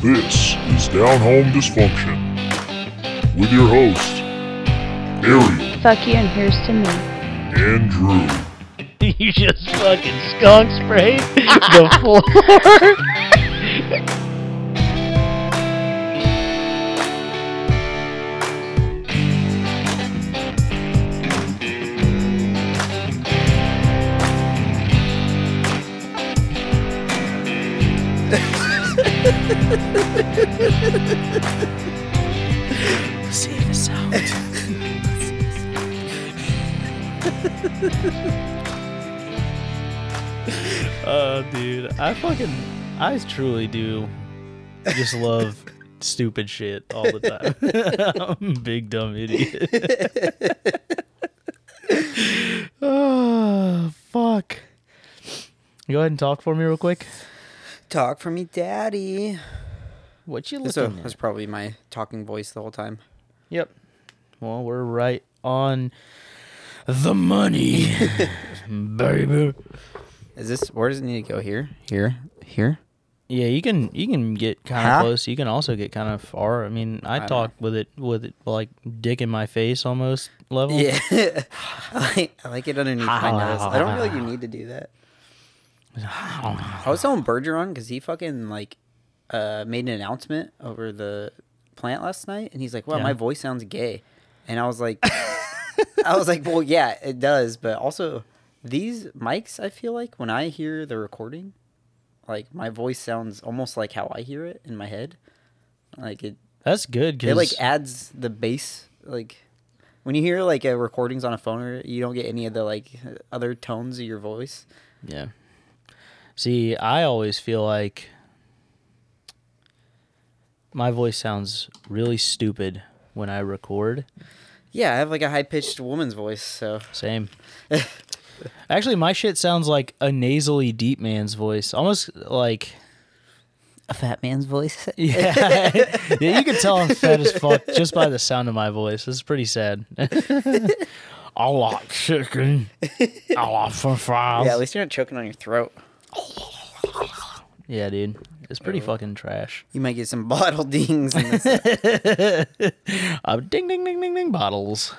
This is Down Home Dysfunction with your host, Ariel Fuck you and here's to me. and Drew. you just fucking skunk sprayed the floor. I fucking, I truly do just love stupid shit all the time. I'm a big dumb idiot. oh, fuck. Go ahead and talk for me real quick. Talk for me, daddy. What you So looking that's at? probably my talking voice the whole time. Yep. Well, we're right on the money, baby. Is this where does it need to go? Here, here, here. Yeah, you can you can get kind of Huh? close. You can also get kind of far. I mean, I, I talk with it with it like dick in my face almost level. Yeah, I like, I like it underneath my nose. I don't feel like you need to do that. I was telling Bergeron because he fucking like uh, made an announcement over the plant last night, and he's like, "Wow, Yeah. my voice sounds gay," and I was like, "I was like, well, yeah, it does, but also these mics, I feel like when I hear the recording, like my voice sounds almost like how I hear it in my head, like it That's good it like adds the bass like when you hear like recordings on a phone or you don't get any of the like other tones of your voice yeah. See, I always feel like my voice sounds really stupid when I record. yeah i have like a high-pitched woman's voice so Same. Actually, my shit sounds like a nasally deep man's voice, almost like a fat man's voice Yeah, yeah, you can tell I'm fat as fuck just by the sound of my voice. This is pretty sad. I like chicken. I like french fries. yeah at least you're not choking on your throat Yeah, dude. It's pretty fucking trash. you might get some bottle dings in this. Uh, ding, ding, ding, ding, ding, bottles.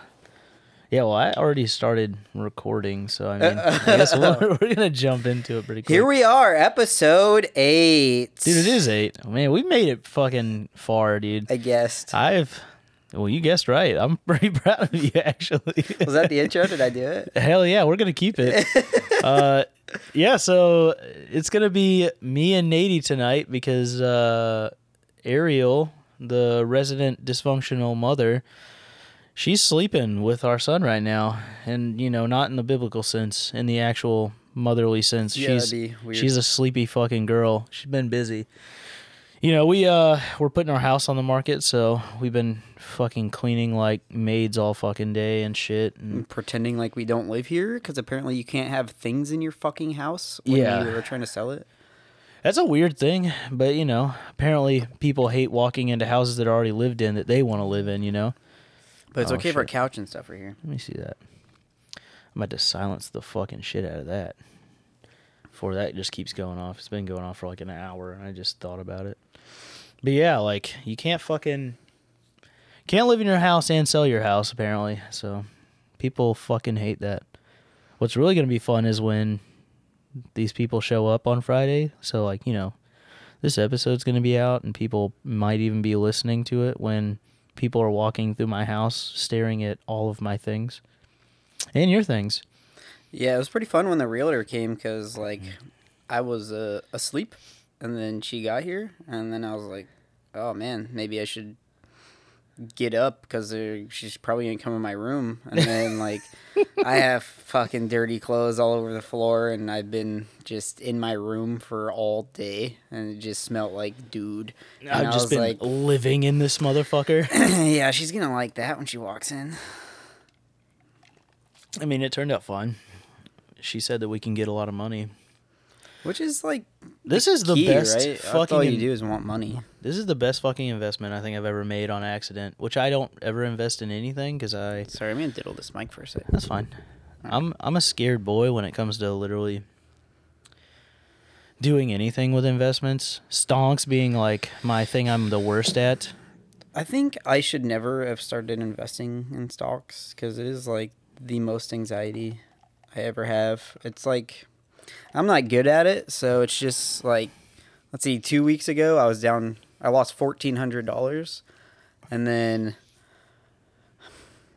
Yeah, well, I already started recording, so I mean, I guess we're, we're gonna jump into it pretty quick. here we are episode eight dude. It is eight. Man, we made it fucking far, dude. i guessed I've, well, you guessed right. I'm pretty proud of you, actually. was that the intro did i do it Hell yeah, we're gonna keep it. uh, yeah, so it's gonna be me and Nady tonight because uh, Ariel, the resident dysfunctional mother, she's sleeping with our son right now, and you know, not in the biblical sense, in the actual motherly sense. Yeah, she's that'd be weird. she's a sleepy fucking girl. She's been busy. You know, we uh we're putting our house on the market, so we've been fucking cleaning like maids all fucking day and shit. And pretending like we don't live here because apparently you can't have things in your fucking house when Yeah. you were trying to sell it That's a weird thing, but you know, apparently people hate walking into houses that are already lived in that they want to live in, you know? But it's Oh, okay for a couch and stuff right here Let me see that. I'm about to silence the fucking shit out of that. Before that just keeps going off. It's been going off for like an hour and I just thought about it. But yeah, like you can't fucking can't live in your house and sell your house apparently. So people fucking hate that. What's really going to be fun is when these people show up on Friday. So like, you know, this episode's going to be out and people might even be listening to it when people are walking through my house staring at all of my things. And your things. Yeah, it was pretty fun when the realtor came because like I was uh, asleep, and then she got here, and then I was like, "Oh man, maybe I should get up because she's probably gonna come in my room." And then like I have fucking dirty clothes all over the floor, and I've been just in my room for all day, and it just smelled like dude. And I've I just was been like, living in this motherfucker. "Yeah, she's gonna like that when she walks in." I mean, it turned out fine. She said that we can get a lot of money. Which is like This is the key, best right? Fucking. all you do is want money. This is the best fucking investment I think I've ever made on accident. Which I don't ever invest in anything because I. Sorry, I'm gonna diddle this mic for a second. That's fine. I'm I'm a scared boy when it comes to literally doing anything with investments. Stonks being like my thing I'm the worst at. I think I should never have started investing in stocks because it is like the most anxiety I ever have. It's like I'm not good at it, so it's just like let's see. Two weeks ago, I was down. I lost fourteen hundred dollars, and then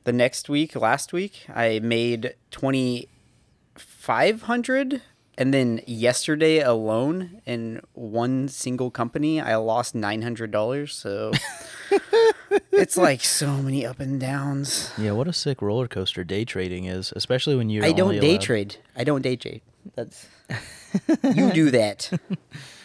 the next week, last week, I made twenty five hundred. And then yesterday alone, in one single company, I lost nine hundred dollars. So it's like so many up and downs. Yeah, what a sick roller coaster day trading is, especially when you're I don't day allowed- trade. I don't day trade. That's you do that.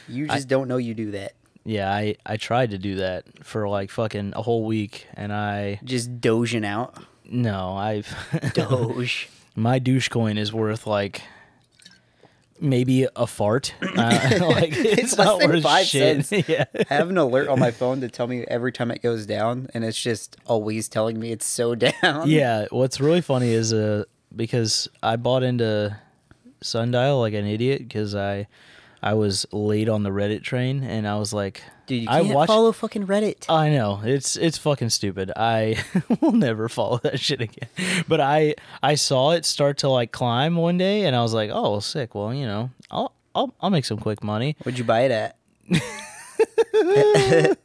You just don't know you do that. Yeah, I I tried to do that for like fucking a whole week and I Just dozing out. no, I've Doge. my douche coin is worth like maybe a fart. Uh, like it's, It's less not than worth five shit. cents. yeah. I have an alert on my phone to tell me every time it goes down, and it's just always telling me it's so down. Yeah, what's really funny is uh because I bought into Sundial like an idiot because I I was late on the Reddit train and I was like, Dude, you I can't watched- follow fucking Reddit. I know it's it's fucking stupid. I will never follow that shit again. But I I saw it start to like climb one day and I was like, oh, sick. Well, you know, I'll I'll I'll make some quick money. What'd you buy it at? I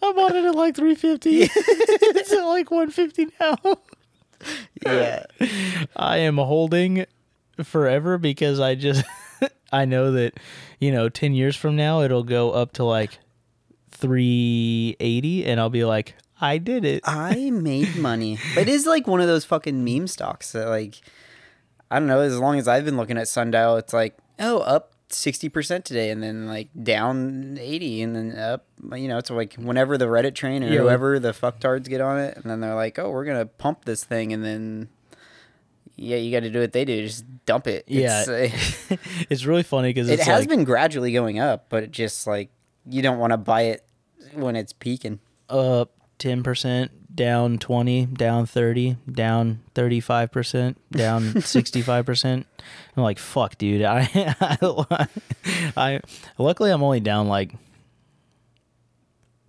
bought it at like three fifty. it's at like one fifty now. Yeah. I am holding forever because I just I know that you know 10 years from now it'll go up to like 380 and I'll be like I did it. I made money. But it is like one of those fucking meme stocks that like I don't know, as long as I've been looking at Sundial, it's like, oh, up sixty percent today and then like down eighty and then up you know, it's like whenever the Reddit train or Yeah. whoever the fucktards get on it and then they're like, Oh, we're gonna pump this thing and then yeah, you gotta do what they do, just dump it. Yeah, It's, uh, It's really funny because it has like been gradually going up, but it just like you don't want to buy it when it's peaking. up 10%, down 20, down 30, down 35%, down 65%. I'm like, fuck, dude. I, I, I, luckily I'm only down like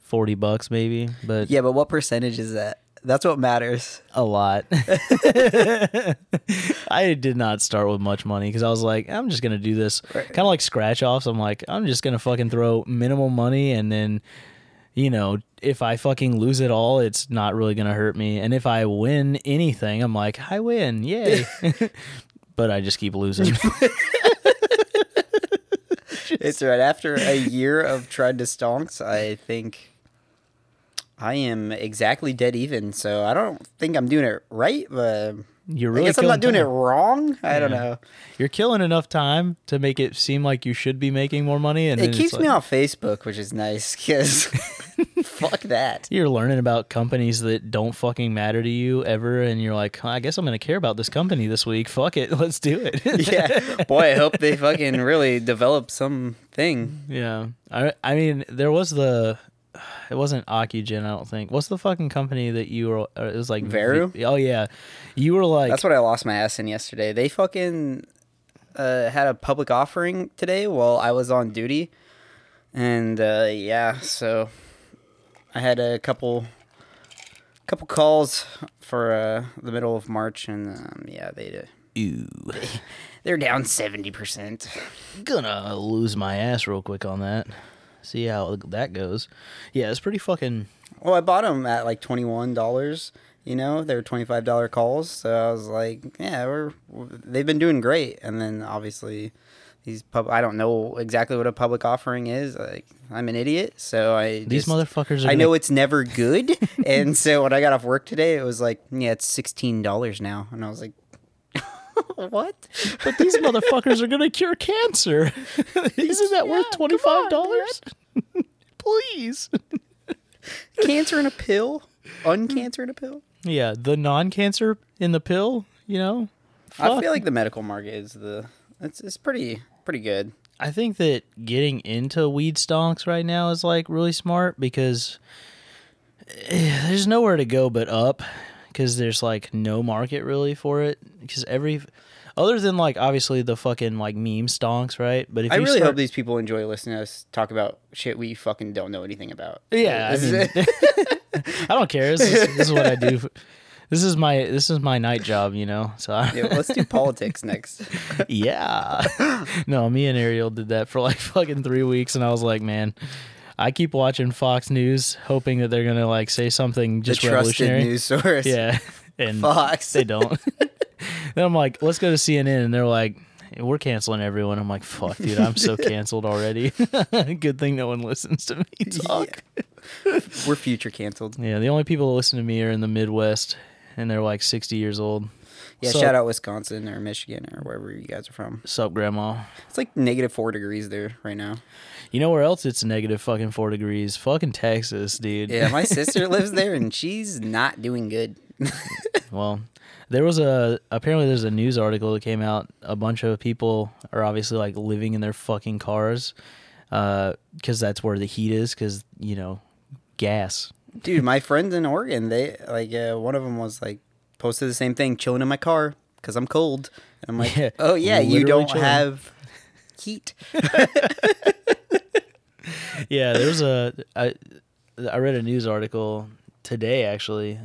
40 bucks maybe, but Yeah, but what percentage is that? That's what matters. a lot. I did not start with much money because I was like, I'm just gonna do this Right. kind of like scratch offs. I'm like, I'm just gonna fucking throw minimal money and then, you know, if I fucking lose it all, it's not really gonna hurt me. And if I win anything, I'm like, I win, yay. but I just keep losing. It's right after a year of trying to stonks. I think I am exactly dead even. So I don't think I'm doing it right, but You're I really guess I'm not doing it wrong. I don't know. You're killing enough time to make it seem like you should be making more money, and It keeps me like- off Facebook, which is nice because fuck that. You're learning about companies that don't fucking matter to you ever, and you're like, I guess I'm gonna care about this company this week. Fuck it, let's do it. yeah, boy, I hope they fucking really develop something. yeah. I I mean, there was the, it wasn't Ocugen, I don't think. What's the fucking company that you were? uh, It was like Veru? V- oh yeah, you were like, That's what I lost my ass in yesterday. They fucking uh, had a public offering today while I was on duty, and uh, yeah, so I had a couple couple calls for uh, the middle of March, and um, yeah, they Ew. they're down seventy percent. gonna lose my ass real quick on that. See how that goes. Yeah, it's pretty fucking. Well, I bought them at like twenty one dollars. You know, they were twenty five dollar calls, so I was like, yeah, we're they've been doing great. And then obviously, these pub I don't know exactly what a public offering is. Like, I'm an idiot, so I These just- motherfuckers are. I know gonna- it's never good, and so when I got off work today, it was like, yeah, it's sixteen dollars now, and I was like, what? But these motherfuckers are gonna cure cancer. Isn't that worth twenty five dollars? Please. Cancer in a pill? Uncancer in a pill? Yeah, the non-cancer in the pill. You know. I feel like the medical market is the it's it's pretty pretty good. I think that getting into weed stonks right now is like really smart because eh, there's nowhere to go but up because there's like no market really for it because every Other than like obviously the fucking like meme stonks, right? But if I you really start, hope these people enjoy listening to us talk about shit we fucking don't know anything about. Yeah, I mean. I don't care. This is, this is what I do. This is my this is my night job, you know. So I, Yeah, let's do politics next. yeah. No, me and Ariel did that for like fucking three weeks, and I was like, man, I keep watching Fox News, hoping that they're gonna like say something The just trusted revolutionary. news source. Yeah, and Fox. they don't. then I'm like, let's go to CNN, and they're like, we're canceling everyone. I'm like, fuck, dude, I'm so canceled already. Good thing no one listens to me talk. We're future canceled. Yeah, the only people that listen to me are in the Midwest, and they're like 60 years old. Yeah, So- shout out Wisconsin or Michigan or wherever you guys are from. Sup, Grandma? It's like negative four degrees there right now. You know where else it's negative fucking four degrees? Fucking Texas, dude. Yeah, my sister lives there and she's not doing good. Well, there was a apparently there's a news article that came out. A bunch of people are obviously like living in their fucking cars, because that's where the heat is. Because you know, gas. Dude, my friends in Oregon, they like uh, one of them was like posted the same thing, chilling in my car because I'm cold. And I'm like, Yeah, oh yeah, you don't chilling. have heat. Yeah, there's a I, I read a news article today actually.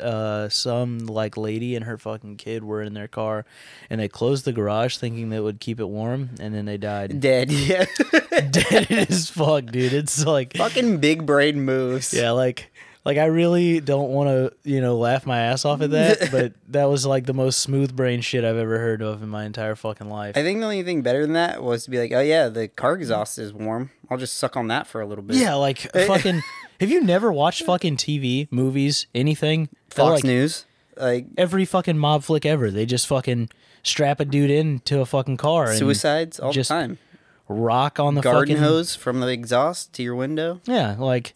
Uh, some like lady and her fucking kid were in their car, and they closed the garage thinking that it would keep it warm, and then they died. Dead. Yeah. Dead as fuck, dude. It's like Fucking big brain moves. Yeah, like like I really don't want to, you know, laugh my ass off at that, but that was like the most smooth brain shit I've ever heard of in my entire fucking life. I think the only thing better than that was to be like, oh yeah, the car exhaust is warm. I'll just suck on that for a little bit. yeah, like fucking have you never watched fucking TV, movies, anything? Fox like News. Like Every fucking mob flick ever. They just fucking strap a dude into a fucking car and suicides all just the time. rock on the Garden fucking hose from the exhaust to your window. Yeah, like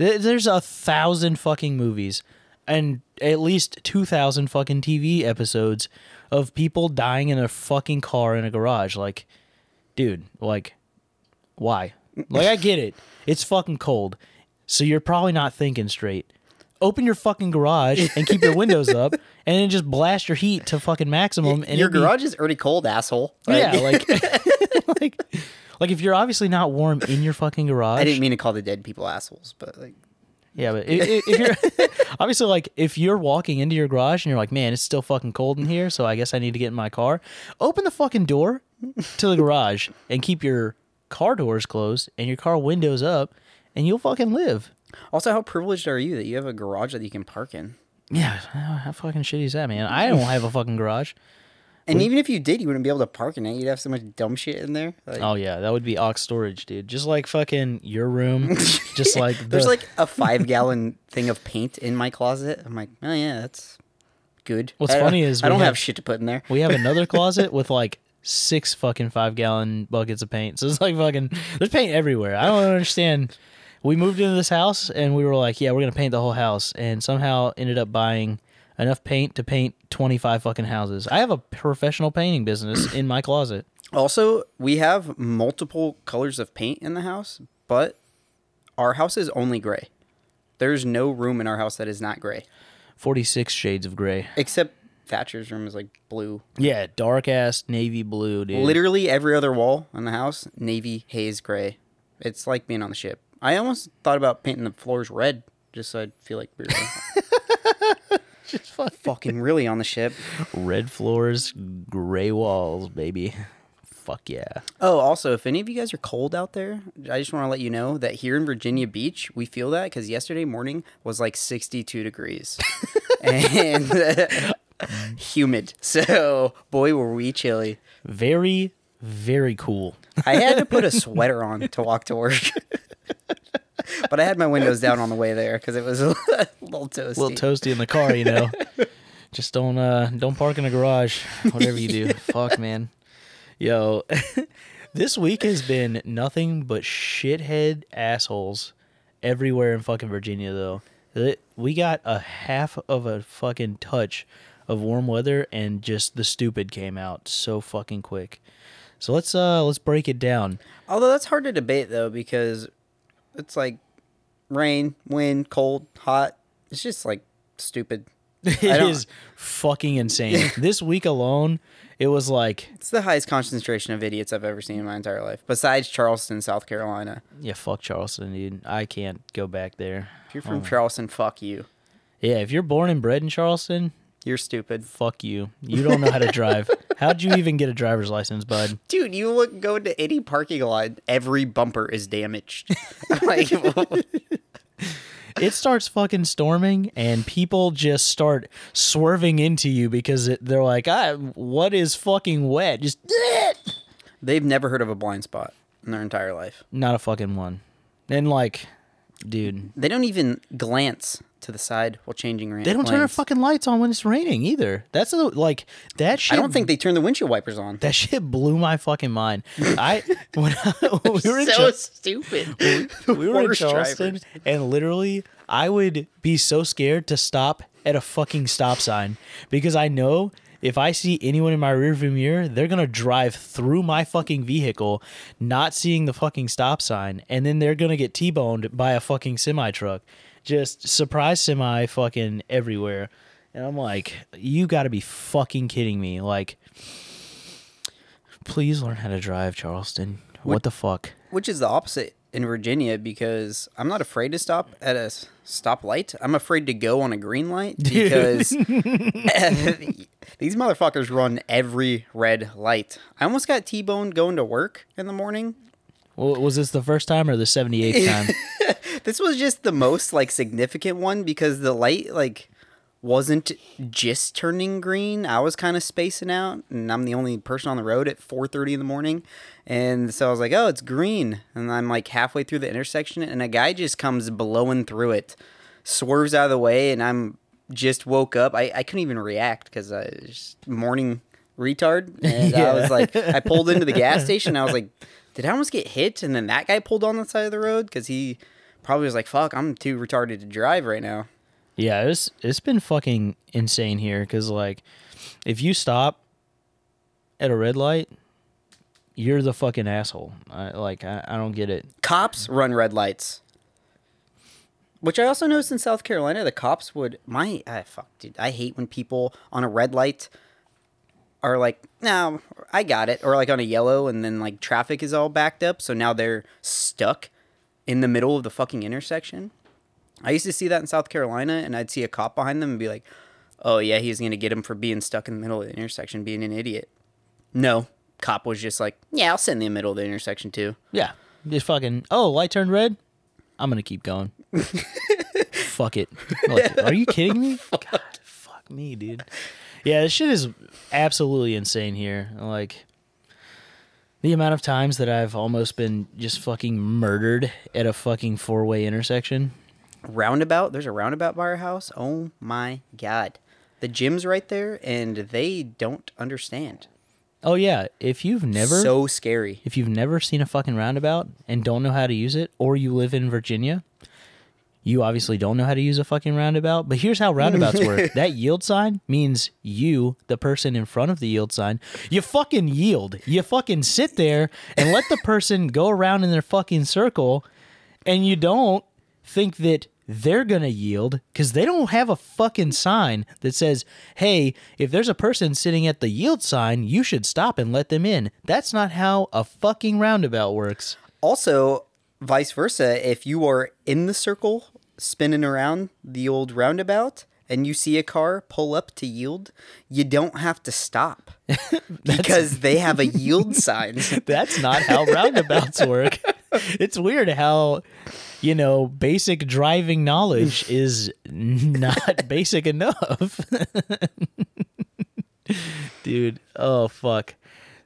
there's a thousand fucking movies and at least 2000 fucking TV episodes of people dying in a fucking car in a garage like dude, like why? Like I get it. It's fucking cold. So you're probably not thinking straight. Open your fucking garage and keep your windows up and then just blast your heat to fucking maximum and your it'd be- garage is already cold, asshole. yeah, Like- like like if you're obviously not warm in your fucking garage I didn't mean to call the dead people assholes, but like Yeah, but if, if you're obviously like if you're walking into your garage and you're like, man, it's still fucking cold in here, so I guess I need to get in my car. Open the fucking door to the garage and keep your car doors closed and your car windows up, and you'll fucking live. Also, how privileged are you that you have a garage that you can park in? Yeah, how fucking shitty is that, man? I don't have a fucking garage. And even if you did, you wouldn't be able to park in it. You'd have so much dumb shit in there. Like, Oh yeah, that would be ox storage, dude. Just like fucking your room, just like the, There's like a five gallon thing of paint in my closet. I'm like, oh yeah, that's good. What's I funny is I we don't have, have- shit to put in there. We have another closet with like six fucking five gallon buckets of paint. So it's like fucking there's paint everywhere. I don't understand. We moved into this house and we were like, yeah, we're gonna paint the whole house, and somehow ended up buying enough paint to paint 25 fucking houses. I have a professional painting business in my closet. Also, we have multiple colors of paint in the house, but our house is only gray. There's no room in our house that is not gray, 46 shades of gray. except Thatcher's room is like blue. Yeah, dark ass navy blue, dude. Literally every other wall in the house, navy haze gray. It's like being on the ship. I almost thought about painting the floors red just so I'd feel like we were Just fucking fucking really on the ship. red floors, gray walls, baby. Fuck yeah. Oh, also, if any of you guys are cold out there, I just want to let you know that here in Virginia Beach, we feel that because yesterday morning was like 62 degrees and humid. So, boy, were we chilly. Very, very cool. I had to put a sweater on to walk to work. But I had my windows down on the way there because it was a little toasty. A little toasty in the car, you know. Just don't uh don't park in a garage. Whatever you do. Fuck man. Yo, this week has been nothing but shithead assholes everywhere in fucking Virginia though. It- We got a half of a fucking touch of warm weather and just the stupid came out so fucking quick. So let's uh let's break it down. Although that's hard to debate though because it's like rain, wind, cold, hot. It's just like stupid. It is fucking insane. this week alone, it was like, It's the highest concentration of idiots I've ever seen in my entire life, besides Charleston, South Carolina. yeah, fuck Charleston, dude. I can't go back there. If you're from oh. Charleston, fuck you. Yeah, if you're born and bred in Charleston, You're stupid. fuck you. You don't know how to drive. How'd you even get a driver's license, bud? Dude, you look go into any parking lot, every bumper is damaged. like, It starts fucking storming, and people just start swerving into you because it, they're like, ah, what is fucking wet? Just they've never heard of a blind spot in their entire life. not a fucking one. And like, dude, They don't even glance to the side while changing ra- they don't turn their lanes. fucking lights on when it's raining either. That's a, like that shit. I don't think they turn the windshield wipers on. that shit blew my fucking mind. I when, I, when we were in so Char- stupid. we were in Worst Charleston, drivers. and literally, I would be so scared to stop at a fucking stop sign because I know if I see anyone in my rearview mirror, they're gonna drive through my fucking vehicle, not seeing the fucking stop sign, and then they're gonna get t-boned by a fucking semi truck. Just surprise semi fucking everywhere. And I'm like, you gotta be fucking kidding me. Like, please learn how to drive, Charleston. What the fuck? Which is the opposite in Virginia because I'm not afraid to stop at a stoplight. I'm afraid to go on a green light because these motherfuckers run every red light. I almost got T-boned going to work in the morning. Well, was this the first time or the 78th time? This was just the most like significant one because the light like wasn't just turning green. I was kind of spacing out, and I'm the only person on the road at 4:30 in the morning. And so I was like, "Oh, it's green," and I'm like halfway through the intersection, and a guy just comes blowing through it, swerves out of the way, and I'm just woke up. I, I couldn't even react because I was morning retard, and I was like, I pulled into the gas station. I was like, did I almost get hit? And then that guy pulled on the side of the road because he probably was like, fuck, I'm too retarded to drive right now. yeah, it's it's been fucking insane here because like, if you stop at a red light, you're the fucking asshole. I, like I, I don't get it. Cops run red lights. Which I also noticed in South Carolina, the cops would my ah, fuck, dude. I hate when people on a red light are like, "No, I got it," or like on a yellow, and then like traffic is all backed up, so now they're stuck in the middle of the fucking intersection. I used to see that in South Carolina, and I'd see a cop behind them and be like, "Oh yeah, he's gonna get him for being stuck in the middle of the intersection, being an idiot." No, cop was just like, "Yeah, I'll sit in the middle of the intersection too." Yeah, just fucking. Oh, light turned red. I'm gonna keep going. fuck it. Like, are you kidding me? God, fuck me, dude. Yeah, this shit is absolutely insane here. Like the amount of times that I've almost been just fucking murdered at a fucking four way intersection. roundabout. There's a roundabout by our house. Oh my god. The gym's right there and they don't understand. Oh yeah, if you've never so scary. if you've never seen a fucking roundabout and don't know how to use it, or you live in Virginia, you obviously don't know how to use a fucking roundabout. But here's how roundabouts work that yield sign means you, the person in front of the yield sign, you fucking yield. You fucking sit there and let the person go around in their fucking circle, and you don't think that they're gonna yield because they don't have a fucking sign that says, "Hey, if there's a person sitting at the yield sign, you should stop and let them in." That's not how a fucking roundabout works. Also, vice versa, if you are in the circle spinning around the old roundabout and you see a car pull up to yield, you don't have to stop because they have a yield sign. That's not how roundabouts work. It's weird how, you know, basic driving knowledge is not basic enough. Dude, oh fuck.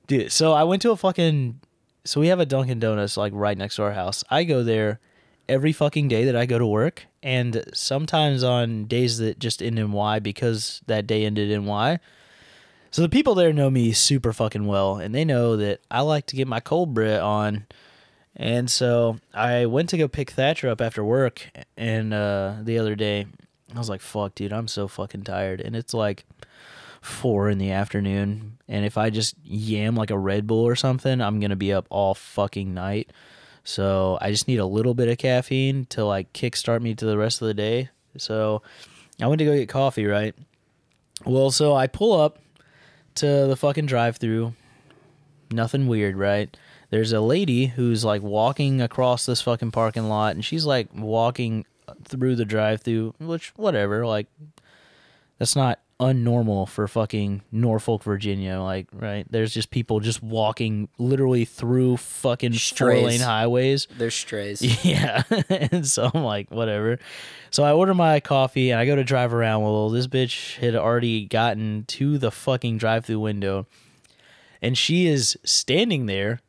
Dude, so I went to a fucking so we have a Dunkin' Donuts like right next to our house. I go there every fucking day that I go to work and sometimes on days that just end in Y because that day ended in Y. So the people there know me super fucking well, and they know that I like to get my cold bread on. And so I went to go pick Thatcher up after work, and uh, the other day I was like, "Fuck, dude, I'm so fucking tired." And it's like four in the afternoon, and if I just yam like a Red Bull or something, I'm gonna be up all fucking night. So I just need a little bit of caffeine to like kickstart me to the rest of the day. So I went to go get coffee, right? Well, so I pull up to the fucking drive-through. Nothing weird, right? There's a lady who's like walking across this fucking parking lot, and she's like walking through the drive-through, which whatever, like that's not unnormal for fucking Norfolk, Virginia. Like, right? There's just people just walking literally through fucking four Strays. lane highways. There's strays. Yeah. and so I'm like, whatever. So I order my coffee and I go to drive around. Well, this bitch had already gotten to the fucking drive through window and she is standing there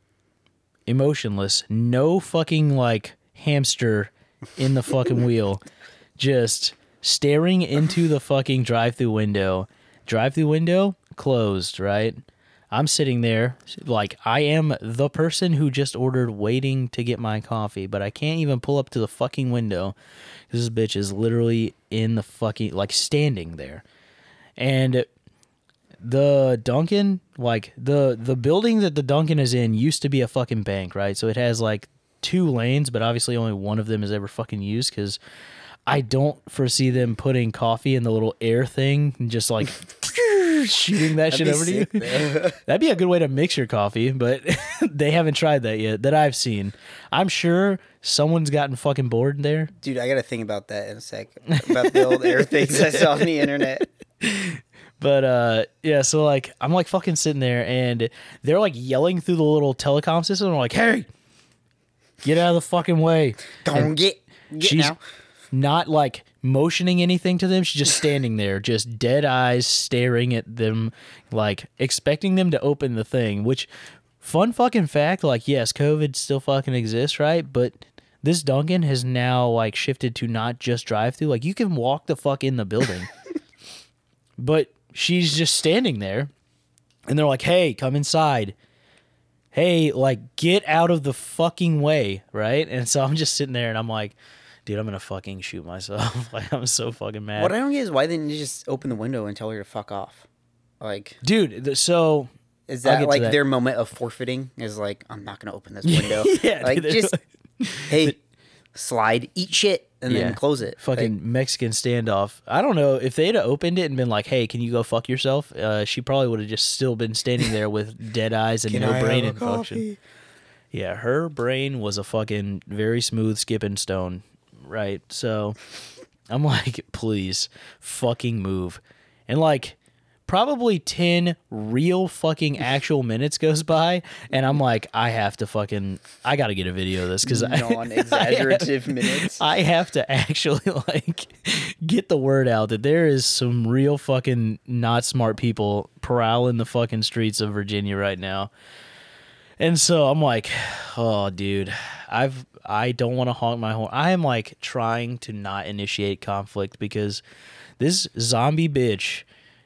emotionless. No fucking like hamster in the fucking wheel. Just staring into the fucking drive through window. Drive through window closed, right? I'm sitting there like I am the person who just ordered waiting to get my coffee, but I can't even pull up to the fucking window this bitch is literally in the fucking like standing there. And the Dunkin', like the the building that the Dunkin' is in used to be a fucking bank, right? So it has like two lanes, but obviously only one of them is ever fucking used because I don't foresee them putting coffee in the little air thing and just like shooting that shit over sick, to you. That'd be a good way to mix your coffee, but they haven't tried that yet that I've seen. I'm sure someone's gotten fucking bored there. Dude, I gotta think about that in a sec. About the old air things I saw on the internet. But uh yeah, so like I'm like fucking sitting there and they're like yelling through the little telecom system. I'm like, hey, get out of the fucking way. Don't get get She's now. Not like motioning anything to them. She's just standing there, just dead eyes staring at them, like expecting them to open the thing. Which, fun fucking fact, like, yes, COVID still fucking exists, right? But this Dunkin' has now like shifted to not just drive through. Like, you can walk the fuck in the building. but she's just standing there and they're like, hey, come inside. Hey, like, get out of the fucking way, right? And so I'm just sitting there and I'm like, dude, I'm gonna fucking shoot myself. like, I'm so fucking mad. What I don't get is why didn't you just open the window and tell her to fuck off? Like, dude, th- so is that like that. their moment of forfeiting? Is like, I'm not gonna open this window. yeah, like dude, just hey, slide, eat shit, and Yeah. then close it. fucking Like, Mexican standoff. I don't know if they'd have opened it and been like, "Hey, can you go fuck yourself?" Uh, she probably would have just still been standing there with dead eyes and no I brain have a function. coffee?" Yeah, her brain was a fucking very smooth skipping stone, right? So I'm like, please, fucking move. And like, probably 10 real fucking actual minutes goes by, and I'm like, I have to fucking, I gotta get a video of this because Non-exaggerative minutes. I have to actually like get the word out that there is some real fucking not smart people prowling the fucking streets of Virginia right now. And so I'm like, oh dude, I've I don't want to honk my horn. I am like trying to not initiate conflict because this zombie bitch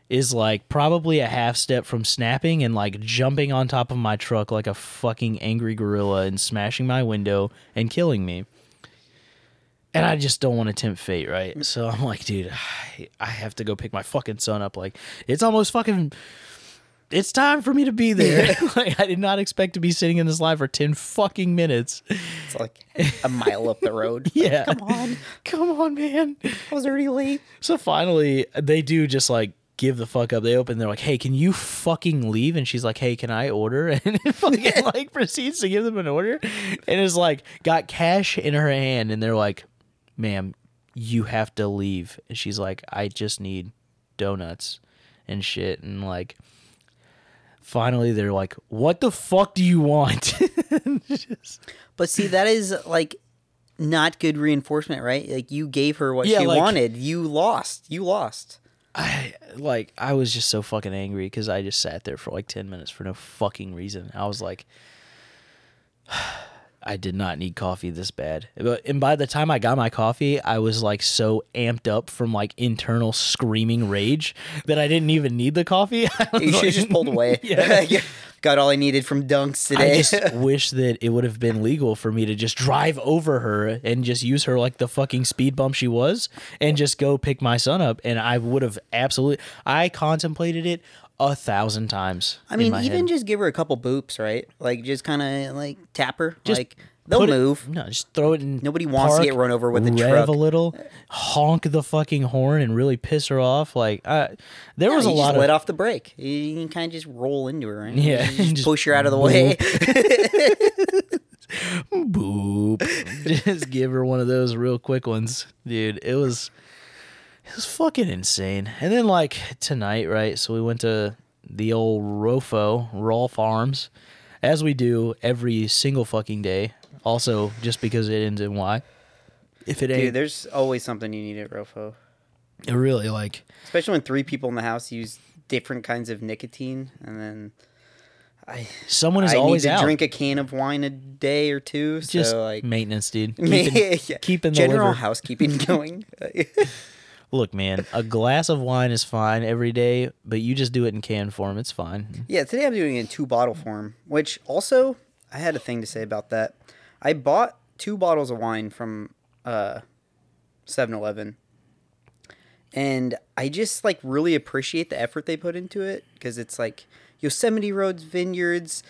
is like probably a half step from snapping and like jumping on top of my truck like a fucking angry gorilla and smashing my window and killing me. And I just don't want to tempt fate, right? So I'm like, dude, I, I have to go pick my fucking son up. Like, it's almost fucking. It's time for me to be there. like, I did not expect to be sitting in this line for ten fucking minutes. It's like a mile up the road. Yeah, Come on, come on, man. I was already late. So finally, they do just like give the fuck up. They open. They're like, "Hey, can you fucking leave?" And she's like, "Hey, can I order?" And it fucking like proceeds to give them an order, and is like got cash in her hand, and they're like, "Ma'am, you have to leave." And she's like, "I just need donuts and shit," and like. Finally, they're like, "What the fuck do you want?" Just- But see, that is like not good reinforcement, right? Like you gave her what Yeah, she like- wanted. You lost. You lost. I like I was just so fucking angry because I just sat there for like ten minutes for no fucking reason. I was like, I did not need coffee this bad. But and by the time I got my coffee, I was like so amped up from like internal screaming rage that I didn't even need the coffee. You should like- just pulled away. Yeah. Got all I needed from dunks today. I just wish that it would have been legal for me to just drive over her and just use her like the fucking speed bump she was and just go pick my son up. And I would have absolutely, I contemplated it a thousand times. I mean, even head. just give her a couple boops, right? Like just kind of like tap her, Just like They'll it- move. no, just throw it in. Nobody wants to get run over with a rev truck. a little, honk the fucking horn, and really piss her off. Like, I, there was a lot of let off the brake. You, you can kind of just roll into her, right? Yeah, just, just push her out of the way. boop. Just give her one of those real quick ones, dude. It was it was fucking insane. And then like tonight, right? So we went to the old Rofo Royal Farms, as we do every single fucking day. Also, just because it ends in Y. If it Dude, ain't, there's always something you need at Rofo, it really like especially when three people in the house use different kinds of nicotine, and then I someone is I always need to out. drink a can of wine a day or two. just so like maintenance, dude. keeping, Keeping, keeping the general liver- housekeeping going. Look, man, a glass of wine is fine every day, but you just do it in can form. It's fine. Yeah, today I'm doing it in two bottle form, which also I had a thing to say about that. I bought two bottles of wine from uh 7-Eleven. And I just like really appreciate the effort they put into it because it's like Yosemite Roads vineyards,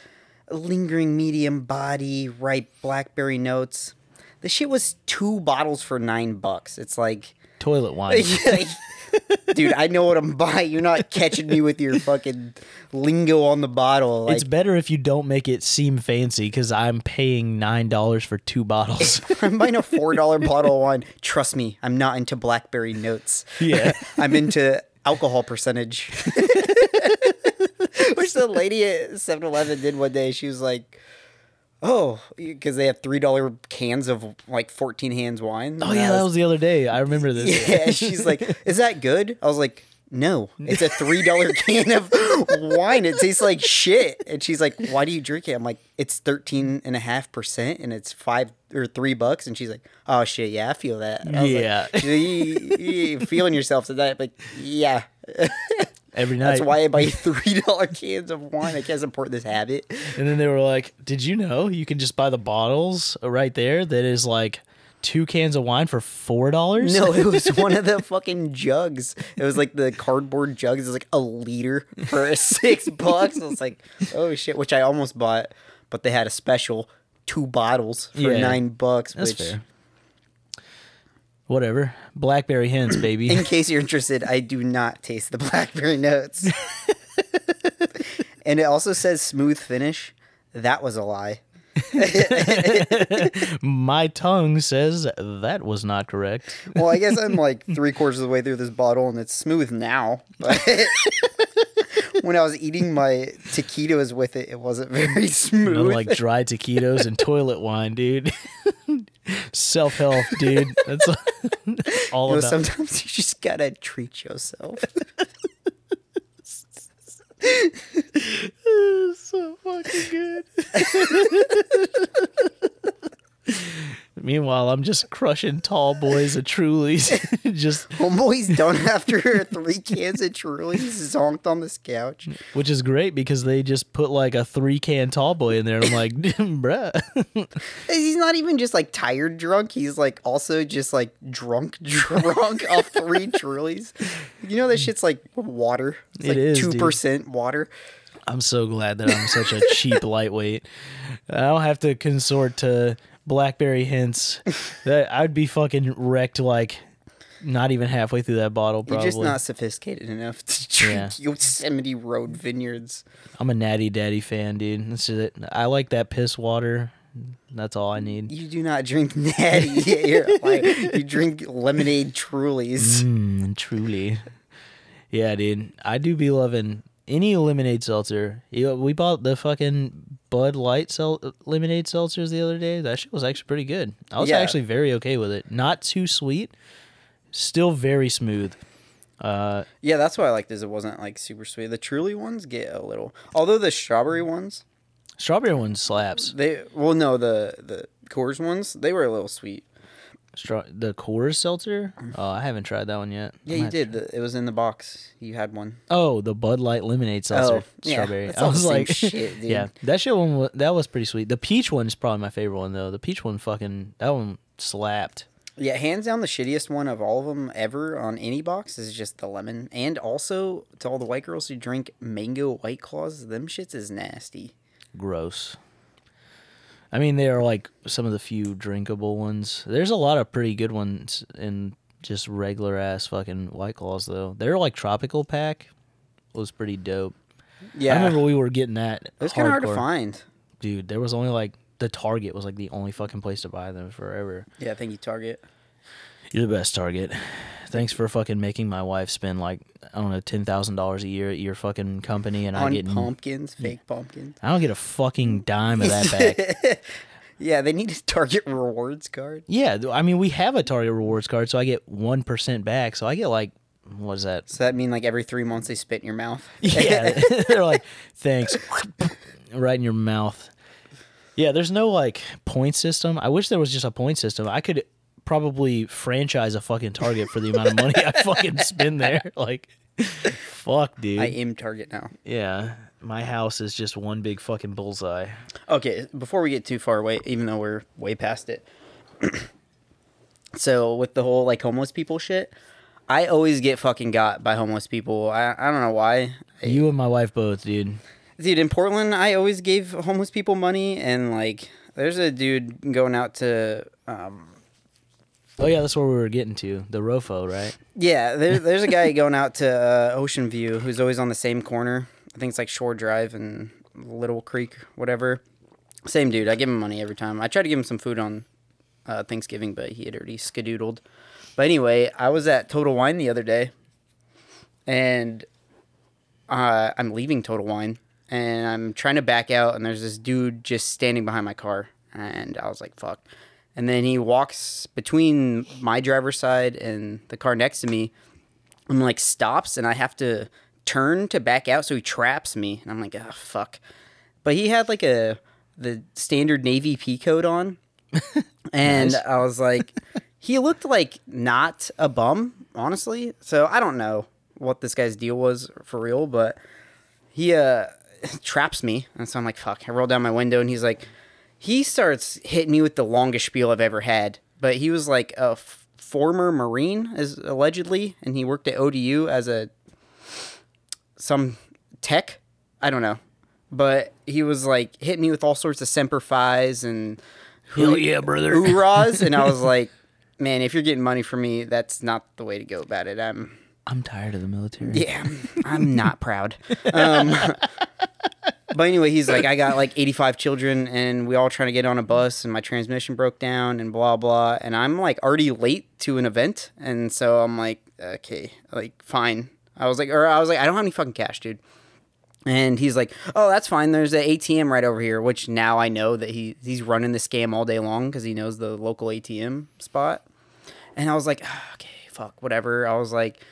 lingering medium body, ripe blackberry notes. The shit was two bottles for 9 bucks. It's like Toilet wine. Dude, I know what I'm buying. You're not catching me with your fucking lingo on the bottle. Like, it's better if you don't make it seem fancy because I'm paying nine dollars for two bottles. I'm buying a four dollar bottle of wine. Trust me, I'm not into blackberry notes. Yeah. I'm into alcohol percentage. Which the lady at 7-Eleven did one day. She was like, "Oh, because they have three dollar cans of like 14 hands wine." oh yeah, that was the other day. I remember this. Yeah, she's like, "Is that good?" I was like, "No, it's a three dollar can of wine. It tastes like shit." And she's like, "Why do you drink it?" I'm like, "It's thirteen and a half percent, and it's five or three bucks." And she's like, "Oh shit, yeah, I feel that." I was like, Yeah. you, you feeling yourself tonight, like, yeah. Every night. That's why I buy three dollar cans of wine. I can't support this habit. And then they were like, "Did you know you can just buy the bottles right there? That is like two cans of wine for four dollars." No, it was one of the fucking jugs. It was like the cardboard jugs. It was like a liter for six bucks. I was like, oh shit, which I almost bought, but they had a special two bottles for Yeah, nine bucks. that's which, fair. Whatever. Blackberry hints, baby. in case you're interested, I do not taste the blackberry notes. and it also says smooth finish. That was a lie. My tongue says that was not correct. Well, I guess I'm like three quarters of the way through this bottle and it's smooth now. But when I was eating my taquitos with it, it wasn't very smooth. No, like dry taquitos and toilet wine, dude. Self help, dude. That's all You know, about. sometimes you just gotta treat yourself. so fucking good. Meanwhile, I'm just crushing tall boys of Trulies. just, Homeboy's done after three cans of Truly's zonked on this couch. which is great because they just put like a three can tall boy in there. And I'm like, bruh. He's not even just like tired drunk. He's like also just like drunk drunk off three Trulies. You know that shit's like water. It's It like is, two percent water. I'm so glad that I'm such a cheap lightweight. I don't have to consort to blackberry hints. That I'd be fucking wrecked like not even halfway through that bottle. You're just not sophisticated enough to drink Yeah. Yosemite Road vineyards. I'm a natty daddy fan, dude. This is it. I like that piss water. That's all I need. You do not drink natty. Like, you drink lemonade Trulies. Mm, truly. Yeah, dude. I do be loving any lemonade seltzer. We bought the fucking Bud Light sel- lemonade seltzers the other day. That shit was actually pretty good. I was Yeah. actually very okay with it. Not too sweet, still very smooth. Uh, Yeah, that's what I liked. Is it wasn't like super sweet. The Truly ones get a little, although the strawberry ones, strawberry ones slaps. they well no the the Coors ones they were a little sweet. The Coors seltzer. Mm-hmm. Oh, I haven't tried that one yet. Yeah, you did. The, it was in the box. You had one. Oh, the Bud Light lemonade oh, seltzer, Oh, yeah, strawberry. that's I was same like, shit, dude. yeah, that shit one wa- that was pretty sweet. The peach one is probably my favorite one though. The peach one, fucking that one slapped. Yeah, hands down the shittiest one of all of them ever on any box is just the lemon. And also to all the white girls who drink mango white claws, them shits is nasty. Gross. I mean, they are like some of the few drinkable ones. There's a lot of pretty good ones in just regular ass fucking White Claws though. Their like tropical pack was pretty dope. Yeah, I remember we were getting that. it was kind of hard to find. Dude, there was only like the Target was like the only fucking place to buy them forever. Yeah, thank you, Target. You're the best Target. Thanks for fucking making my wife spend like I don't know ten thousand dollars a year at your fucking company, and I On get pumpkins, fake pumpkins. I don't get a fucking dime of that back. Yeah, they need a Target rewards card. yeah, th- I mean we have a Target rewards card, so I get one percent back. So I get like what is that? So that mean like every three months they spit in your mouth. Yeah, they're like thanks, right in your mouth. Yeah, there's no like point system. I wish there was just a point system. I could probably franchise a fucking Target for the amount of money I fucking spend there. Like, fuck, dude. I am Target now. Yeah, my house is just one big fucking bullseye. Okay, before we get too far away, even though we're way past it. so with the whole like homeless people shit, I always get fucking got by homeless people. I I don't know why. You and my wife both, dude. Dude, in Portland, I always gave homeless people money, and like, there's a dude going out to, um, Oh yeah, that's where we were getting to the Rofo, right? yeah, there, there's a guy going out to uh, Ocean View who's always on the same corner. I think it's like Shore Drive and Little Creek, whatever. Same dude. I give him money every time. I try to give him some food on uh, Thanksgiving, but he had already skedoodled. But anyway, I was at Total Wine the other day, and uh, I'm leaving Total Wine, and I'm trying to back out, and there's this dude just standing behind my car, and I was like, "Fuck!" And then he walks between my driver's side and the car next to me, and like stops, and I have to turn to back out, so he traps me, and I'm like, "Ah, fuck!" But he had like a the standard Navy P coat on, and Nice. I was like, he looked like not a bum, honestly. So I don't know what this guy's deal was for real, but he uh traps me, and so I'm like, fuck. I roll down my window, and he's like, he starts hitting me with the longest spiel I've ever had. But he was like a f- former Marine, as allegedly, and he worked at ODU as a some tech. I don't know, but he was like hitting me with all sorts of semper fi's and Hell yeah, brother. hoorahs, and I was like, man, if you're getting money from me, that's not the way to go about it. I'm I'm tired of the military. yeah, I'm not proud. Um, but anyway, he's like, I got like 85 children, and we all trying to get on a bus, and my transmission broke down, and blah blah. And I'm like already late to an event, and so I'm like, okay, like fine. I was like, or I was like, I don't have any fucking cash, dude. And he's like, "Oh, that's fine. There's an ATM right over here." Which now I know that he he's running the scam all day long because he knows the local ATM spot. And I was like, "Ah, "Okay, fuck, whatever." I was like,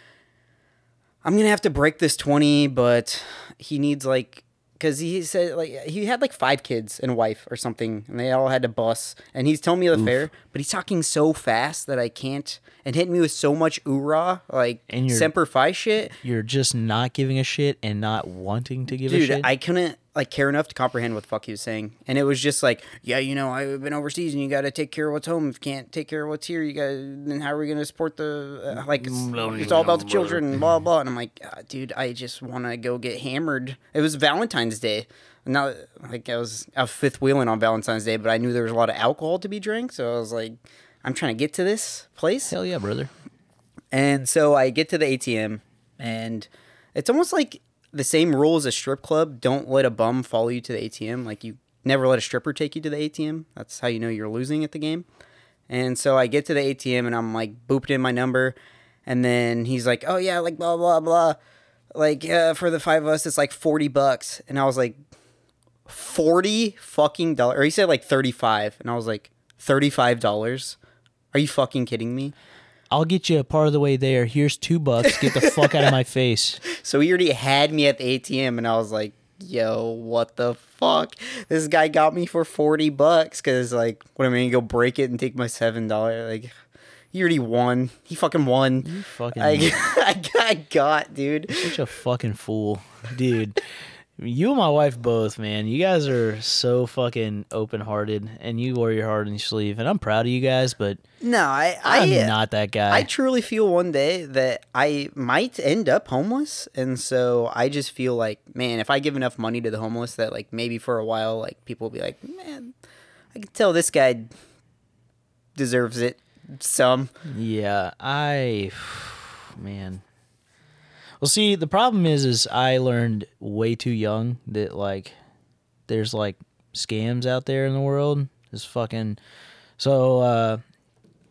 I'm gonna have to break this 20, but he needs like because he said like he had like five kids and a wife or something, and they all had to bus. And he's telling me the fare, but he's talking so fast that I can't, and hitting me with so much oorah like And you're- semper fi shit. You're just not giving a shit and not wanting to give a Dude, shit. I couldn't like care enough to comprehend what the fuck he was saying, and it was just like, yeah, you know, I've been overseas, and you got to take care of what's home. If you can't take care of what's here, you got. Then how are we gonna support the uh, like? It's, it's all about the children, and blah blah. And I'm like, ah, dude, I just want to go get hammered. It was Valentine's Day. Not like I was out fifth wheeling on Valentine's Day, but I knew there was a lot of alcohol to be drank, so I was like, I'm trying to get to this place. Hell yeah, brother. And so I get to the ATM, and it's almost like the same rule as a strip club. Don't let a bum follow you to the ATM. Like you never let a stripper take you to the ATM. That's how you know you're losing at the game. And so I get to the ATM, and I'm like booped in my number, and then he's like, "Oh yeah, like blah blah blah." Like uh, for the five of us, it's like forty bucks, and I was like, forty fucking dollars. Or he said like thirty five, and I was like, thirty five dollars. Are you fucking kidding me? I'll get you a part of the way there. Here's two bucks. Get the fuck out of my face. So he already had me at the ATM, and I was like, "Yo, what the fuck? This guy got me for forty bucks because like, what am I gonna go break it and take my seven dollar? Like, he already won. He fucking won. You fucking I, I got got, dude. such a fucking fool, dude. You and my wife both, man. You guys are so fucking open hearted, and you wear your heart on your sleeve. And I'm proud of you guys, but No, I, I, I'm not that guy. I truly feel one day that I might end up homeless, and so I just feel like, man, if I give enough money to the homeless, that like maybe for a while, like people will be like, man, I can tell this guy deserves it some. Yeah, I man. Well, see, the problem is is I learned way too young that like there's like scams out there in the world. It's fucking so uh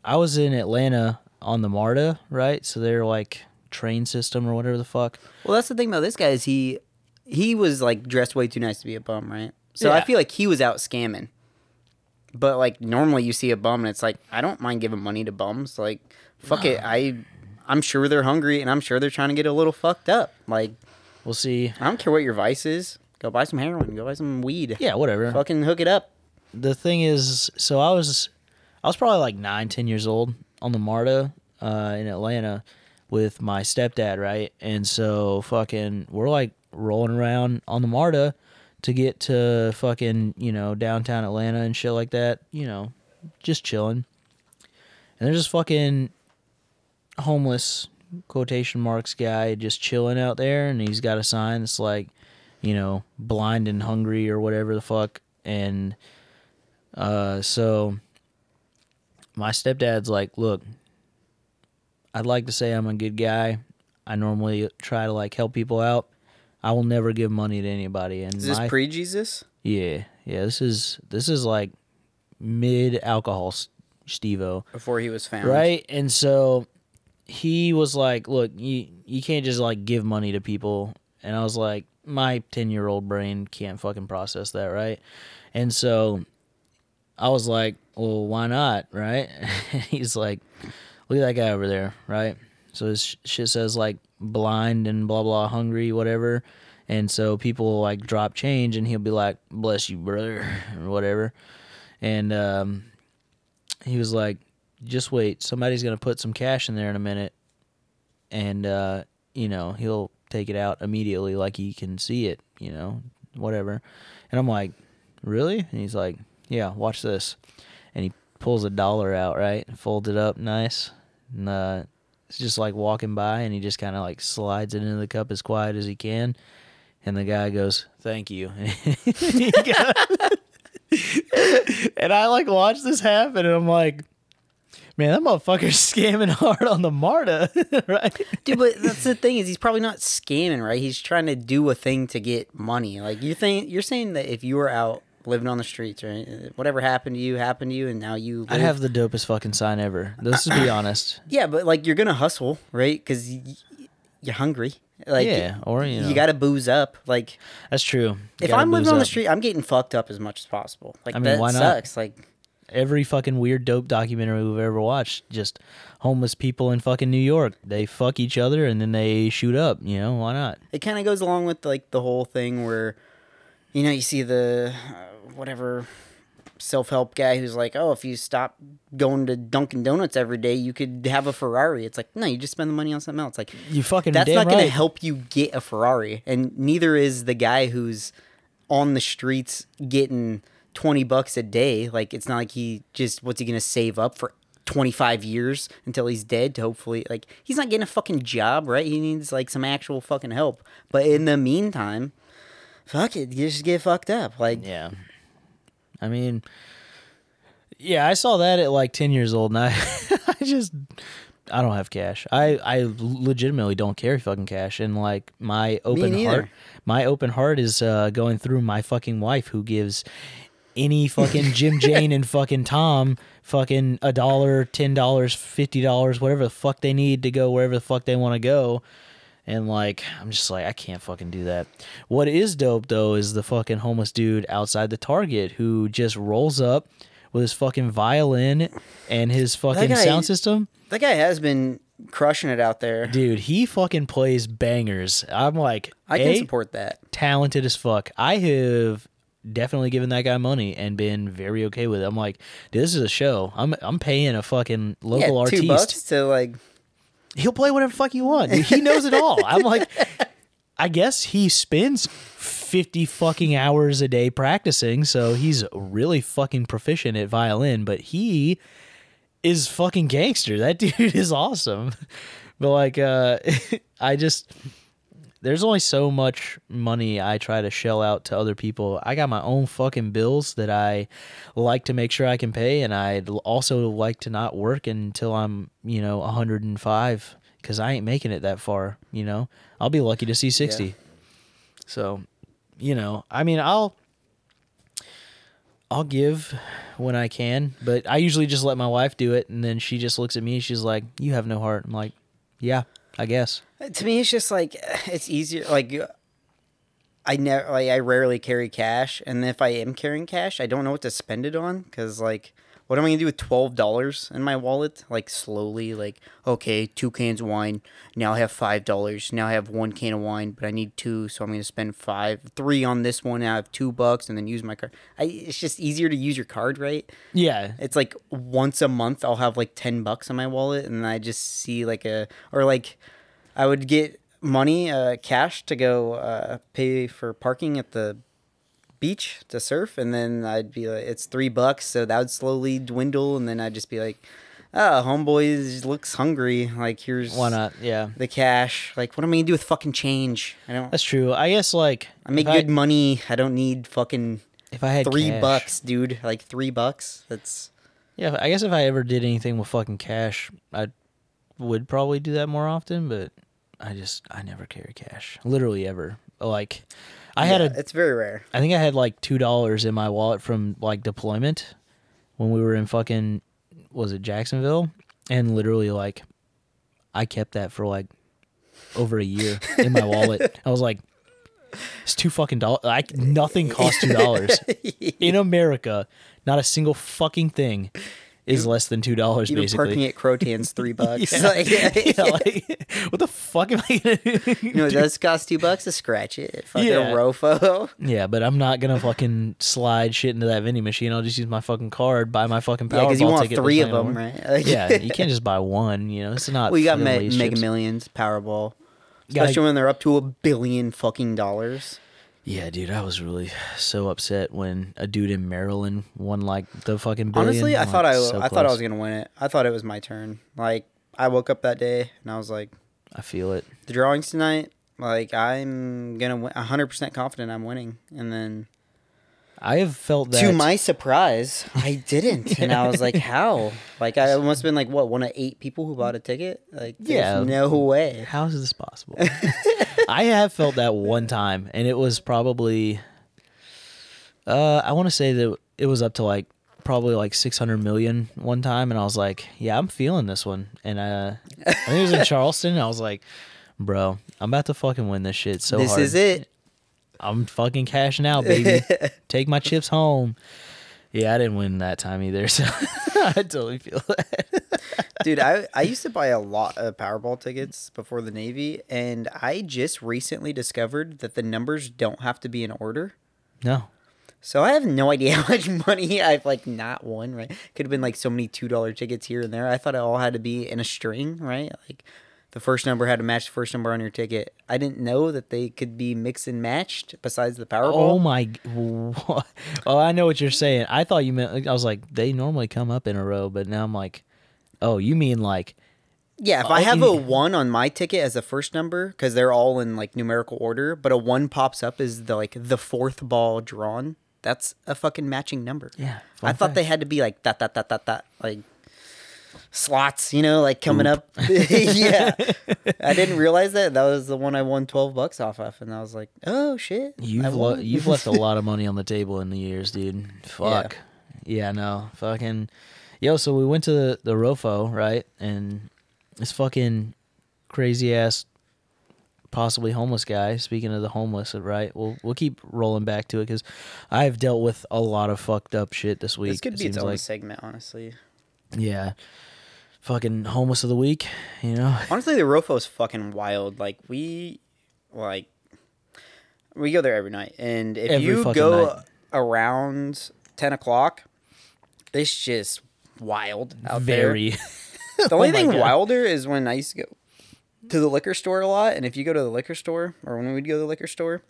I was in Atlanta on the MARTA, right? So they're like train system or whatever the fuck. Well, that's the thing about this guy is he he was like dressed way too nice to be a bum, right? So I feel like he was out scamming. But like normally you see a bum and it's like I don't mind giving money to bums. Like fuck it, I I'm sure they're hungry and I'm sure they're trying to get a little fucked up. Like We'll see. I don't care what your vice is. Go buy some heroin. Go buy some weed. Yeah, whatever. Fucking hook it up. the thing is, so I was, I was probably like nine, ten years old on the MARTA uh, in Atlanta with my stepdad, right? And so fucking, we're like rolling around on the MARTA to get to fucking, you know, downtown Atlanta and shit like that, you know, just chilling. And there's this fucking homeless quotation marks guy just chilling out there, and he's got a sign that's like, you know, blind and hungry or whatever the fuck, and uh, so my stepdad's like, look, I'd like to say I'm a good guy. I normally try to like help people out. I will never give money to anybody. And Is this my, pre Jesus? yeah, yeah, this is this is like mid alcohol Stevo. Before he was found. Right? And so he was like, "Look, you you can't just like give money to people." And I was like, "My 10-year-old brain can't fucking process that, right?" And so I was like, "Well, why not?" Right? He's like, "Look at that guy over there, right?" So his sh- shit says like blind and blah blah hungry whatever. And so people like drop change and he'll be like, "Bless you, brother," or whatever. And um he was like, just wait, somebody's gonna put some cash in there in a minute, and uh, you know he'll take it out immediately, like he can see it, you know, whatever. And I'm like, really? And he's like, yeah, watch this, and he pulls a dollar out, right, folds it up nice, and uh, it's just like walking by, and he just kind of like slides it into the cup as quiet as he can, and the guy goes, thank you. And I like watch this happen, and I'm like, man, that motherfucker's scamming hard on the Marta, right? Dude, but that's the thing is he's probably not scamming, right? He's trying to do a thing to get money. Like you think you're saying that if you were out living on the streets, right? Whatever happened to you happened to you, and now you. Live, I'd have the dopest fucking sign ever. Let's just be honest. Yeah, but like you're gonna hustle, right? Because you're hungry. Like yeah, or you know, you got to booze up. Like that's true. if I'm living booze on the street, I'm getting fucked up as much as possible. Like I mean, that sucks. Like every fucking weird dope documentary we've ever watched, just homeless people in fucking New York. They fuck each other and then they shoot up. You know why not? it kind of goes along with like the whole thing where you know you see the uh, whatever self-help guy who's like oh if you stop going to dunkin' donuts every day you could have a ferrari it's like no you just spend the money on something else like You fucking that's not gonna help you get a ferrari and neither is the guy who's on the streets getting 20 bucks a day like it's not like he just what's he going to save up for 25 years until he's dead to hopefully like he's not getting a fucking job right he needs like some actual fucking help but in the meantime fuck it you just get fucked up like Yeah. I mean, yeah, I saw that at like 10 years old and I, I just, I don't have cash. I, I legitimately don't carry fucking cash. And like my open heart, my open heart is uh, going through my fucking wife who gives any fucking Jim Jane and fucking Tom fucking a dollar, ten dollars, fifty dollars, whatever the fuck they need to go wherever the fuck they want to go. And like, I'm just like, I can't fucking do that. What is dope though is the fucking homeless dude outside the Target who just rolls up with his fucking violin and his fucking guy- sound system. that guy has been crushing it out there Dude, he fucking plays bangers. I'm like, i can A, support that talented as fuck. I have definitely given that guy money and been very okay with it. I'm like, dude, this is a show. I'm I'm paying a fucking local yeah, local two artiste. bucks to like He'll play whatever fuck you want. Dude, he knows it all. I'm like, I guess he spends 50 fucking hours a day practicing, so he's really fucking proficient at violin, but he is fucking gangster. That dude is awesome. But like uh I just there's only so much money I try to shell out to other people. I got my own fucking bills that I like to make sure I can pay, and I'd also like to not work until I'm, you know, 105 because I ain't making it that far. You know, I'll be lucky to see 60. So, you know, I mean, I'll I'll give when I can, but I usually just let my wife do it, and then she just looks at me. And she's like, "You have no heart." I'm like, "Yeah, I guess." To me, it's just like it's easier. Like I never, like I rarely carry cash, and if I am carrying cash, I don't know what to spend it on because like. What am I gonna do with twelve dollars in my wallet? Like slowly, like okay, two cans of wine. Now I have five dollars. Now I have one can of wine, but I need two, so I'm gonna spend five, three on this one. Now I have two bucks, and then use my card. I, it's just easier to use your card, right? Yeah, It's like once a month I'll have like 10 bucks in my wallet and I just see like a or like I would get money uh cash to go uh pay for parking at the beach to surf and then I'd be like it's 3 bucks so that would slowly dwindle and then I'd just be like oh homeboy looks hungry like here's why not? Yeah, the cash like what am I to do with fucking change I don't that's true. I guess like I make good money I don't need fucking if I had 3 cash- bucks dude like 3 bucks that's Yeah, I guess if I ever did anything with fucking cash, I would probably do that more often. But I just I never carry cash, literally ever. Like, I had Yeah, a it's very rare I think I had like two dollars in my wallet from like deployment when we were in fucking was it Jacksonville, and literally like I kept that for like over a year in my wallet. I was like, it's two fucking dollars. Like nothing costs two dollars in America. Not a single fucking thing is less than two dollars. Even Basically, parking at Croatan's three bucks. Yeah. Like, Yeah, like, what the fuck am I gonna do? you know, it does cost two bucks to scratch it. Fucking Yeah. Rofo. Yeah, but I'm not gonna fucking slide shit into that vending machine. I'll just use my fucking card, buy my fucking Yeah, Powerball because you want ticket. three of them, right? Like- yeah, you can't just buy one. You know, it's not. we got fucking me- Mega. Millions, Powerball. Gotta- Especially when they're up to a billion fucking dollars. Yeah, dude, I was really so upset when a dude in Maryland won like the fucking billion. Honestly, I thought I, so I thought I was gonna win it. I thought it was my turn. Like I woke up that day and I was like, I feel it. the drawings tonight. Like I'm gonna win. hundred percent confident I'm winning. And then I have felt that. to my surprise, I didn't. And I was like, how? Like I must have been like what one of eight people who bought a ticket. Like there's Yeah. no way. How is this possible? I have felt that one time, and it was probably. Uh, I want to say that it was up to like probably like 600 million one time, and I was like, "Yeah, I'm feeling this one." And uh, I think it was in Charleston. And I was like, "Bro, I'm about to fucking win this shit so this hard. is it. I'm fucking cashing out, baby. Take my chips home." Yeah, I didn't win that time either, so I totally feel that. Dude, I, I used to buy a lot of Powerball tickets before the Navy, and I just recently discovered that the numbers don't have to be in order. No, So I have no idea how much money I've like not won, right? Could have been like so many two dollar tickets here and there. I thought it all had to be in a string, right? Like the first number had to match the first number on your ticket. I didn't know that they could be mixed and matched besides the Powerball. Oh my! what? Oh, I know what you're saying. I thought you meant. I was like, they normally come up in a row, but now I'm like, oh, you mean like? Yeah, if I uh, have you- a one on my ticket as the first number, because they're all in like numerical order, but a one pops up as the like the fourth ball drawn. That's a fucking matching number. Yeah, I thought they had to be like that, that, that, that, that, like slots, you know, like coming Oop. up. yeah, I didn't realize that. That was the one I won twelve bucks off of, and I was like, oh shit, You've lo- you've left a lot of money on the table in the years, dude. Fuck. Yeah, no, fucking. Yo, so we went to the, the Rofo, right? And this fucking crazy ass, possibly homeless guy. Speaking of the homeless, right? We'll we'll keep rolling back to it because I've dealt with a lot of fucked up shit this week. This could it be its own like. segment, honestly. Yeah. Fucking homeless of the week, you know? Honestly, the Rofo's fucking wild. Like we, like, we go there every night, and if Every you go night. around ten o'clock, it's just wild out there. Very. The only Oh thing God. wilder is when I used to go to the liquor store a lot, and if you go to the liquor store, or when we'd go to the liquor store,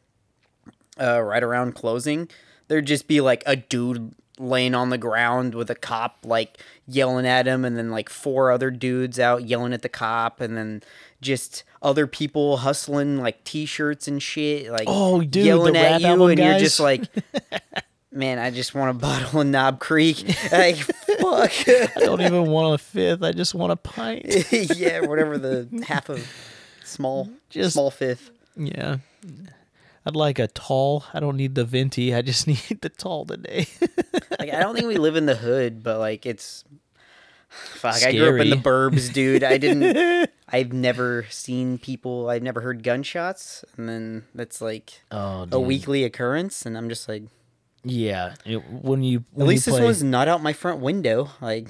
uh, right around closing, there'd just be like a dude laying on the ground with a cop like yelling at him, and then like four other dudes out yelling at the cop, and then just other people hustling like t-shirts and shit, like Oh, dude, yelling at you, and you're just like. Man, I just want a bottle of Knob Creek. Like, fuck. I don't even want a fifth. I just want a pint. yeah, whatever the half of small, Just- small fifth. Yeah. I'd like a tall. I don't need the venti. I just need the tall today. Like, I don't think we live in the hood, but like it's. Fuck, I grew up in the burbs, dude. I didn't. I've never seen people. I've never heard gunshots, and then that's like oh, a weekly occurrence, and I'm just like, Yeah. It- when you at least you this one's not out my front window. Like,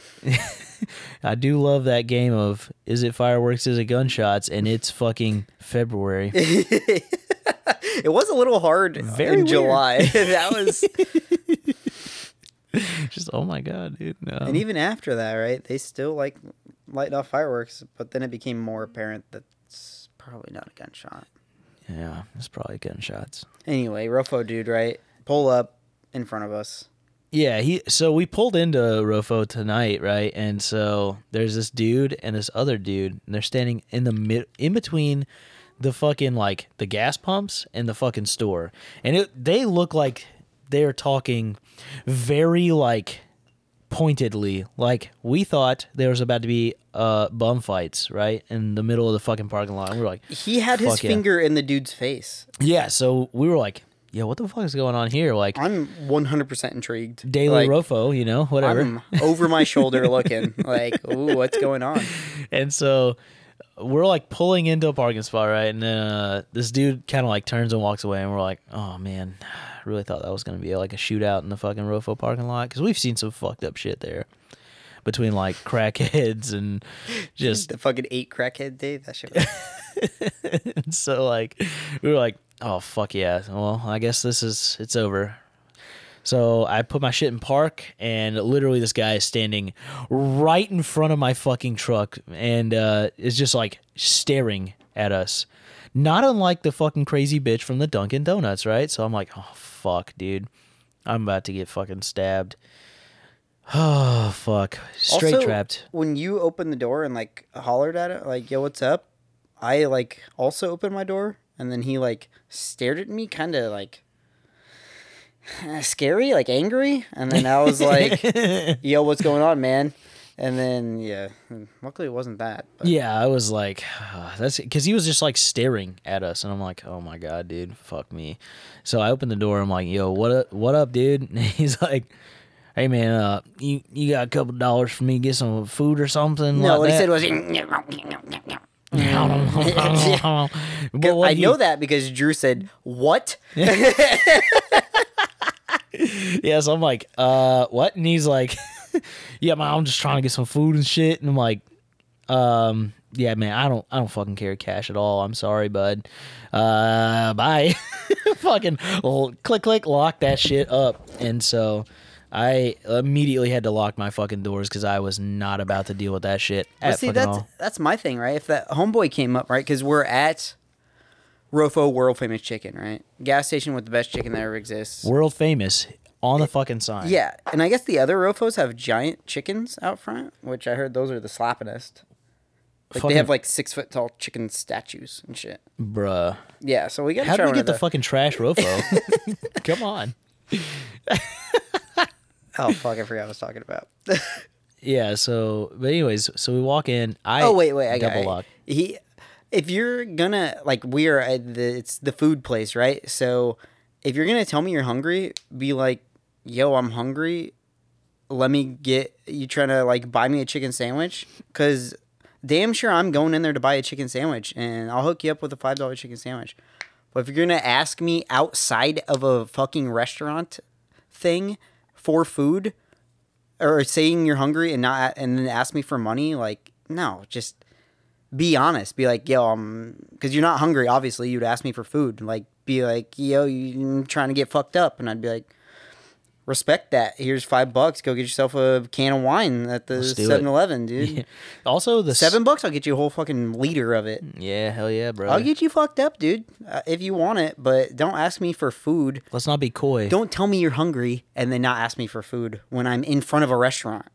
I do love that game of is it fireworks, is it gunshots, and it's fucking February. it was a little hard Very in. July. that was, just oh my god, dude. No. and even after that, right? They still like light off fireworks, but then it became more apparent that it's probably not a gunshot. yeah, it's probably gunshots. Anyway, Rofo dude, right? Pull up in front of us. Yeah, he so we pulled into Rofo tonight, right? And so there's this dude and this other dude, and they're standing in the mid in between the fucking like the gas pumps and the fucking store. And it they look like they're talking very like pointedly like we thought there was about to be uh bum fights right in the middle of the fucking parking lot and we were like He had his yeah. finger in the dude's face. yeah so we were like yeah what the fuck is going on here like I'm 100% intrigued. daily like, rofo you know whatever I'm over my shoulder looking like, ooh, what's going on? and so we're like pulling into a parking spot, right? And then uh, this dude kind of like turns and walks away, and we're like, "Oh man, I really thought that was gonna be like a shootout in the fucking Rofo parking lot because we've seen some fucked up shit there between like crackheads and just The fucking eight crackhead day. That shit. Was... and so like we were like, "Oh fuck yeah!" Well, I guess this is it's over. So I put my shit in park, and literally this guy is standing right in front of my fucking truck, and uh, is just like staring at us, not unlike the fucking crazy bitch from the Dunkin' Donuts, right? So I'm like, oh fuck, dude, I'm about to get fucking stabbed. Oh fuck, straight Also, trapped. When you opened the door and like hollered at it, like, yo, what's up? I like also opened my door and then he like stared at me kind of like scary, like angry. And then I was like, yo, what's going on, man? And then, yeah, luckily it wasn't that. But Yeah, I was like, that's because he was just like staring at us, and I'm like, oh my god, dude, fuck me. So I opened the door. I'm like, yo, what up, what up, dude? And he's like, hey man, uh, you you got a couple dollars for me to get some food or something? No, what like he said was, What I know that because Drew said, what? Yeah, so I'm like, uh, what? And he's like, yeah, man, I'm just trying to get some food and shit. And I'm like, um, yeah, man, I don't, I don't fucking carry cash at all. I'm sorry, bud. Uh, bye. fucking well, click, click, lock that shit up. And so I immediately had to lock my fucking doors because I was not about to deal with that shit at see, that's all. that's my thing, right? If that homeboy came up, right? Because we're at Rofo World Famous Chicken, right? Gas station with the best chicken that ever exists. World famous on the fucking sign. Yeah, and I guess the other Rofos have giant chickens out front, which I heard those are the slappinest. Like Fucking- they have like six foot tall chicken statues and shit. bruh. Yeah, so we gotta How try did we get the the fucking trash rofo? Come on. Oh fuck, I forgot what I was talking about. Yeah, so but anyways, so we walk in. I oh wait, wait, I got double it. lock. He, if you're gonna like, we are at the it's the food place, right? So if you're gonna tell me you're hungry, be like, yo, I'm hungry. Let me get you trying to like buy me a chicken sandwich, cause damn sure I'm going in there to buy a chicken sandwich, and I'll hook you up with a five dollar chicken sandwich. But if you're gonna ask me outside of a fucking restaurant thing for food, or saying you're hungry and not and then ask me for money, like no, just be honest. Be like, yo, um, I'm because you're not hungry. Obviously, you'd ask me for food. Like, be like, yo, you- I'm trying to get fucked up, and I'd be like, respect that. Here's five bucks. Go get yourself a can of wine at the Let's do it. 7 Eleven, dude. Yeah. Also, the s- Seven bucks, I'll get you a whole fucking liter of it. Yeah, hell yeah, bro. I'll get you fucked up, dude, uh, if you want it, but don't ask me for food. Let's not be coy. Don't tell me you're hungry and then not ask me for food when I'm in front of a restaurant.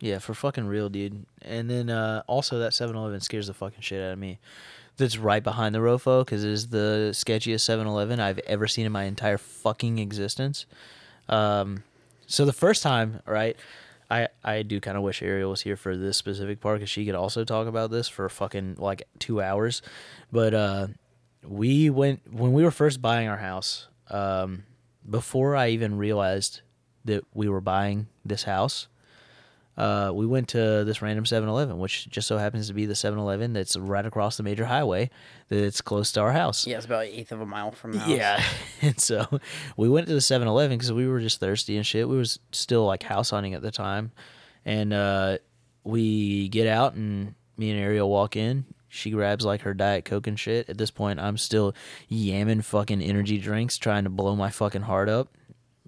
Yeah, for fucking real, dude. And then uh, also that 7-Eleven scares the fucking shit out of me. That's right behind the Rofo because it is the sketchiest 7-Eleven I've ever seen in my entire fucking existence. Um, so the first time, right, I I do kind of wish Ariel was here for this specific part because she could also talk about this for fucking like two hours. But uh, we went when we were first buying our house. Um, before I even realized that we were buying this house, uh, we went to this random 7-Eleven, which just so happens to be the 7-Eleven that's right across the major highway that's close to our house. Yeah, it's about an eighth of a mile from the house. Yeah. And so we went to the 7 Eleven because we were just thirsty and shit. We was still like house hunting at the time. And uh, we get out and me and Ariel walk in. She grabs like her Diet Coke and shit. At this point, I'm still yamming fucking energy drinks, trying to blow my fucking heart up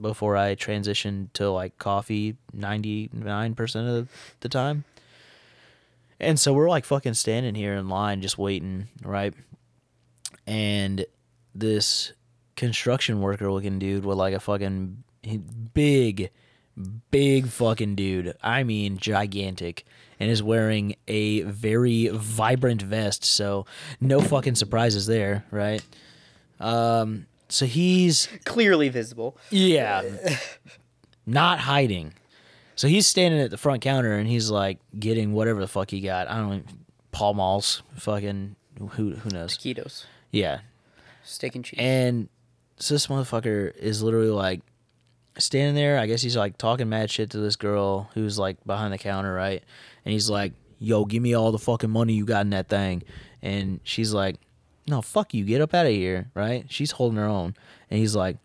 before I transitioned to like coffee 99% of the time. And so we're like fucking standing here in line just waiting, right? and this construction worker looking dude with like a fucking big big fucking dude i mean gigantic and is wearing a very vibrant vest so no fucking surprises there right um so he's Clearly visible. yeah not hiding so he's standing at the front counter and he's like getting whatever the fuck he got i don't know Pall Malls fucking who who knows Taquitos. yeah Steak and cheese. and so this motherfucker is literally like standing there. I guess he's like talking mad shit to this girl who's like behind the counter, right? And he's like, "Yo, give me all the fucking money you got in that thing." And she's like, "No, fuck you. Get up out of here." Right? She's holding her own. And he's like,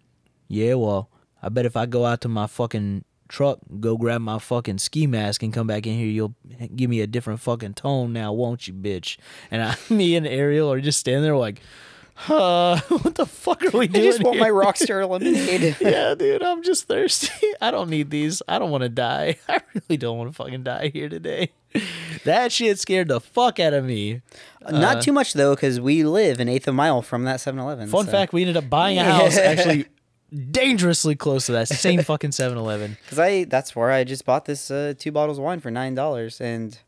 "Yeah, well, I bet if I go out to my fucking truck, go grab my fucking ski mask and come back in here, you'll give me a different fucking tone now, won't you, bitch?" And I, me and Ariel are just standing there like, "Huh? What the fuck are we doing? I just want here? my Rockstar lemonade. yeah, dude, I'm just thirsty. I don't need these. I don't want to die. I really don't want to fucking die here today. That shit scared the fuck out of me. Not too much though, because we live an eighth of a mile from that 7-Eleven. Fun so- fact, we ended up buying a house actually dangerously close to that same fucking 7-Eleven. Because I that's where I just bought this uh, two bottles of wine for nine dollars, and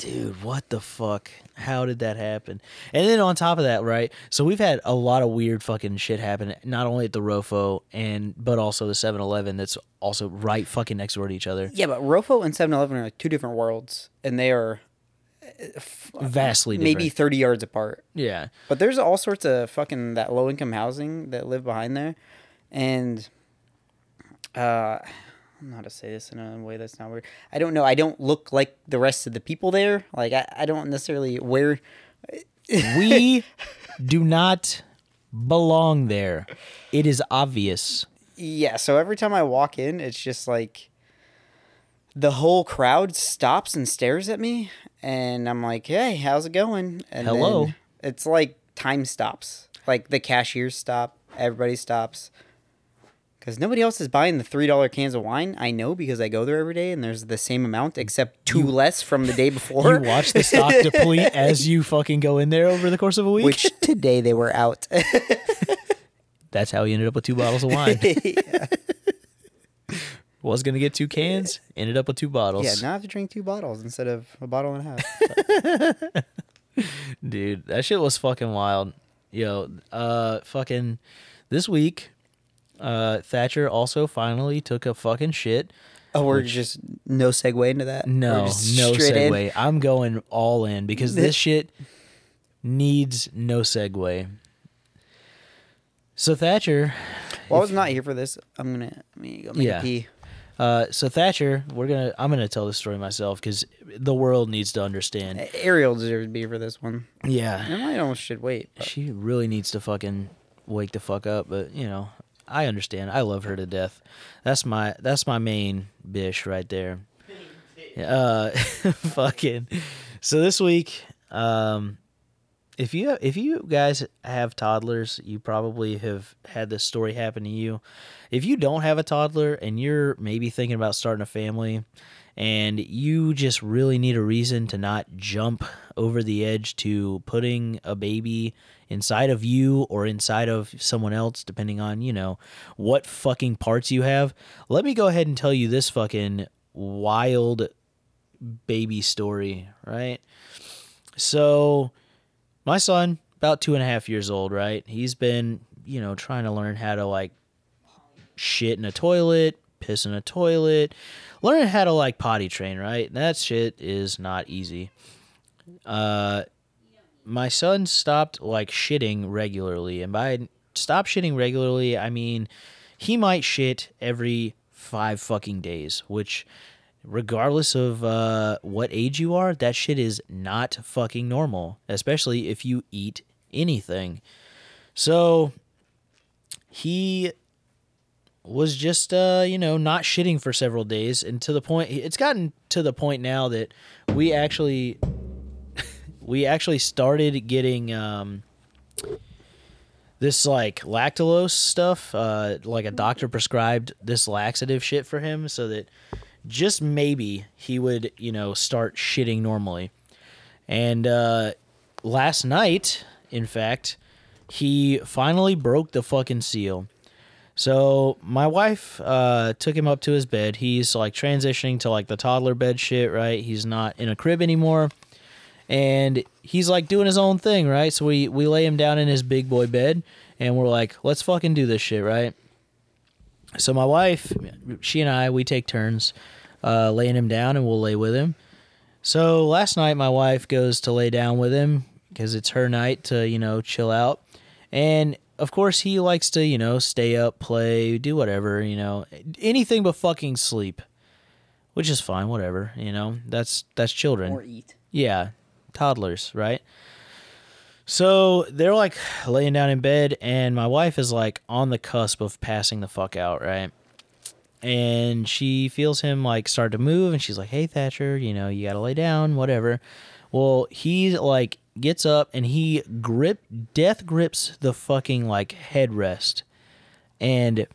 Dude, what the fuck? How did that happen? And then on top of that, right? So we've had a lot of weird fucking shit happen, not only at the Rofo and but also the 7-Eleven that's also right fucking next door to each other. yeah, but Rofo and 7-Eleven are like two different worlds, and they are Vastly different. maybe thirty yards apart. Yeah. But there's all sorts of fucking that low income housing that live behind there, and uh, I don't know how to say this in a way that's not weird. I don't know. I don't look like the rest of the people there. Like I, I don't necessarily wear. we do not belong there. It is obvious. Yeah. So every time I walk in, it's just like the whole crowd stops and stares at me, and I'm like, "Hey, how's it going?" And Hello. then it's like time stops. Like the cashiers stop. Everybody stops. Because nobody else is buying the three dollar cans of wine. I know because I go there every day, and there's the same amount except two less from the day before. You watch the stock deplete as you fucking go in there over the course of a week. which today they were out. That's how he ended up with two bottles of wine. Was gonna get two cans, ended up with two bottles. yeah, now I have to drink two bottles instead of a bottle and a half. Dude, that shit was fucking wild. Yo, uh, fucking this week, uh, Thatcher also finally took a fucking shit. Oh, we're just no segue into that. No, no straight in? segue. I'm going all in because this shit needs no segue. So Thatcher, Well, I was not here for this. I'm gonna let me go make Yeah. a pee. uh, so Thatcher, we're gonna. I'm gonna tell this story myself because the world needs to understand. Ariel deserves to be for this one. Yeah, And I almost should wait. but- she really needs to fucking wake the fuck up. But you know, I understand. I love her to death. That's my that's my main bish right there. Uh, fucking. So this week, um, if you if you guys have toddlers, you probably have had this story happen to you. If you don't have a toddler and you're maybe thinking about starting a family and you just really need a reason to not jump over the edge to putting a baby inside of you or inside of someone else depending on, you know, what fucking parts you have, let me go ahead and tell you this fucking wild baby story, right? So my son, about two and a half years old, right? He's been, you know, trying to learn how to like shit in a toilet, piss in a toilet, learning how to like potty train, right? That shit is not easy. Uh, my son stopped like shitting regularly, and by stop shitting regularly, I mean he might shit every five fucking days, which regardless of uh, what age you are, that shit is not fucking normal, especially if you eat anything. So he was just uh, you know not shitting for several days, and to the point it's gotten to the point now that we actually we actually started getting um, this like lactulose stuff, uh, like a doctor prescribed this laxative shit for him, so that just maybe he would, you know, start shitting normally. And uh, last night, in fact, he finally broke the fucking seal. So my wife uh, took him up to his bed. He's like transitioning to like the toddler bed shit, right? He's not in a crib anymore. And he's like doing his own thing, right? So we, we lay him down in his big boy bed and we're like, let's fucking do this shit, right? So my wife, she and I, we take turns uh, laying him down, and we'll lay with him. So last night, my wife goes to lay down with him because it's her night to you know chill out, and of course he likes to you know stay up, play, do whatever you know, anything but fucking sleep, which is fine, whatever you know. That's that's children. Or eat. Yeah, toddlers, right? So they're like laying down in bed, and my wife is like on the cusp of passing the fuck out, right? And she feels him like start to move, and she's like, "Hey, Thatcher, you know, you gotta lay down, whatever." Well, he like gets up and he grip death grips the fucking like headrest, and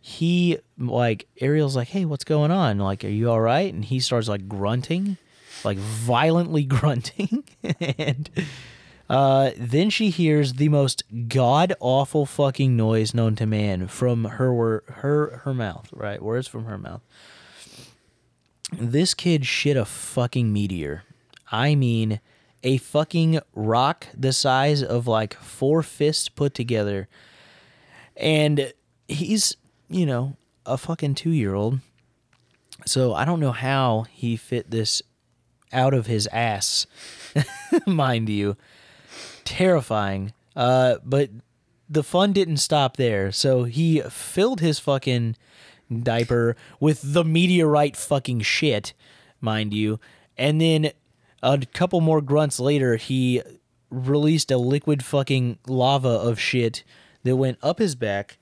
he like Ariel's like, "Hey, what's going on? Like, are you all right?" And he starts like grunting, like violently grunting, and uh, then she hears the most god awful fucking noise known to man from her her her mouth. Right, words from her mouth. This kid shit a fucking meteor. I mean, a fucking rock the size of like four fists put together, and he's you know a fucking two year old. So I don't know how he fit this out of his ass, mind you terrifying. Uh, but the fun didn't stop there. So he filled his fucking diaper with the meteorite fucking shit, mind you. And then a couple more grunts later, he released a liquid fucking lava of shit that went up his back,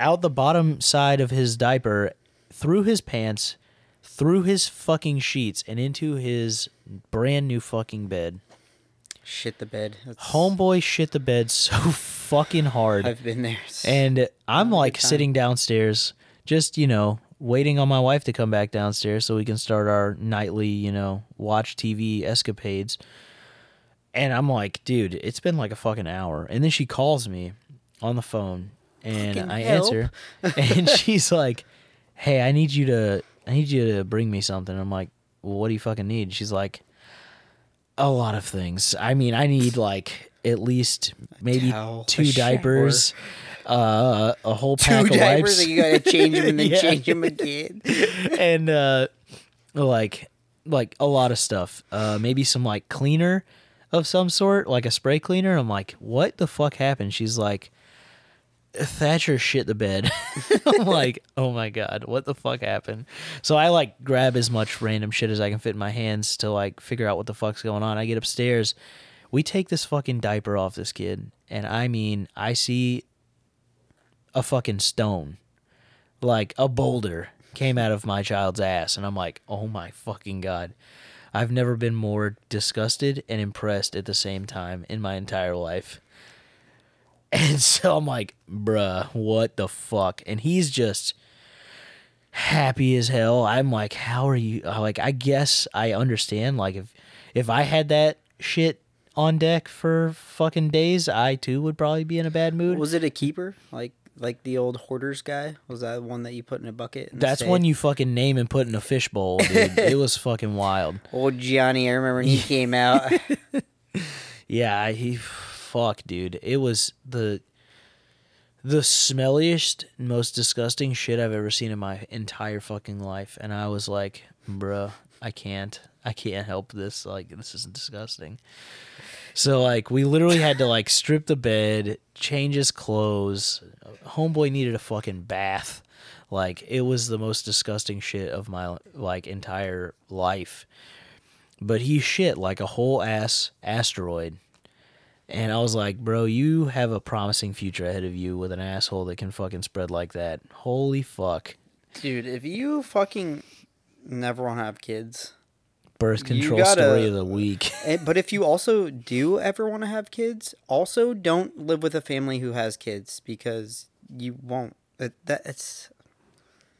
out the bottom side of his diaper, through his pants, through his fucking sheets, and into his brand new fucking bed. Shit the bed. That's- Homeboy shit the bed so fucking hard. I've been there. And I'm like sitting downstairs, just, you know, waiting on my wife to come back downstairs so we can start our nightly, you know, watch TV escapades. And I'm like, dude, it's been like a fucking hour. And then she calls me on the phone and Fucking I help. answer and she's like, "Hey, I need you to I need you to bring me something." I'm like, well, "What do you fucking need?" She's like, "A lot of things. I mean, I need like at least maybe towel, two shower. Uh, a whole two pack of diapers wipes, you gotta change them and then Yeah. change them again. and uh, like like a lot of stuff. Uh, maybe some like cleaner of some sort, like a spray cleaner. I'm like, what the fuck happened? She's like, Thatcher shit the bed. I'm like, oh my god, what the fuck happened? So I like grab as much random shit as I can fit in my hands to like figure out what the fuck's going on. I get upstairs, we take this fucking diaper off this kid, and I mean, I see a fucking stone, like a boulder, came out of my child's ass, and I'm like, oh my fucking god. I've never been more disgusted and impressed at the same time in my entire life. And so I'm like, bruh, what the fuck? And he's just happy as hell. I'm like, how are you? uh, Like, I guess I understand. Like, if if I had that shit on deck for fucking days, I too would probably be in a bad mood. Was it a keeper? Like like the old hoarders guy? Was that one that you put in a bucket? and That's one you fucking name and put in a fishbowl, dude. it was fucking wild. Old Johnny, I remember when he came out. Yeah, he fuck, dude. It was the the smelliest, most disgusting shit I've ever seen in my entire fucking life. And I was like, bruh, I can't. I can't help this. Like, this is disgusting. So like we literally had to like strip the bed, change his clothes. Homeboy needed a fucking bath. Like it was the most disgusting shit of my like entire life. But he shit like a whole ass asteroid. And I was like, bro, you have a promising future ahead of you with an asshole that can fucking spread like that. Holy fuck. Dude, if you fucking never want to have kids, Birth control gotta- story of the week. but if you also do ever want to have kids, also don't live with a family who has kids because you won't. That, that it's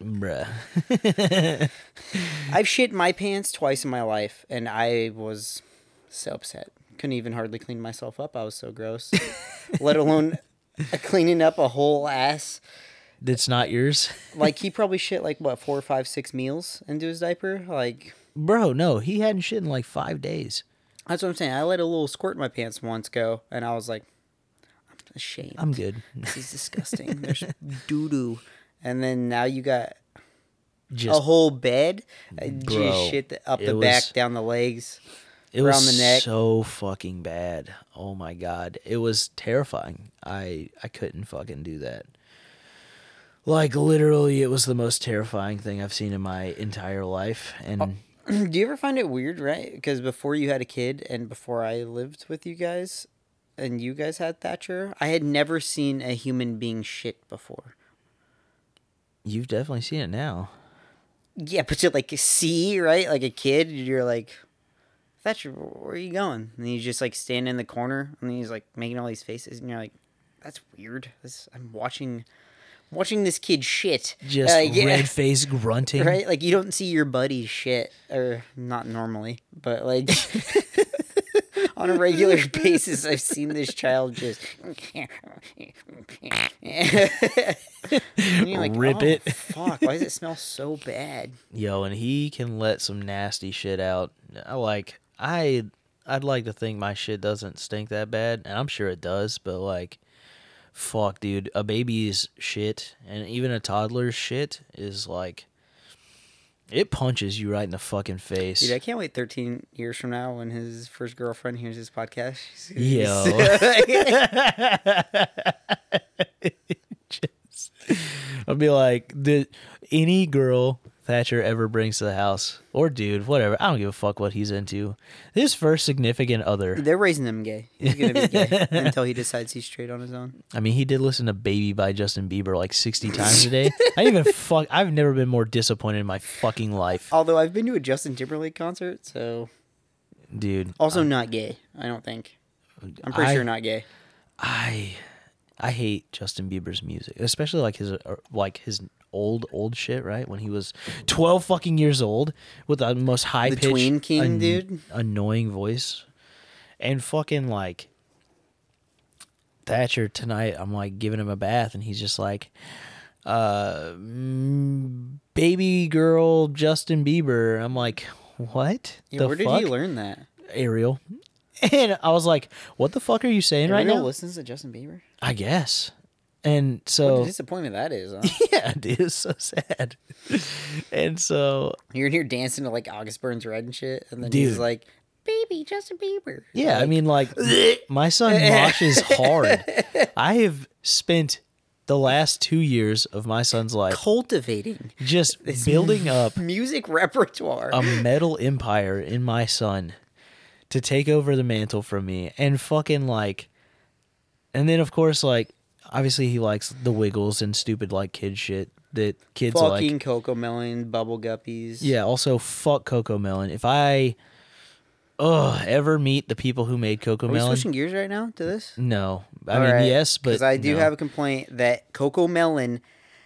Bruh. I've shit my pants twice in my life, and I was so upset. Couldn't even hardly clean myself up. I was so gross. Let alone cleaning up a whole ass. That's not yours. Like he probably shit like what four, five, six meals into his diaper. Like Bro, no, he hadn't shit in like five days. that's what I'm saying. I let a little squirt in my pants once go, and I was like, I'm ashamed. I'm good. This is disgusting. There's doo doo, and then now you got Just a whole bed, uh, Bro, just shit the, up the back, down the legs. it around was the neck. so fucking bad. Oh my god, it was terrifying. I I couldn't fucking do that. Like literally, it was the most terrifying thing I've seen in my entire life. And Do you ever find it weird, right? Because before you had a kid and before I lived with you guys and you guys had Thatcher, I had never seen a human being shit before. you've definitely seen it now. Yeah, but to like see, right? Like a kid, you're like, Thatcher, where are you going? And he's just like standing in the corner and he's like making all these faces and you're like, that's weird. This, I'm watching watching this kid shit. Just Uh, yeah. red face grunting. right? Like you don't see your buddy shit, or not normally, but like on a regular basis, I've seen this child just like, Rip "Oh, it." Fuck! Why does it smell so bad? Yo, and he can let some nasty shit out. I like I I'd like to think my shit doesn't stink that bad, and I'm sure it does, but like fuck, dude, a baby's shit and even a toddler's shit is like it punches you right in the fucking face. Dude, I can't wait 13 years from now when his first girlfriend hears his podcast. Just- I'll be like, the any girl Thatcher ever brings to the house, or dude, whatever, I don't give a fuck what he's into. His first significant other. They're raising him gay. He's gonna be gay until he decides he's straight on his own. I mean, he did listen to "Baby" by Justin Bieber like sixty times a day. I even fuck. I've never been more disappointed in my fucking life, Although I've been to a Justin Timberlake concert, so dude. also not gay. I don't think. I'm pretty I- sure not gay. I I hate Justin Bieber's music, especially like his uh, like his old old shit. Right when he was twelve fucking years old with the most high pitched, Tween King, dude? annoying voice, and fucking like Thatcher tonight. I'm like giving him a bath, and he's just like, uh, mm, baby girl Justin Bieber. I'm like, what? Yeah, the where fuck? did he learn that? Ariel. And I was like, "What the fuck are you saying right now?" listens to Justin Bieber. I guess. And What so a disappointment that is. Huh? yeah, dude, it's so sad. and so You're in here dancing to like August Burns Red and shit, and then Dude. he's like, "Baby, Justin Bieber." yeah, I mean like my son moshes hard. I have spent the last 2 years of my son's life cultivating just building up music repertoire. a metal empire in my son to take over the mantle from me and fucking like and then of course like obviously he likes the wiggles and stupid like kid shit that kids like. Fucking Coco Melon, Bubble Guppies. Yeah. Also, fuck Coco Melon. If I, ugh, ever meet the people who made Coco Are we Melon, switching gears right now to this? no. I mean, yes, but because I do no. have a complaint that Coco Melon,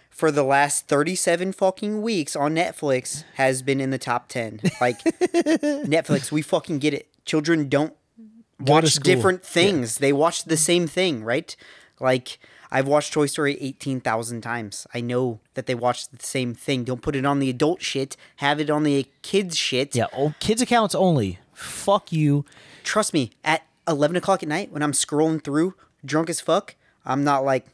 for the last thirty-seven fucking weeks on Netflix, has been in the top ten. Like Netflix, we fucking get it. Children don't Go to watch school. different things; they watch the same thing, right? Like I've watched Toy Story eighteen thousand times. I know that they watch the same thing. Don't put it on the adult shit. Have it on the kids shit. Yeah. Oh, kids accounts only. Fuck you. trust me, at 11 o'clock at night when I'm scrolling through drunk as fuck, I'm not like,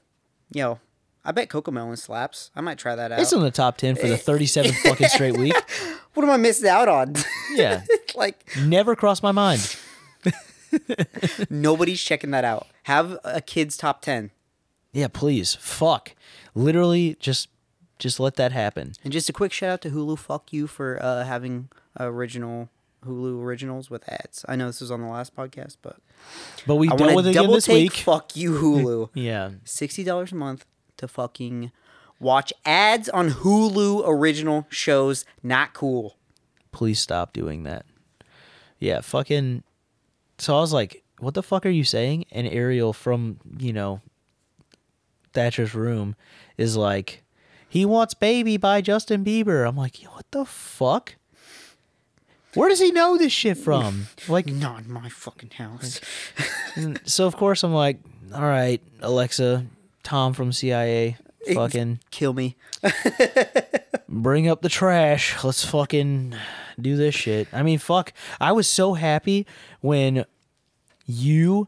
yo, I bet Coco Melon slaps. I might try that out. It's in the top ten for the 37th fucking straight week. what am I missing out on? Yeah. like, Never crossed my mind. nobody's checking that out. Have a kid's top 10. Yeah, please. Fuck. Literally, just just let that happen. And just a quick shout out to Hulu. Fuck you for uh, having original Hulu originals with ads. I know this was on the last podcast, but But we I dealt with it again double this take week. fuck you Hulu. Yeah. $60 a month to fucking watch ads on Hulu original shows. Not cool. Please stop doing that. Yeah, fucking. So I was like, "What the fuck are you saying?" And Ariel from you know Thatcher's room is like, "He wants Baby by Justin Bieber." I'm like, "What the fuck?" Where does he know this shit from? Like, Not in my fucking house. So of course I'm like, all right, Alexa, Tom from CIA, fucking Kill me. bring up the trash. Let's fucking do this shit. I mean, fuck. I was so happy when you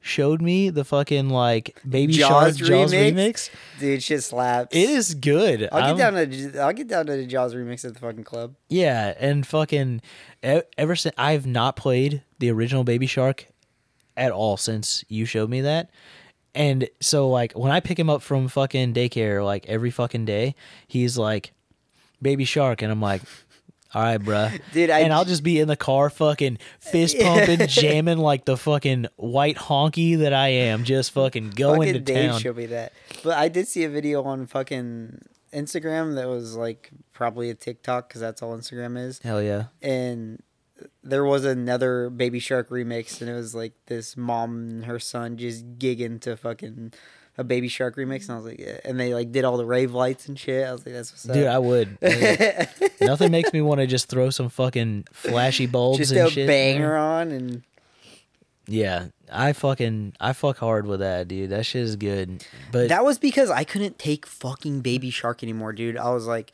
showed me the fucking like Baby Jaws Shark Jaws remix? remix. Dude, shit slaps. It is good. I'll I'm- get down to I'll get down to the Jaws remix at the fucking club. Yeah, and fucking ever since I've not played the original Baby Shark at all since you showed me that. And so like when I pick him up from fucking daycare like every fucking day, he's like Baby Shark and I'm like all right, bruh. Dude, I and I'll just be in the car fucking fist pumping, jamming like the fucking white honky that I am, just fucking going fucking to Dave town. showed me that. But I did see a video on fucking Instagram that was like probably a TikTok because that's all Instagram is. Hell yeah. And there was another Baby Shark remix, and it was like this mom and her son just gigging to fucking a Baby Shark remix, and I was like, yeah. and they like did all the rave lights and shit. I was like, that's what's up. Dude, I would. Nothing makes me want to just throw some fucking flashy bulbs just and a shit. banger on and Yeah, I fucking I fuck hard with that, dude. That shit is good. But that was because I couldn't take fucking Baby Shark anymore, dude. I was like,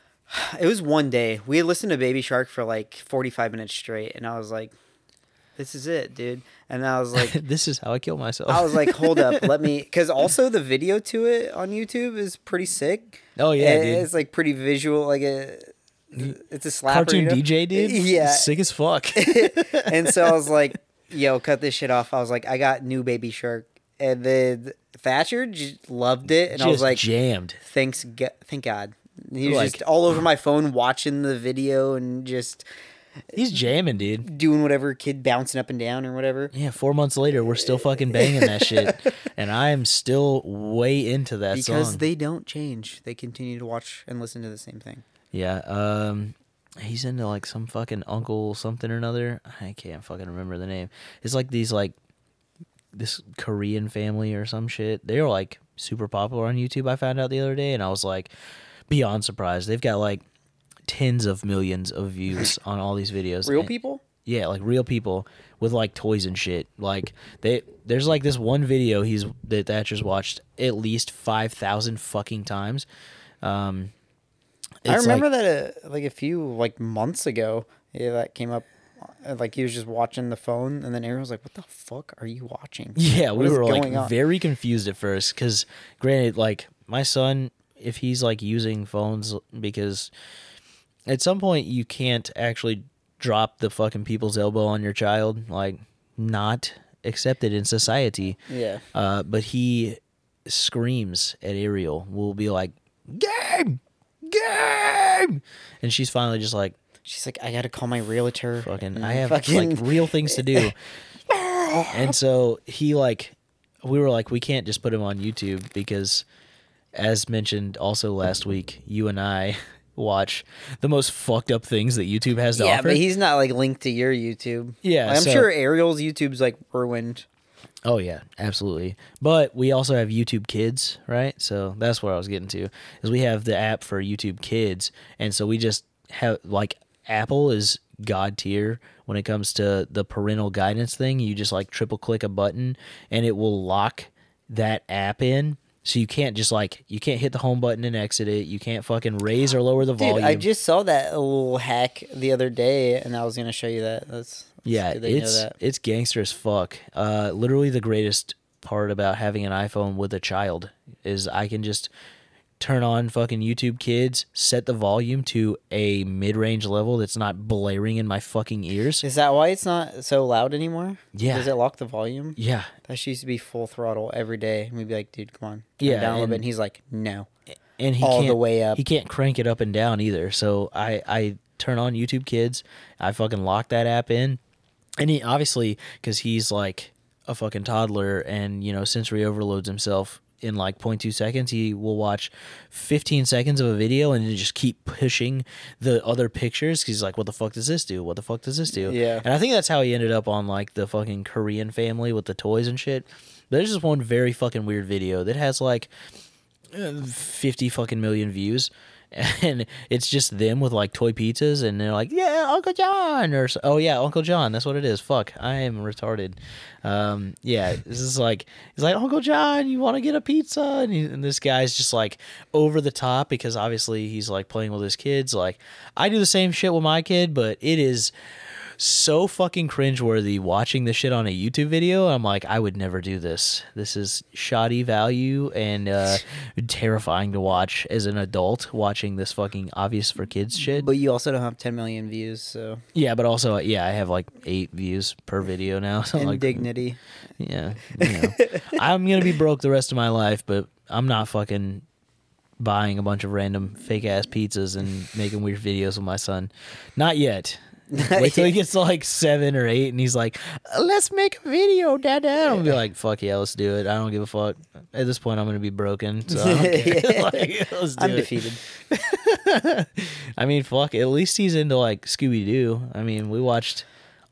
it was one day we had listened to Baby Shark for like forty five minutes straight, and I was like, this is it, dude. And I was like, this is how I kill myself. I was like, hold up, let me, because also the video to it on YouTube is pretty sick. oh yeah, It- dude. it's like pretty visual, like a. It's a slapper, Cartoon you know? DJ, dude. Yeah, sick as fuck. and so I was like, "Yo, cut this shit off." I was like, "I got new Baby Shark," and then Thatcher j- loved it, and just I was like, jammed. "Thanks, g- thank God." He was Like- just all over my phone watching the video and just He's jamming, dude. doing whatever, kid bouncing up and down or whatever. Yeah, four months later, we're still fucking banging that shit, and I am still way into that Because song. they don't change; they continue to watch and listen to the same thing. yeah, um, he's into like some fucking uncle something or another. I can't fucking remember the name. It's like these like this Korean family or some shit. They are like super popular on YouTube. I found out the other day, and I was like beyond surprised. They've got like tens of millions of views on all these videos. Real And- people? Yeah, like real people with like toys and shit. Like they there's like this one video he's that Thatcher's watched at least five thousand fucking times. Um I remember like- that uh, like a few like months ago. Yeah, that came up. uh, Like he was just watching the phone, and then Aaron was like, "What the fuck are you watching?" Yeah, What we were like on? very confused at first because, granted, like my son, if he's like using phones, because at some point you can't actually drop the fucking people's elbow on your child, like not accepted in society. Yeah. Uh, but he screams at Ariel. We'll be like, "Game, game," and she's finally just like, She's like, I gotta call my realtor. fucking I have fucking- like real things to do. and so he like we were like we can't just put him on YouTube because as mentioned also last week, you and I watch the most fucked up things that YouTube has to yeah, offer. but he's not like linked to your YouTube. Yeah, I'm so- sure Ariel's YouTube's like ruined. Oh yeah, absolutely. But we also have YouTube Kids, right? So that's what I was getting to. Is we have the app for YouTube Kids, and so we just have like Apple is god tier when it comes to the parental guidance thing. You just like triple click a button, and it will lock that app in. So you can't just like you can't hit the home button and exit it. You can't fucking raise or lower the Dude, volume. I just saw that little hack the other day, and I was gonna show you that. That's, that's Yeah, good that you know it's it's gangster as fuck. Uh, literally, the greatest part about having an iPhone with a child is I can just turn on fucking YouTube Kids, set the volume to a mid-range level that's not blaring in my fucking ears. Is that why it's not so loud anymore? Yeah. Does it lock the volume? Yeah, That used to be full throttle every day, and we'd be like, "Dude, come on, turn Yeah, down a little bit." And he's like, "No." and he All the can't, way up. He can't crank it up and down either. So I I turn on YouTube Kids. I fucking lock that app in, and he obviously because he's like a fucking toddler and you know sensory overloads himself in like 0.2 seconds he will watch 15 seconds of a video and then just keep pushing the other pictures he's like what the fuck does this do? What the fuck does this do? Yeah. and i think that's how he ended up on like the fucking korean family with the toys and shit. There's just one very fucking weird video that has like uh, 50 fucking million views and it's just them with like toy pizzas and they're like yeah uncle john or oh yeah uncle john that's what it is. Fuck i am retarded. Um yeah this is like he's like uncle john you want to get a pizza? And, he, and this guy's just like over the top because obviously he's like playing with his kids. Like i do the same shit with my kid but it is so fucking cringeworthy watching this shit on a YouTube video. I'm like, I would never do this. This is shoddy value and uh, terrifying to watch as an adult watching this fucking obvious for kids shit. But you also don't have 10 million views, so yeah, but also, yeah, I have like eight views per video now. So like, indignity. yeah, you know, I'm gonna be broke the rest of my life, but I'm not fucking buying a bunch of random fake ass pizzas and making weird videos with my son. Not yet. Wait till he gets to like seven or eight, and he's like, "Let's make a video, Dad." Dad." I'll be like, "Fuck yeah, let's do it." I don't give a fuck. At this point, I'm gonna be broken, so I like, let's do I'm it. defeated. I mean, fuck. At least he's into like Scooby Doo. I mean, we watched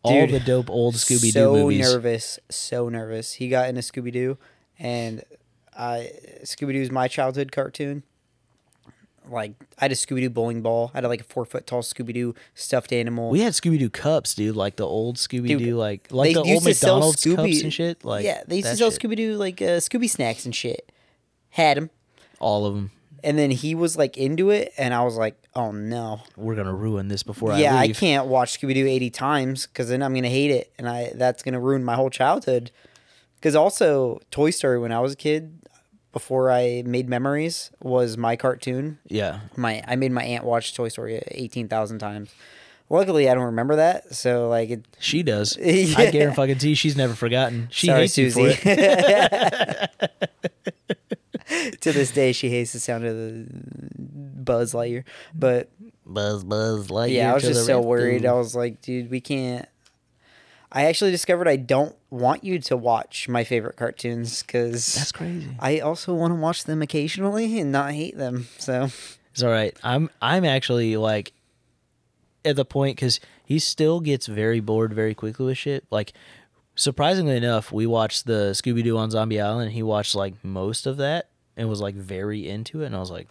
all Dude, the dope old Scooby Doo so movies. nervous, so nervous. He got into Scooby Doo, and I Scooby Doo's my childhood cartoon. Like I had a Scooby Doo bowling ball. I had like a four foot tall Scooby Doo stuffed animal. We had Scooby Doo cups, dude, like the old Scooby Doo, like like the old McDonald's cups and shit. Like yeah, they used to sell. Scooby Doo like uh, Scooby snacks and shit. Had them, all of them. and then he was like into it, and I was like, oh no. We're gonna ruin this before I yeah, I I leave. can't watch Scooby Doo eighty times because then I'm gonna hate it, and I that's gonna ruin my whole childhood. Because also Toy Story when I was a kid, before I made memories, was my cartoon. Yeah, My I made my aunt watch Toy Story eighteen thousand times. Luckily, I don't remember that, so like it. she does. Yeah. I guarantee she's never forgotten. She Sorry, hates you for Susie. it. to this day, she hates the sound of the Buzz Lightyear. But Buzz, buzz, Lightyear. yeah, I was just so worried. I was like, dude, we can't. I actually discovered I don't want you to watch my favorite cartoons because That's crazy. I also want to watch them occasionally and not hate them. So It's all right. I'm I'm actually like at the point because he still gets very bored very quickly with shit. Like surprisingly enough, we watched the Scooby Doo on Zombie Island. He watched like most of that and was like very into it. And I was like,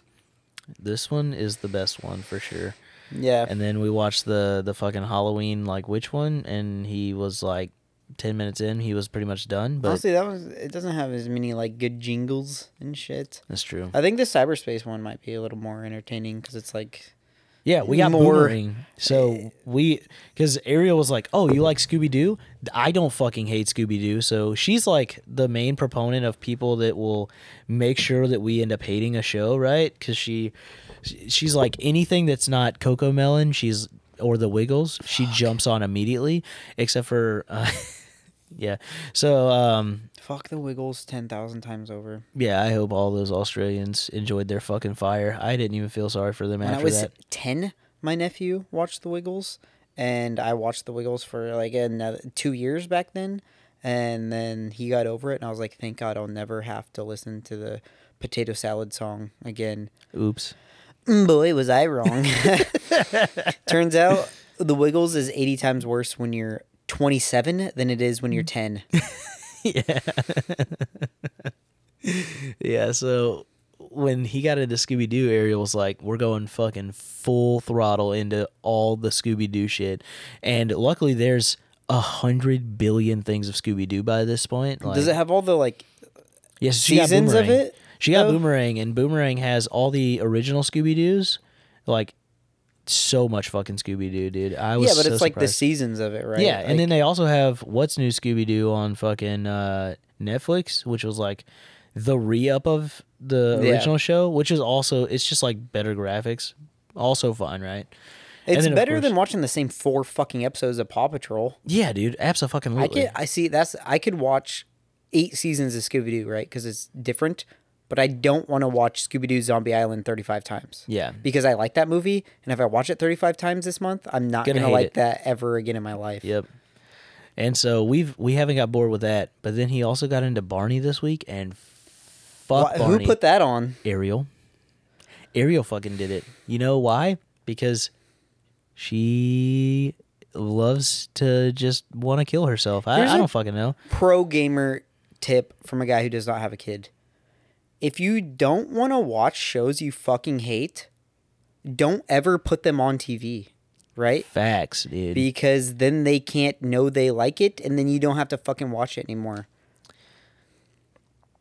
this one is the best one for sure. Yeah, And then we watched the the fucking Halloween like which one, and he was like ten minutes in, he was pretty much done. But honestly, that was it. Doesn't have as many like good jingles and shit. that's true. I think the cyberspace one might be a little more entertaining because it's like Yeah, we got more- boomerang. So eh. we, because Ariel was like, "Oh, you like Scooby Doo? I don't fucking hate Scooby Doo." So she's like the main proponent of people that will make sure that we end up hating a show, right? Because she, she's like anything that's not Coco Melon, she's or the Wiggles, she jumps on immediately, except for, uh, yeah. So um, fuck the Wiggles ten thousand times over. yeah, I hope all those Australians enjoyed their fucking fire. I didn't even feel sorry for them When I after was that. ten, my nephew watched the Wiggles, and I watched the Wiggles for like another two years back then. And then he got over it, and I was like, "Thank God, I'll never have to listen to the potato salad song again. Oops. Boy, was I wrong. Turns out the Wiggles is 80 times worse when you're 27 than it is when you're 10. yeah. yeah, so when he got into Scooby Doo, Ariel was like, We're going fucking full throttle into all the Scooby Doo shit. And luckily there's a hundred billion things of Scooby Doo by this point. Like, Does it have all the like yes, seasons of it, She got though? Boomerang, and Boomerang has all the original Scooby Doos. Like, so much fucking Scooby Doo, dude. I was Yeah, but so it's like the seasons of it, right? Yeah, and then they also have What's New Scooby Doo on fucking uh, Netflix, which was like the re up of the Yeah. original show, which is also it's just like better graphics, also fun, right? it's then, better course- than watching the same four fucking episodes of Paw Patrol. Yeah, dude, absolutely. I could I see that's I could watch eight seasons of Scooby Doo, right? Because it's different. But I don't want to watch Scooby Doo Zombie Island 35 times. Yeah. Because I like that movie, and if I watch it 35 times this month, I'm not Gonna gonna, like it. that ever again in my life. Yep. And so we've we haven't got bored with that, but then he also got into Barney this week, and fuck Barney. who put that on? Ariel. Ariel fucking did it. You know why? Because she loves to just want to kill herself. I, I don't fucking know. Pro gamer tip from a guy who does not have a kid. If you don't want to watch shows you fucking hate, don't ever put them on TV, right? Facts, dude. Because then they can't know they like it, and then you don't have to fucking watch it anymore.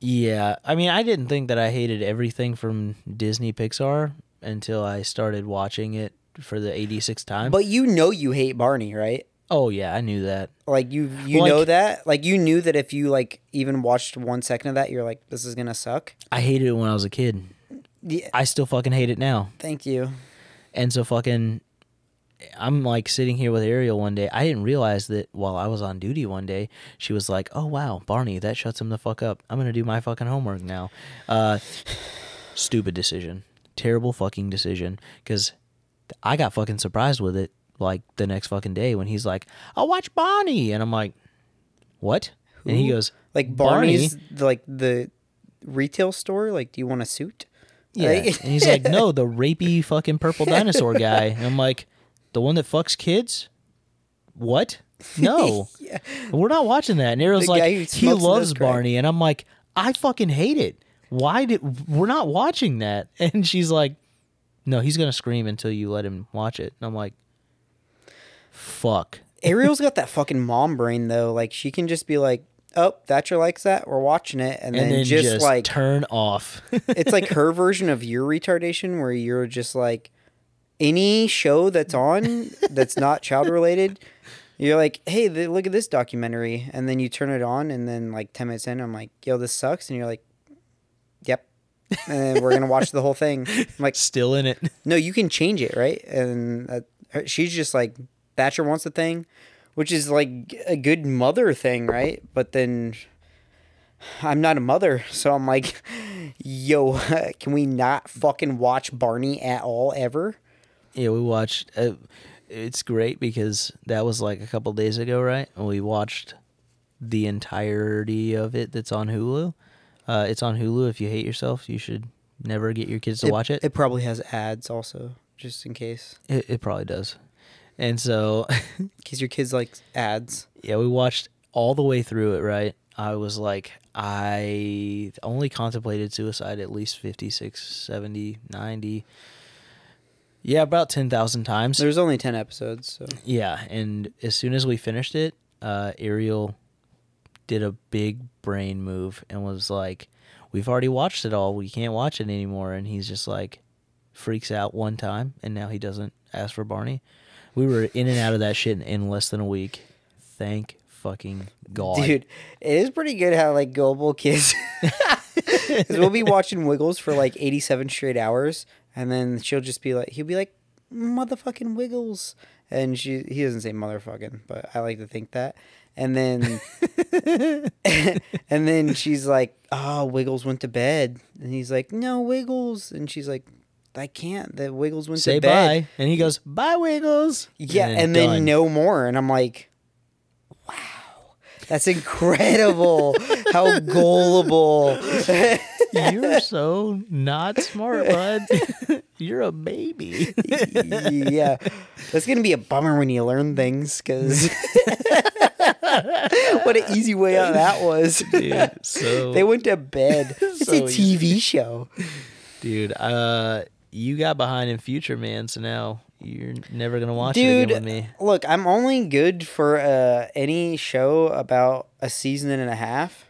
yeah, I mean, I didn't think that I hated everything from Disney Pixar until I started watching it for the 86th time. But you know you hate Barney, right? Oh yeah, I knew that. Like you you Like- know that? Like you knew that if you like even watched one second of that, you're like, this is gonna suck. I hated it when I was a kid. Yeah, I still fucking hate it now. thank you. And so fucking I'm like sitting here with Ariel one day. I didn't realize that while I was on duty one day, she was like, "Oh wow, Barney, that shuts him the fuck up. I'm going to do my fucking homework now." Uh stupid decision. Terrible fucking decision cuz I got fucking surprised with it like the next fucking day when he's like, "I'll watch Barney." And I'm like, "What?" And he goes, Like Barney? Barney's like the retail store. Like, do you want a suit? Yeah. Like- and he's like, no, the rapey fucking purple dinosaur guy. And I'm like, the one that fucks kids? What? No. Yeah. We're not watching that. And Ariel's like, he loves. Barney. And I'm like, I fucking hate it. Why did we're not watching that? And she's like, no, he's gonna scream until you let him watch it. And I'm like, fuck. Ariel's got that fucking mom brain though. Like she can just be like, "Oh, Thatcher likes that. We're watching it," and, And then, then just, just, like turn off. it's like her version of your retardation, where you're just like any show that's on that's not child related. You're like, hey, th- look at this documentary, and then you turn it on, and then like ten minutes in, I'm like, yo, this sucks, and you're like, yep, and then we're gonna watch the whole thing. I'm like, Still in it. no, you can change it, right? And uh, her- she's just like, Thatcher wants the thing, which is like a good mother thing, right? But then I'm not a mother, so I'm like, yo, can we not fucking watch Barney at all ever? Yeah, we watched. Uh, it's great because that was like a couple days ago, right? And we watched the entirety of it. That's on Hulu. Uh, it's on Hulu. If you hate yourself, you should never get your kids to watch it. It probably has ads also, just in case. It, it probably does. And so, because your kids like ads. yeah, we watched all the way through it. Right? I was like, I only contemplated suicide at least 56, 70, 90. Yeah, about 10,000 times. There's only 10 episodes, so. Yeah, and as soon as we finished it, uh, Ariel did a big brain move and was like, "We've already watched it all. We can't watch it anymore." And he's just like, freaks out one time, and now he doesn't ask for Barney. We were in and out of that shit in, in less than a week. Thank fucking god, Dude, it is pretty good how like gullible kids. We'll be watching Wiggles for like 87 straight hours, and then she'll just be like, he'll be like, motherfucking Wiggles, and she he doesn't say motherfucking, but I like to think that. And then, and then she's like, "Oh, Wiggles went to bed," and he's like, "No, Wiggles," and she's like, "I can't. The Wiggles went say to bed." bye, and he goes, "Bye, Wiggles." Yeah, and then, done. no more, and I'm like, wow. That's incredible. How gullible. You're so not smart, bud. You're a baby. yeah. That's going to be a bummer when you learn things because what an easy way out that was. Dude, so They went to bed. It's So a TV show. dude, uh you got behind in Future Man, so now you're never gonna watch it again with me. look, I'm only good for uh, any show about a season and a half.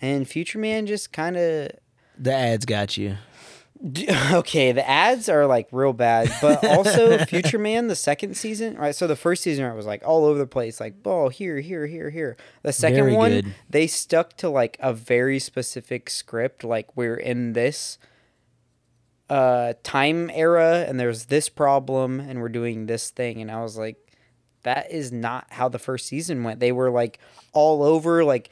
And Future Man just kind of The ads got you. Okay, the ads are like real bad, but also Future Man, the second season, right? So the first season I was like all over the place, like oh here, here, here, here. The second Very one, good. they stuck to like a very specific script, like we're in this uh time era and there's this problem and we're doing this thing and I was like that is not how the first season went. They were like all over like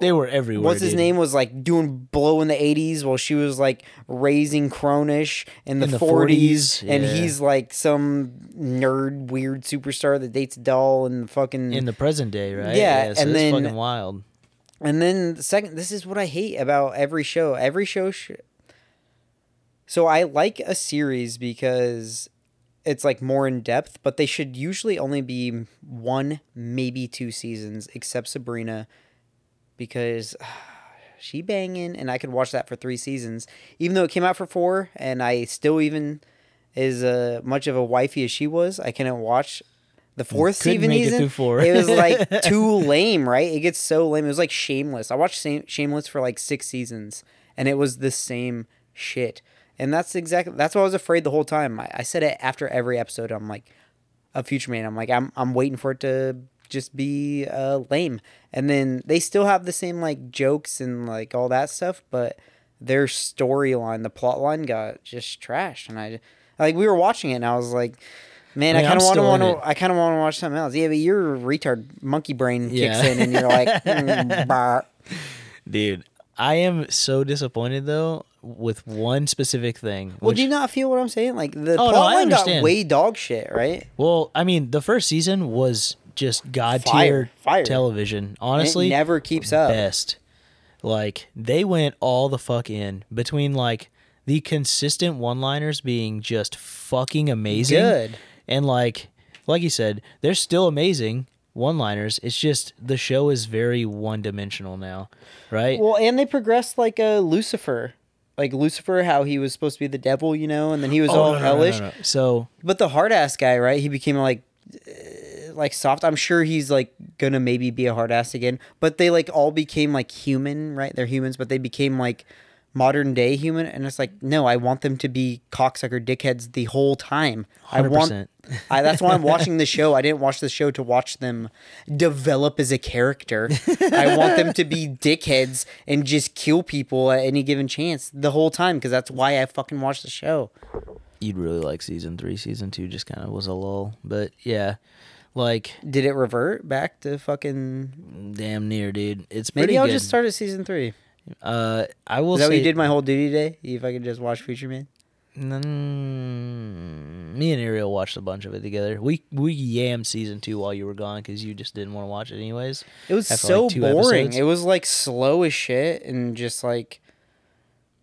They were everywhere. What's his dude. name was like doing blow in the 80s while she was like raising Cronish in the, 40s, 40s, and he's like some nerd weird superstar that dates doll and fucking in the present day, right? Yeah, so and then- fucking wild. and then the second this is what I hate about every show every show sh- so I like a series because it's like more in depth but they should usually only be one maybe two seasons except Sabrina because she banging and I could watch that for 3 seasons even though it came out for 4 and I still even as uh, much of a wifey as she was I couldn't watch the fourth season it four. it was like too lame, right? It gets so lame. It was like Shameless. I watched Shameless for like six seasons, and it was the same shit. And that's exactly that's what I was afraid the whole time. I, I said it after every episode. I'm like, a Future Man. I'm like, I'm I'm waiting for it to just be uh, lame. And then they still have the same like jokes and like all that stuff, but their storyline, the plot line got just trashed. And I like we were watching it, and I was like. Man, I I, kind of want to want to. I kind of want to watch something else. Yeah, but your retard monkey brain kicks Yeah. in, and you're like, mm. Dude, I am so disappointed though with one specific thing. Well, which- do you not feel what I'm saying? Like the Oh, no, plot I line got way dog shit, right? well, I mean, the first season was just god tier television. And Honestly, it never keeps up. best. Like they went all the fuck in between like the consistent one-liners being just fucking amazing. Good. And like like you said, they're still amazing one-liners. It's just the show is very one-dimensional now, right? Well, and they progressed like a Lucifer, like Lucifer, how he was supposed to be the devil, you know, and then he was Oh, all no, no, hellish. no, no. So But the hard ass guy, right? He became like, uh, like soft. I'm sure he's like gonna maybe be a hard ass again. But they like all became like human, right? They're humans, but they became like modern day human. And it's like, no, I want them to be cocksucker dickheads the whole time. I want. 100%. I, that's why I'm watching the show. I didn't watch the show to watch them develop as a character. I want them to be dickheads and just kill people at any given chance the whole time because that's why I fucking watch the show. you'd really like season 3, season 2 just kind of was a lull, but yeah. Like Did it revert back to fucking? damn near, dude. It's Maybe I'll good. just start at season three. Uh I will Is that say what you did my whole duty day? If I could just watch Future Man. Mm, me and Ariel watched a bunch of it together. We we yammed season two while you were gone because you just didn't want to watch it anyways. It was so like, boring. episodes? It was like slow as shit and just like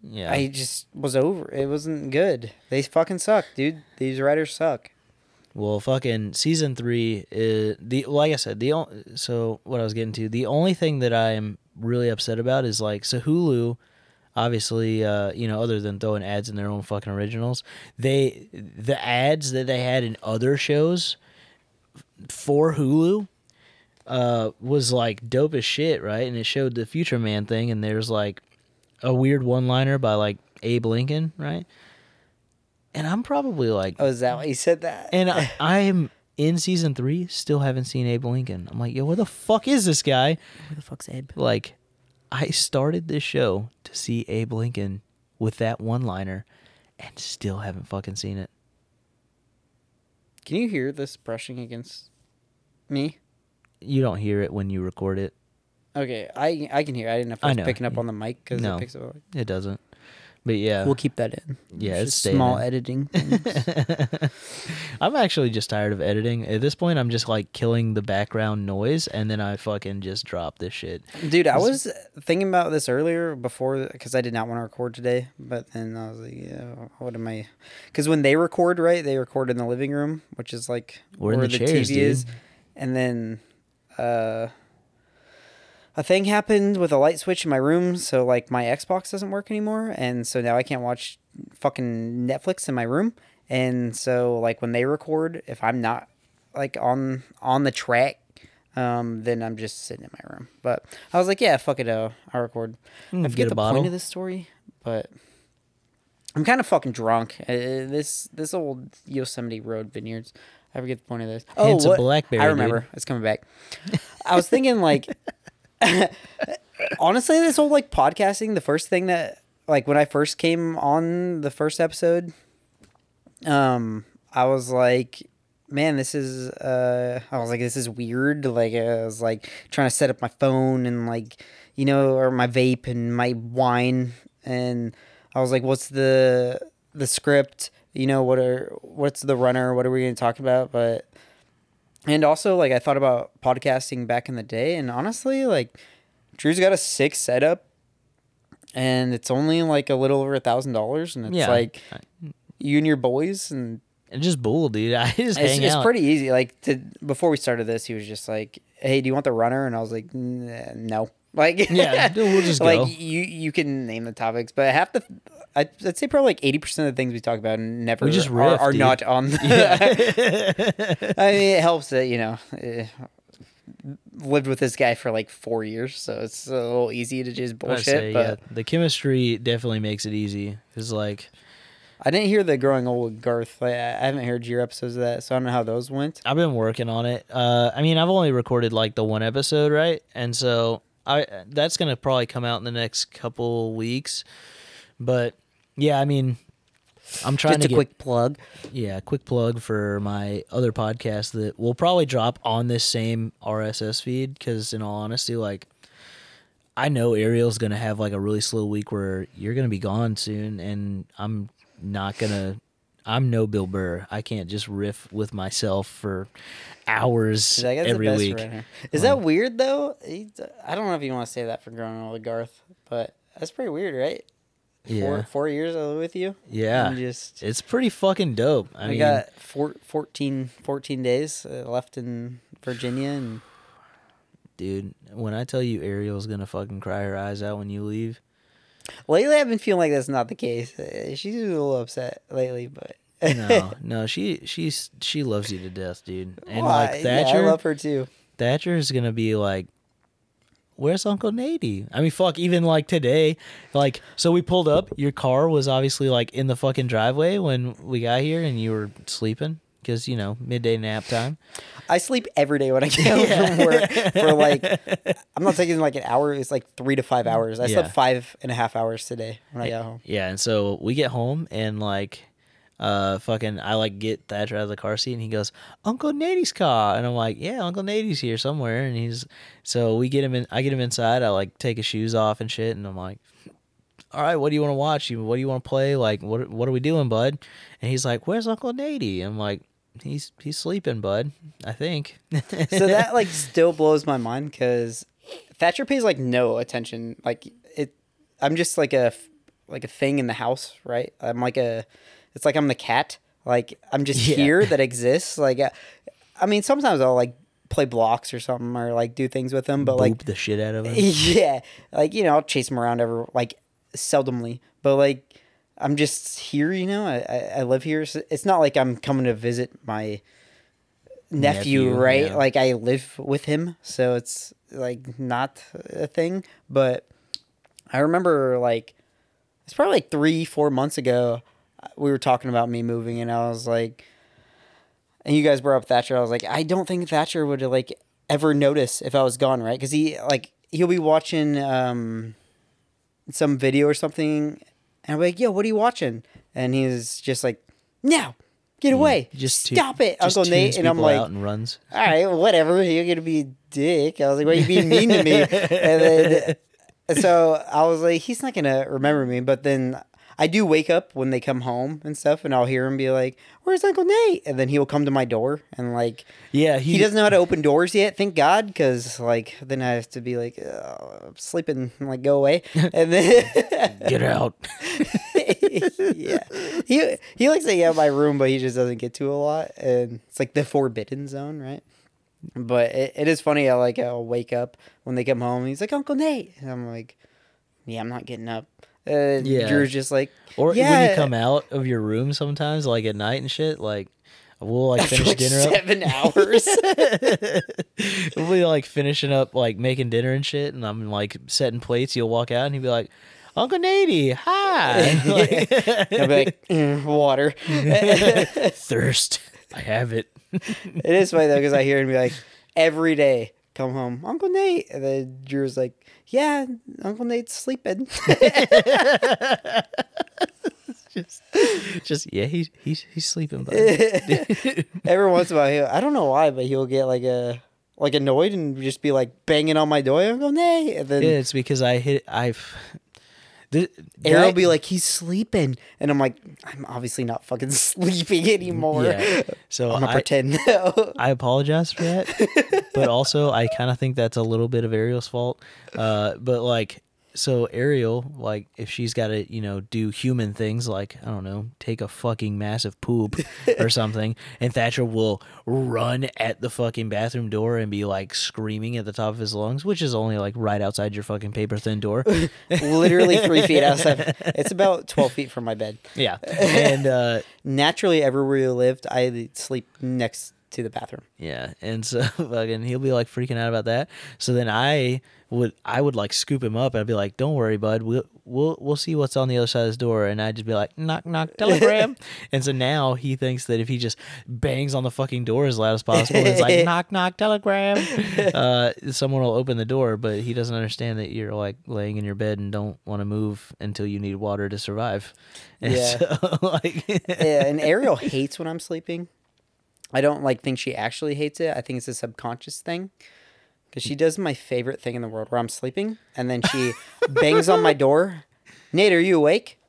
Yeah, I just was over. It wasn't good. They fucking suck, dude. These writers suck. well, fucking season three is the like I said the only so what I was getting to the only thing that I am really upset about is like so Hulu. Obviously, uh, you know, other than throwing ads in their own fucking originals, they the ads that they had in other shows for Hulu uh, was like dope as shit, right? And it showed the Future Man thing, and there's like a weird one liner by like Abe Lincoln, right? And I'm probably like, Oh, is that why you said that? and I, I'm in season three, still haven't seen Abe Lincoln. I'm like, yo, where the fuck is this guy? Who the fuck's Abe? Like, I started this show to see Abe Lincoln with that one liner, and still haven't fucking seen it. Can you hear this brushing against me? You don't hear it when you record it. Okay, I I can hear. I didn't know if I I was know. picking up on the mic because No. it picks up. It doesn't. But yeah, We'll keep that in. Yeah, It's small editing. I'm actually just tired of editing. At this point, I'm just like killing the background noise, and then I fucking just drop this shit. Dude, I was thinking about this earlier before because I did not want to record today, but then I was like, yeah, what am I? Because when they record, right, they record in the living room, which is like We're in the chairs, dude. and then uh, a thing happened with a light switch in my room, so like my Xbox doesn't work anymore, and so now I can't watch fucking Netflix in my room, and so like when they record, if I'm not like on on the track um, then I'm just sitting in my room. But I was like, yeah, fuck it, uh, I'll record. Mm, I forget the bottle. point of this story, but I'm kind of fucking drunk. Uh, this this old Yosemite Road vineyards. I forget the point of this. Oh, of what- blackberry, I remember. It's coming back. I was thinking like, honestly, this whole like podcasting. The first thing that like when I first came on the first episode, um, I was like, man, this is uh, I was like, this is weird. Like I was like trying to set up my phone and like you know, or my vape and my wine, and I was like, what's the the script? You know, what are what's the runner? What are we going to talk about? But and also like I thought about podcasting back in the day, and honestly, like Drew's got a sick setup. And it's only like a little over a thousand dollars, and it's Yeah. like you and your boys, and And just bull, dude. I just it's, it's pretty easy. Like to before we started this, he was just like, "Hey, do you want the runner?" And I was like, "No." Like, Yeah, we'll just like go. you you can name the topics, but half the I'd, I'd say probably like eighty percent of the things we talk about never We just are, riff, are dude. not on. The, I mean, it helps that you know. eh, lived with this guy for like four years, so it's a little easy to just bullshit. say, but yeah, the chemistry definitely makes it easy. Cause like I didn't hear the growing old with Garth. Like, I I haven't heard your episodes of that, so I don't know how those went. I've been working on it. Uh, I mean, I've only recorded like the one episode, right? And so I that's gonna probably come out in the next couple weeks. But yeah, I mean, I'm trying Just to a get quick plug. yeah, quick plug for my other podcast that will probably drop on this same RSS feed. Because in all honesty, like I know Ariel's gonna have like a really slow week where you're gonna be gone soon, and I'm not gonna. I'm no Bill Burr. I can't just riff with myself for hours guy's every week. Is that weird though? I don't know if you want to say that for growing old with Garth, but that's pretty weird, right? Yeah, Four, four years with you. yeah. Just It's pretty fucking dope. I I mean, got four, 14, 14 days uh, left in Virginia, and dude, when I tell you Ariel's gonna fucking cry her eyes out when you leave, lately I've been feeling like that's not the case. Uh, She's a little upset lately, but no, no, she she's she loves you to death, dude. And Why? like Yeah, Thatcher, I love her too. Thatcher is gonna be like, "Where's Uncle Nady?" I mean, fuck. Even like today, like, so we pulled up. Your car was obviously like in the fucking driveway when we got here, and you were sleeping because you know midday nap time. I sleep every day when I get home from work for like I'm not taking like an hour. It's like three to five hours. I Yeah. slept five and a half hours today when I got home. Yeah, and so we get home and like uh fucking I like get Thatcher out of the car seat and he goes, Uncle Nady's car and I'm like, Yeah, Uncle Nady's here somewhere and he's so we get him in I get him inside, I like take his shoes off and shit and I'm like all right, what do you want to watch? What do you want to play? Like, what what are we doing, bud? And he's like, "Where's Uncle Nady?" I'm like, "He's he's sleeping, bud. I think." so that like still blows my mind because Thatcher pays like no attention. Like it, I'm just like a like a thing in the house, right? I'm like a, it's like I'm the cat. Like I'm just Yeah. here that exists. Like, I, I mean, sometimes I'll like play blocks or something or like do things with him, but Boop like the shit out of him. yeah, like you know, I'll chase him around ever like seldomly, but like I'm just here. You know, I I, I live here. So it's not like I'm coming to visit my nephew, Nephew, right? yeah. Like I live with him, so it's like not a thing. But I remember like it's probably like three, four months ago. We were talking about me moving, and I was like, and you guys brought up Thatcher. I was like, I don't think Thatcher would like ever notice if I was gone, right? Because he like he'll be watching um some video or something, and I'm like, Yo, what are you watching? And he's just like, No, get away, just stop it, just Uncle Nate. tunes And I'm people like, out and runs. all right, whatever. You're gonna be a dick. I was like, why are you being mean to me? and then, so I was like, he's not gonna remember me. But then I do wake up when they come home and stuff, and I'll hear him be like, "Where's Uncle Nate?" And then he'll come to my door, and like Yeah, he, doesn't know how to open doors yet. Thank God, because like then I have to be like, oh, I'm sleeping, I'm like go away, and then get out. yeah, he he likes to get out of my room, but he just doesn't get to a lot, and it's like the forbidden zone, right? But it, it is funny. I like I'll wake up when they come home. And he's like Uncle Nate, and I'm like, yeah, I'm not getting up. Uh, Yeah. Drew's just like, Or when you come out of your room sometimes, like at night and shit, like we'll like finish like dinner up. seven hours. we'll be like finishing up like making dinner and shit, and I'm like setting plates. You'll walk out and he'll be like, "Uncle Nady, hi." Like, I'll be like, "Mm, water. Thirst. I have it. It is funny though because I hear him be like every day, come home, Uncle Nate, and then Drew's like, yeah, Uncle Nate's sleeping. Just, just yeah, he's he's he's sleeping. Every once in a while, he'll, I don't know why, but he'll get like a like annoyed and just be like banging on my door, Uncle Nate, and then yeah, it's because I hit. I've. The, Aaron will be like, he's sleeping, and I'm like, I'm obviously not fucking sleeping anymore. Yeah. So I'm gonna I, pretend. I apologize for that, but also I kind of think that's a little bit of Ariel's fault. Uh, but like, so Ariel, like, if she's got to, you know, do human things like I don't know, take a fucking massive poop or something, and Thatcher will run at the fucking bathroom door and be like screaming at the top of his lungs, which is only like right outside your fucking paper thin door. Literally three feet outside. It's about twelve feet from my bed. yeah, and uh, Naturally, everywhere you lived, I sleep next to the bathroom. Yeah, and so fucking he'll be like freaking out about that. So then I would I would like scoop him up and I'd be like, "Don't worry, bud. We'll we'll we'll see what's on the other side of this door." And I'd just be like, "Knock knock telegram." and so now he thinks that if he just bangs on the fucking door as loud as possible, it's like knock knock telegram, uh, someone will open the door. But he doesn't understand that you're like laying in your bed and don't want to move until you need water to survive. And Yeah. so, like yeah, and Ariel hates when I'm sleeping. I don't like think she actually hates it. I think it's a subconscious thing. Because she does my favorite thing in the world where I'm sleeping and then she bangs on my door. Nate, are you awake?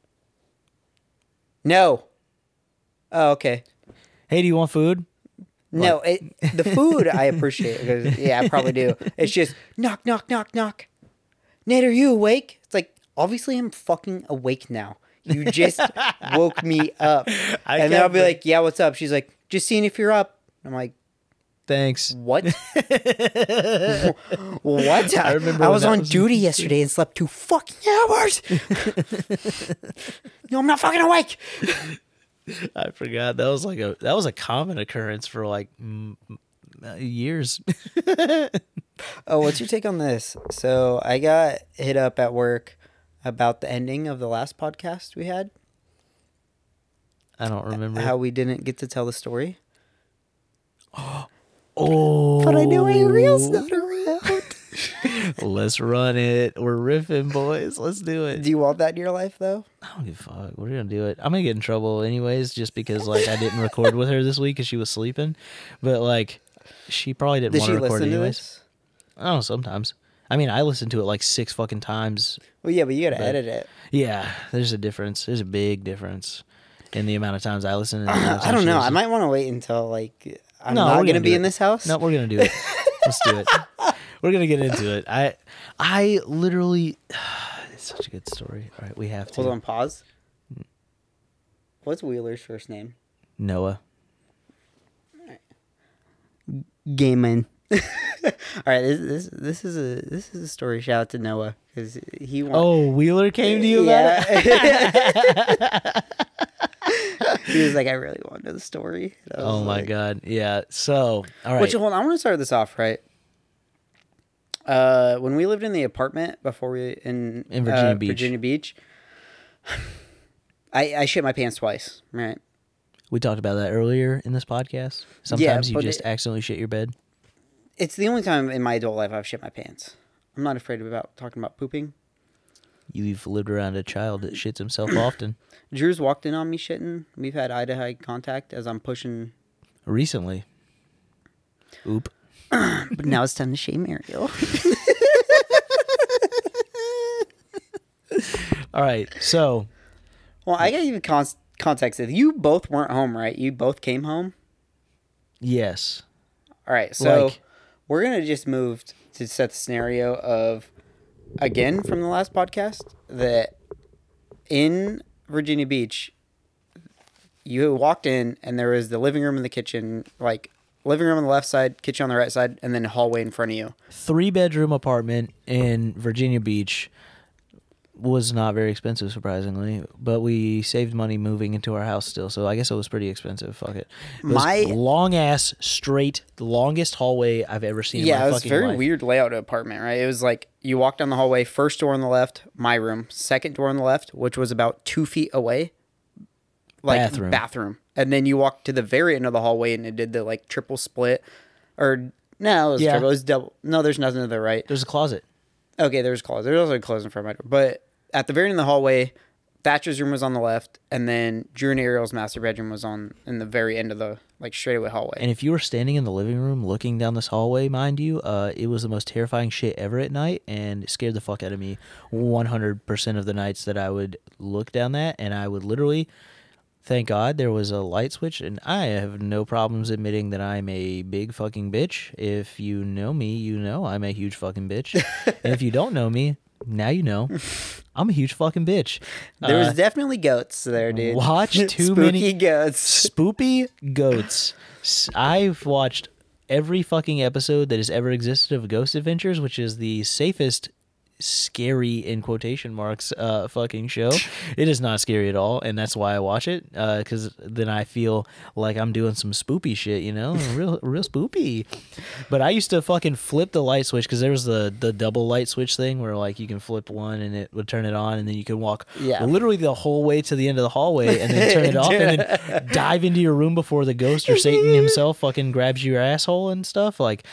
No. Oh, okay. hey, do you want food? No, it, the food I appreciate because yeah, I probably do. It's just knock, knock, knock, knock. Nate, are you awake? It's like obviously I'm fucking awake now. You just woke me up, I and then I'll be like, "Yeah, what's up?" She's like, "Just seeing if you're up." I'm like, Thanks. "What? what?" I, remember I was on was- duty yesterday and slept two fucking hours. no, I'm not fucking awake. I forgot that was like a that was a common occurrence for like mm, uh, years. Oh, what's your take on this? So I got hit up at work about the ending of the last podcast we had. I don't remember. How we didn't get to tell the story. oh, But I know Ariel's not around. Let's run it. We're riffing, boys. Let's do it. Do you want that in your life though? I don't give a fuck. We're gonna do it. I'm gonna get in trouble anyways, just because like I didn't record with her this week because she was sleeping. But like, she probably didn't Did want she to record listen to anyways. this? I don't know. Sometimes. I mean, I listened to it like six fucking times. Well, yeah, but you gotta But- edit it. Yeah, there's a difference. There's a big difference in the amount of times I listen. And I don't know. I might want to wait until like I'm No, not gonna, gonna be do in this house. No, we're gonna do it. Let's do it. We're gonna get into it. I, I literally, it's such a good story. All right, we have to. Hold on, pause. What's Wheeler's first name? Noah. Gaiman. All right, this, this this is a this is a story. Shout out to Noah because he won. Oh, Wheeler came to you about it. yeah. he was like, I really want to know the story. And I was Oh my like- god. Yeah. So, all right. Which hold on, I want to start this off right. Uh, when we lived in the apartment before we in In Virginia uh, Beach. Virginia Beach, I I shit my pants twice. Right. we talked about that earlier in this podcast. Sometimes you just it- accidentally shit your bed. It's the only time in my adult life I've shit my pants. I'm not afraid about talking about pooping. You've lived around a child that shits himself often. Drew's walked in on me shitting. We've had eye to eye contact as I'm pushing. Recently. Oop. But now it's time to shame Ariel. All right. So, Well, I gotta give you con- context. If you both weren't home, right? You both came home. Yes. All right, so Like- we're gonna just move to set the scenario of again from the last podcast that in Virginia Beach, you walked in and there was the living room and the kitchen, like living room on the left side, kitchen on the right side, and then a hallway in front of you. Three bedroom apartment in Virginia Beach was not very expensive, surprisingly, but we saved money moving into our house still, so I guess it was pretty expensive. Fuck it. it My- long ass, straight, longest hallway I've ever seen. in Yeah, it was very life. weird layout of apartment, right? It was like you walk down the hallway, first door on the left, my room, second door on the left, which was about two feet away, like Bathroom. bathroom, and then you walk to the very end of the hallway, and it did the like triple split, or no, it was Yeah. triple, it was double. No, there's nothing to the right. There's a closet. Okay, there's a closet. There's also a closet in front of my door, but at the very end of the hallway, Thatcher's room was on the left, and then Drew and Ariel's master bedroom was on in the very end of the like straightaway hallway. And if you were standing in the living room looking down this hallway, mind you, uh, it was the most terrifying shit ever at night and it scared the fuck out of me 100% of the nights that I would look down that and I would literally thank God there was a light switch and I have no problems admitting that I'm a big fucking bitch. If you know me, you know I'm a huge fucking bitch. and if you don't know me, now you know. I'm a huge fucking bitch. there was Uh, definitely goats there, dude. watch too Spooky many- goats. Spoopy goats. S- I've watched every fucking episode that has ever existed of Ghost Adventures, which is the safest scary in quotation marks uh fucking show it is not scary at all and that's why i watch it uh because then i feel like i'm doing some spoopy shit you know real real spoopy but i used to fucking flip the light switch because there was the the double light switch thing where like you can flip one and it would turn it on and then you can walk Yeah. literally the whole way to the end of the hallway and then turn it off and then dive into your room before the ghost or Satan himself fucking grabs your asshole and stuff. Like,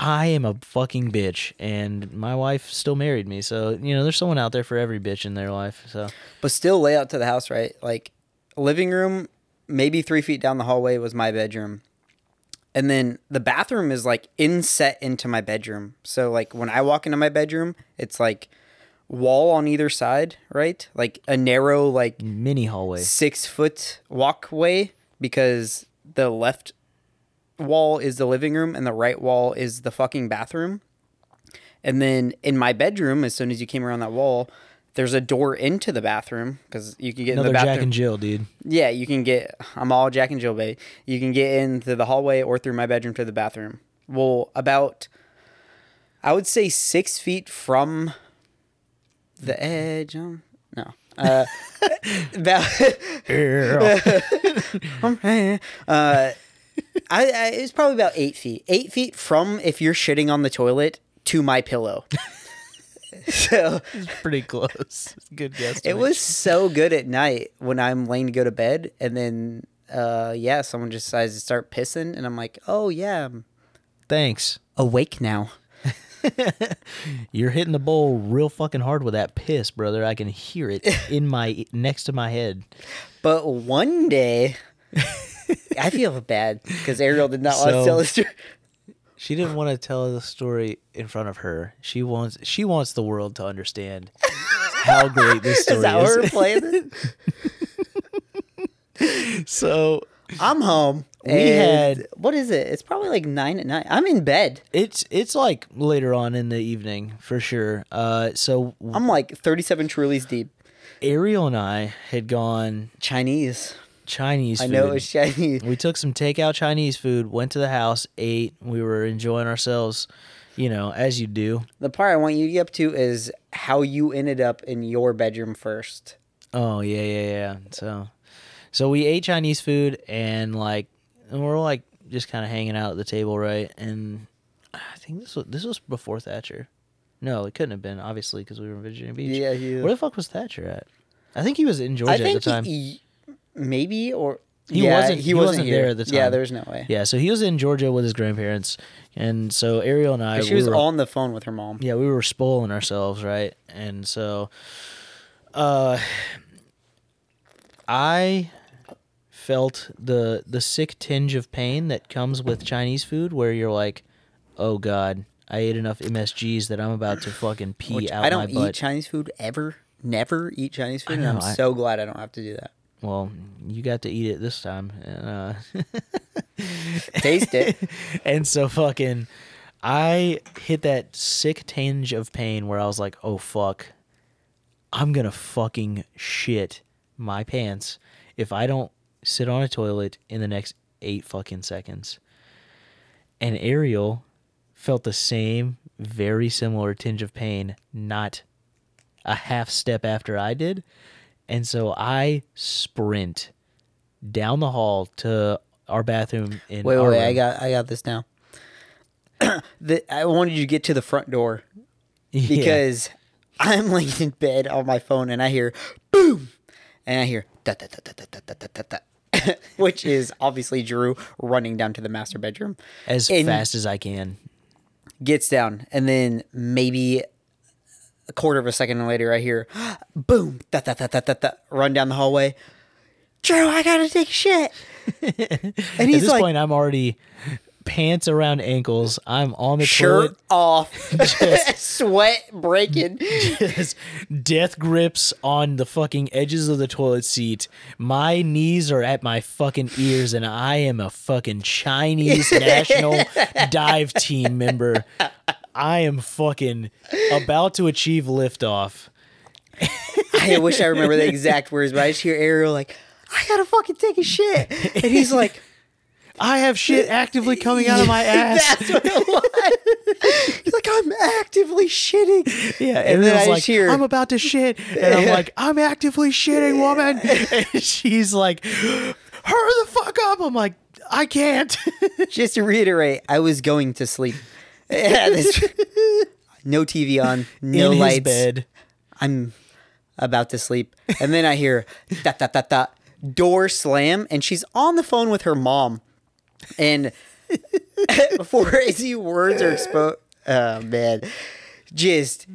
I am a fucking bitch, and my wife still married me. So you know, there's someone out there for every bitch in their life. So But still, layout to the house, right? Like, living room, maybe three feet down the hallway was my bedroom. And then the bathroom is like inset into my bedroom. So, like, when I walk into my bedroom, it's like wall on either side, right? Like a narrow, like mini hallway. six foot walkway because the left wall is the living room and the right wall is the fucking bathroom. And then in my bedroom, as soon as you came around that wall, there's a door into the bathroom because you can get in Another the bathroom. Jack and Jill, dude. yeah, you can get. I'm all Jack and Jill, baby. You can get into the hallway or through my bedroom to the bathroom. Well, about, I would say six feet from the edge. Um, no. Uh, about, uh, I, I it's probably about eight feet. Eight feet from if you're shitting on the toilet to my pillow. so it's Pretty close. Good guess. it was so good at night when I'm laying to go to bed, and then uh, yeah, someone just decides to start pissing, and I'm like, oh yeah, I'm Thanks. awake now. You're hitting the bowl real fucking hard with that piss, brother. I can hear it in my next to my head. But one day, I feel bad because Ariel did not want to tell the story. She didn't want to tell the story in front of her. She wants she wants the world to understand how great this story Is that what we're is. playing? so I'm home. We had- what is it? It's probably like nine at night. I'm in bed. it's it's like later on in the evening for sure. Uh, so I'm like 37 Trulies deep. Ariel and I had gone Chinese. Chinese. I know it was Chinese. We took some takeout Chinese food, went to the house, ate. We were enjoying ourselves, you know, as you do. The part I want you to get up to is how you ended up in your bedroom first. Oh yeah, yeah, yeah. So, so we ate Chinese food and like, and we're like just kind of hanging out at the table, right? And I think this was this was before Thatcher. No, it couldn't have been obviously because we were in Virginia Beach. Yeah, he- Where the fuck was Thatcher at? I think he was in Georgia I think at the time. He, maybe or He Yeah, wasn't- he wasn't here. there at the time. Yeah, there was no way. yeah, so he was in Georgia with his grandparents, and so Ariel and I. she we was were, on the phone with her mom. yeah we were spoiling ourselves right and so uh i felt the the sick tinge of pain that comes with chinese food where you're like oh god i ate enough msgs that i'm about to fucking pee Which out I don't my butt eat Chinese food ever. never eat Chinese food, and know, I'm I- so glad I don't have to do that. Well, you got to eat it this time. And, uh, Taste it. and so fucking I hit that sick tinge of pain where I was like, "Oh fuck. I'm going to fucking shit my pants if I don't sit on a toilet in the next 8 fucking seconds." And Ariel felt the same very similar tinge of pain not a half step after I did. And so I sprint down the hall to our bathroom in Wait, our wait, I got, I got this now. the, I wanted you to get to the front door Yeah. because I'm laying in bed on my phone and I hear boom, and I hear da da da da da da da da da, which is obviously Drew running down to the master bedroom. as fast as I can. gets down, and then maybe a quarter of a second later, I hear boom, that that that that that that run down the hallway. Drew, I gotta take shit. and At he's this like, point, I'm already pants around ankles. I'm on the shirt toilet. off, sweat breaking. Just death grips on the fucking edges of the toilet seat. My knees are at my fucking ears, and I am a fucking Chinese national dive team member. I am fucking about to achieve liftoff. I wish I remember the exact words, but I just hear Ariel like, I gotta fucking take a shit. And he's like, I have shit actively coming out of my ass. That's what it was. He's like, I'm actively shitting. Yeah, And and, then then I was like, hear, I'm about to shit," and I'm like, "I'm actively shitting, woman." And she's like, "Hurry the fuck up!" I'm like, "I can't." Just to reiterate, I was going to sleep. Yeah, this- no TV on, no In lights. his bed. I'm about to sleep. And then I hear that da da da door slam and she's on the phone with her mom. And before any words are exposed, oh man, just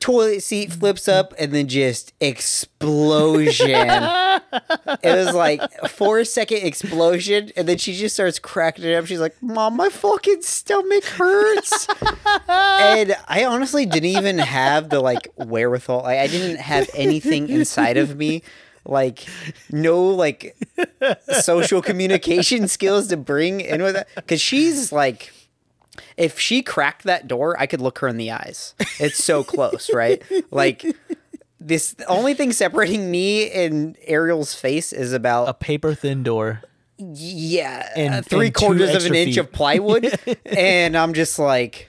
toilet seat flips up and then just explosion. it was like a four second explosion and then she just starts cracking it up. She's like, Mom, my fucking stomach hurts. and I honestly didn't even have the like wherewithal. Like, I didn't have anything inside of me. Like no like social communication skills to bring in with that. Cause she's like if she cracked that door, I could look her in the eyes. It's so close, right? Like this the only thing separating me and Ariel's face is about A paper thin door. yeah, And- uh, three and quarters of an inch of plywood, and I'm just like,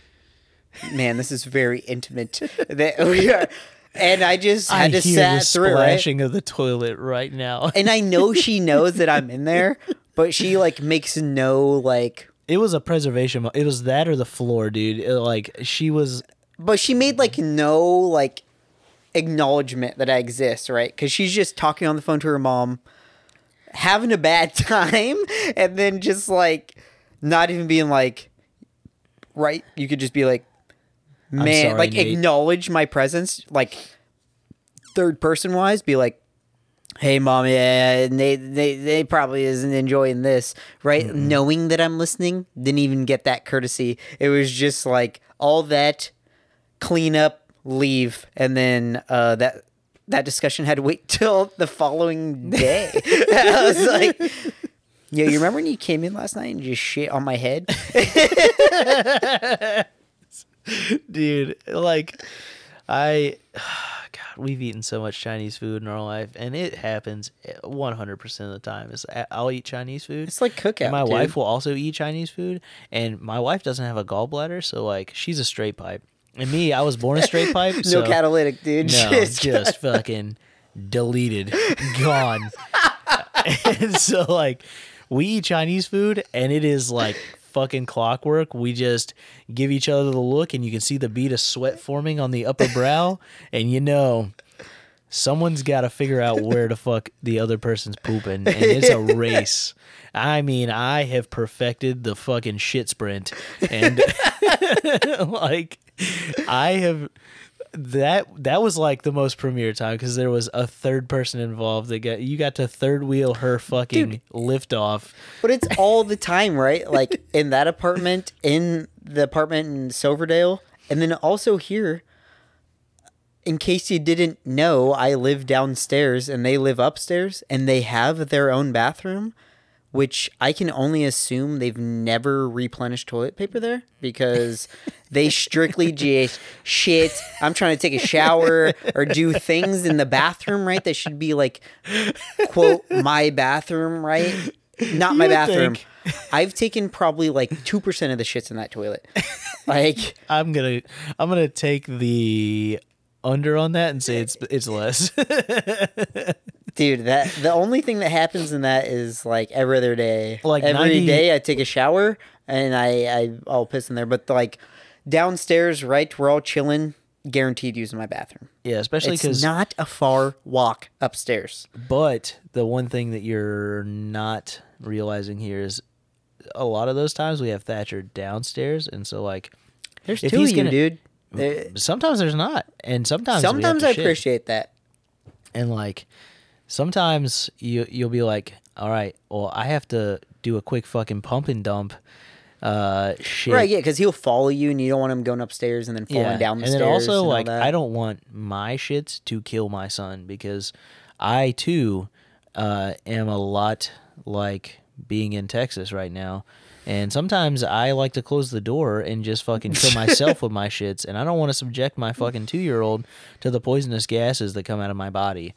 man, this is very intimate. That we are, and I just I had to hear the sat through right? splashing of the toilet right now. And I know she knows that I'm in there, but she like makes no like. It was a preservation. mo- It was that or the floor, dude. It, like she was. But she made like no like acknowledgement that I exist, right? Because she's just talking on the phone to her mom, having a bad time, and then just like not even being like, right? You could just be like, man, sorry, like Nate." acknowledge my presence, like third person wise, be like. Hey mom, yeah, they, they they probably isn't enjoying this, right? Knowing that I'm listening, didn't even get that courtesy. It was just like all that clean up, leave, and then uh, that that discussion had to wait till the following day. I was like, "Yo, you remember when you came in last night and just shit on my head?" dude like i god we've eaten so much chinese food in our life and it happens eh, 100% of the time is eh, i'll eat chinese food It's like cookout. my dude. wife will also eat chinese food and my wife doesn't have a gallbladder so like she's a straight pipe and me i was born a straight pipe no so catalytic, dude. no Just- just fucking deleted gone and so like we eat chinese food and it is like fucking clockwork. We just give each other the look and you can see the bead of sweat forming on the upper brow. And you know someone's got to figure out where the fuck the other person's pooping. And it's a race. I mean i have perfected the fucking shit sprint. And like i have that that was like the most premiere time because there was a third person involved that got you got to third wheel her fucking lift off But it's all the time, right? Like in that apartment, in the apartment in Silverdale, and then also here. in case you didn't know, I live downstairs and they live upstairs and they have their own bathroom, which I can only assume they've never replenished toilet paper there because they strictly just shit. I'm trying to take a shower or do things in the bathroom, right? That should be like, quote, my bathroom, right? Not my bathroom. think. I've taken probably like 2% of the shits in that toilet. Like, I'm gonna I'm gonna take the under on that and say it's it's less. Dude, that the only thing that happens in that is like every other day. Like every day, 90 I take a shower and I I I'll piss in there. But like downstairs, right, we're all chilling. Guaranteed using my bathroom. yeah, especially It's because not a far walk upstairs. But the one thing that you're not realizing here is a lot of those times we have Thatcher downstairs, and so like There's two of you, gonna- dude. Uh, sometimes there's not, and sometimes Sometimes I shit. appreciate that. and like sometimes you you'll be like, all right, well I have to do a quick fucking pump and dump, uh, shit. Right, yeah, because he'll follow you and you don't want him going upstairs and then falling down the and stairs. then also and like. I don't want my shits to kill my son because I too uh, am a lot like being in Texas right now. And sometimes I like to close the door and just fucking kill myself with my shits. And I don't want to subject my fucking two year old to the poisonous gases that come out of my body.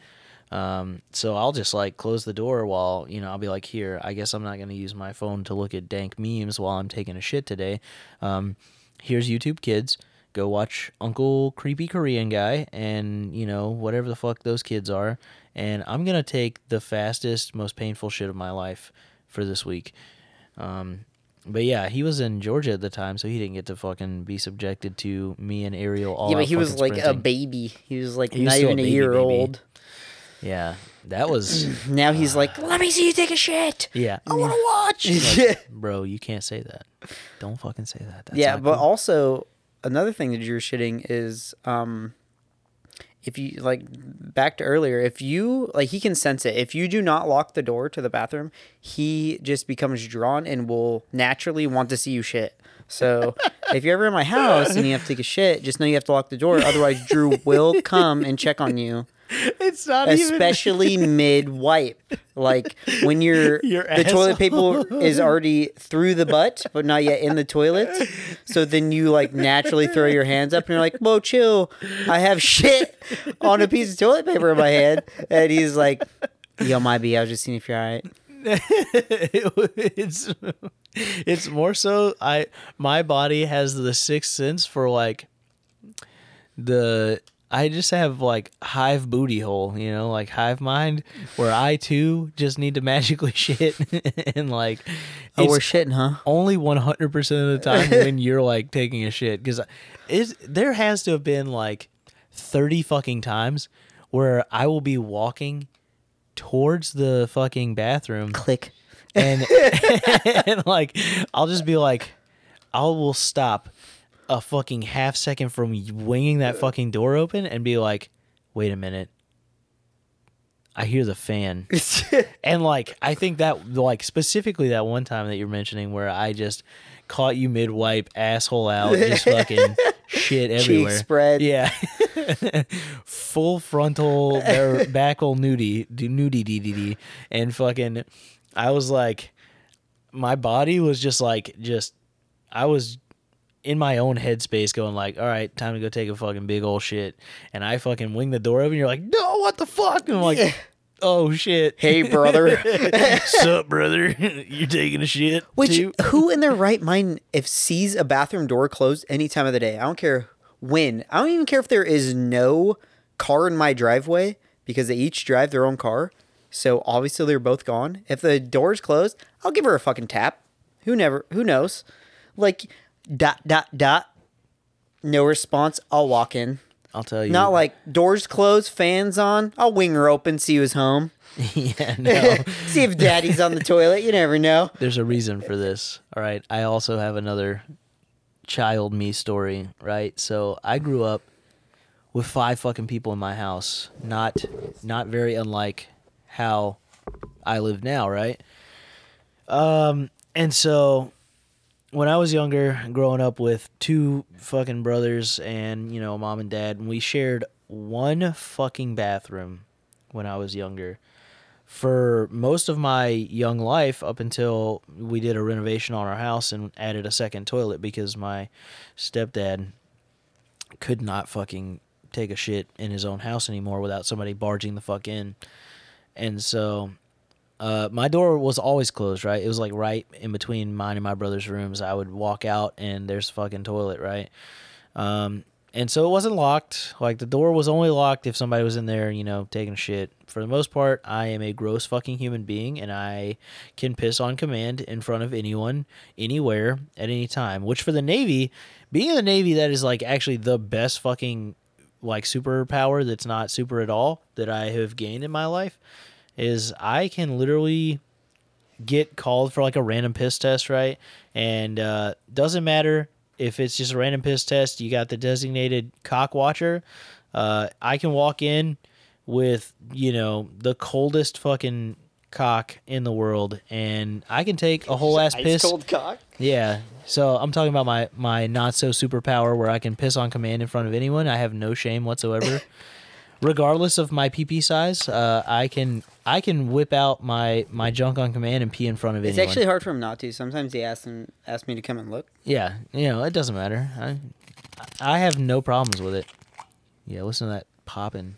Um, so I'll just like close the door while, you know, I'll be like, here, I guess I'm not going to use my phone to look at dank memes while I'm taking a shit today. Um, here's YouTube Kids. Go watch Uncle Creepy Korean Guy and, you know, whatever the fuck those kids are. And I'm going to take the fastest, most painful shit of my life for this week. Um, but yeah, he was in Georgia at the time, so he didn't get to fucking be subjected to me and Ariel all yeah, but he was like a baby. He was like He was not a even a baby, year baby. old. Yeah, that was Now he's like, let me see you take a shit. yeah, I want to watch. bro. You can't say that. Don't fucking say that. That's yeah, but cool. also another thing that you're shitting is um if you like back to earlier, if you like he can sense it. If you do not lock the door to the bathroom, he just becomes drawn and will naturally want to see you shit. So if you're ever in my house and you have to take a shit, just know you have to lock the door. Otherwise, Drew will come and check on you, it's not especially mid wipe. Like when you're Your the toilet paper is already through the butt, but not yet in the toilet. So then you like naturally throw your hands up and you're like, "Whoa, chill! I have shit on a piece of toilet paper in my hand." And he's like, "Yo, my B, I was just seeing if you're alright." it's it's more so I my body has the sixth sense for like the I just have like hive booty hole, you know, like hive mind, where I too just need to magically shit and like Oh, we're shitting, huh? only one hundred percent of the time when you're like taking a shit because is there has to have been like thirty fucking times where I will be walking towards the fucking bathroom Click. and and like I'll just be like I will stop a fucking half second from winging that fucking door open and be like wait a minute. I hear the fan. And like I think that like specifically that one time that you're mentioning where I just caught you mid wipe asshole out just fucking shit everywhere. spread. yeah. Full frontal bare- backle nudie nudie ddd and fucking I was like my body was just like just I was in my own headspace going like, all right, time to go take a fucking big old shit. And I fucking wing the door open. You're like, no, what the fuck? And I'm like, oh shit. Hey, brother. Sup, brother? You're taking a shit Which too? who in their right mind if sees a bathroom door closed any time of the day? I don't care when. I don't even care if there is no car in my driveway because they each drive their own car. So obviously they're both gone. If the door's closed, I'll give her a fucking tap. Who never who knows? Like dot dot dot. No response. I'll walk in. I'll tell you. Not like doors closed, fans on. I'll wing her open, see who's home. yeah, no. see if daddy's on the toilet. You never know. There's a reason for this. All right. I also have another child me story, right? So I grew up with five fucking people in my house. Not not very unlike how I live now, right? Um and so when I was younger, growing up with two fucking brothers and, you know, mom and dad, and we shared one fucking bathroom when I was younger. For most of my young life, up until we did a renovation on our house and added a second toilet because my stepdad could not fucking take a shit in his own house anymore without somebody barging the fuck in. And so uh, my door was always closed, right? It was like right in between mine and my brother's rooms. I would walk out and there's a fucking toilet, right? Um, and so it wasn't locked. Like the door was only locked if somebody was in there, you know, taking shit. For the most part, I am a gross fucking human being and I can piss on command in front of anyone, anywhere, at any time. Which for the Navy, being in the Navy, that is like actually the best fucking like superpower that's not super at all that I have gained in my life is I can literally get called for like a random piss test, right? And uh, doesn't matter if it's just a random piss test. You got the designated cock watcher. Uh, I can walk in with you know the coldest fucking cock in the world, and I can take a whole ass piss. Cold cock. Yeah. So I'm talking about my my not so superpower where I can piss on command in front of anyone. I have no shame whatsoever. Regardless of my pee pee size, uh, I can I can whip out my my junk on command and pee in front of anyone. It's anyone. actually hard for him not to. Sometimes he asks him, asks me to come and look. yeah, you know it doesn't matter. I I have no problems with it. Yeah, listen to that popping.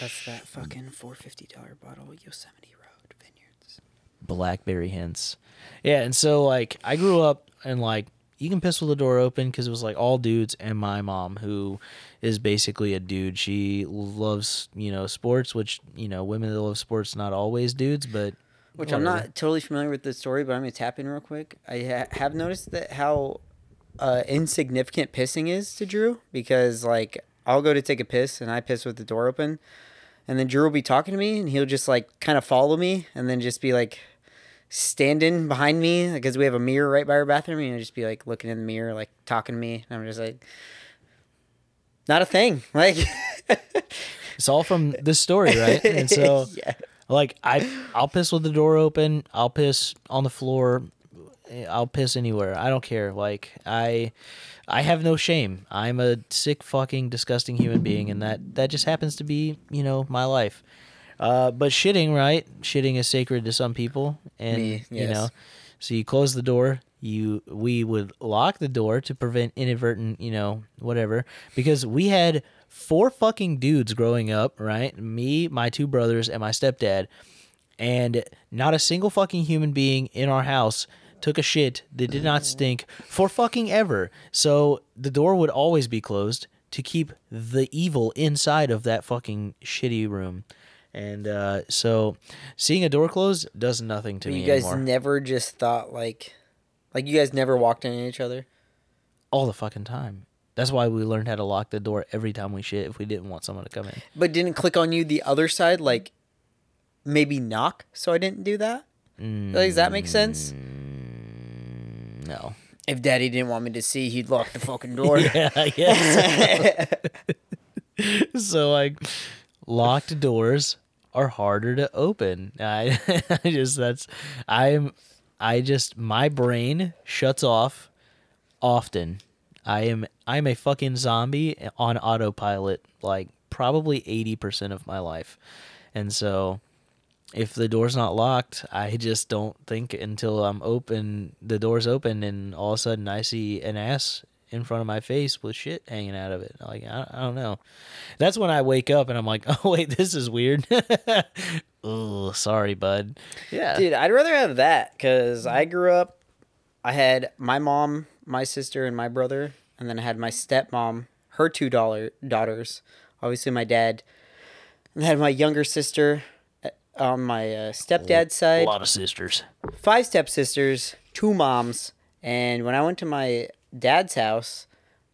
That's that fucking four fifty dollar bottle Yosemite Road Vineyards. blackberry hints. Yeah, and so like I grew up and like you can piss with the door open because it was like all dudes and my mom who is basically a dude. She loves you know sports, which you know women that love sports not always dudes, but Which I'm not totally familiar with the story, but I'm gonna tap in real quick. I ha- have noticed that how uh, insignificant pissing is to Drew because like I'll go to take a piss and I piss with the door open, and then Drew will be talking to me and he'll just like kind of follow me and then just be like standing behind me because we have a mirror right by our bathroom and he'll just be like looking in the mirror like talking to me and I'm just like not a thing like It's all from this story, right? And so yeah. like I I'll piss with the door open, I'll piss on the floor, I'll piss anywhere. I don't care. Like I I have no shame. I'm a sick fucking disgusting human being and that that just happens to be, you know, my life. Uh, but shitting, right? Shitting is sacred to some people and Me, you know. So you close the door, you we would lock the door to prevent inadvertent, you know, whatever. Because we had four fucking dudes growing up, right? Me, my two brothers, and my stepdad. And not a single fucking human being in our house took a shit that did not stink for fucking ever. So the door would always be closed to keep the evil inside of that fucking shitty room. And uh, so seeing a door closed does nothing to you me You guys anymore. never just thought like like you guys never walked into each other all the fucking time. That's why we learned how to lock the door every time we shit if we didn't want someone to come in. but didn't click on you the other side like maybe knock so i didn't do that like, does that make sense mm, No. if daddy didn't want me to see he'd lock the fucking door Yeah, I guess. so like locked doors are harder to open. I, I just that's I'm I just my brain shuts off often. I am I'm a fucking zombie on autopilot like probably 80% of my life. And so if the door's not locked, I just don't think until I'm open, the door's open, and all of a sudden I see an ass in front of my face with shit hanging out of it. Like I, I don't know. That's when I wake up and I'm like, oh wait, this is weird. oh, sorry, bud. Yeah, dude i'd rather have that because i grew up i had my mom my sister and my brother and then i had my stepmom her two dollar daughters obviously my dad and I had my younger sister uh, on my uh, stepdad's side. a lot of sisters. five stepsisters, two moms, and when I went to my dad's house,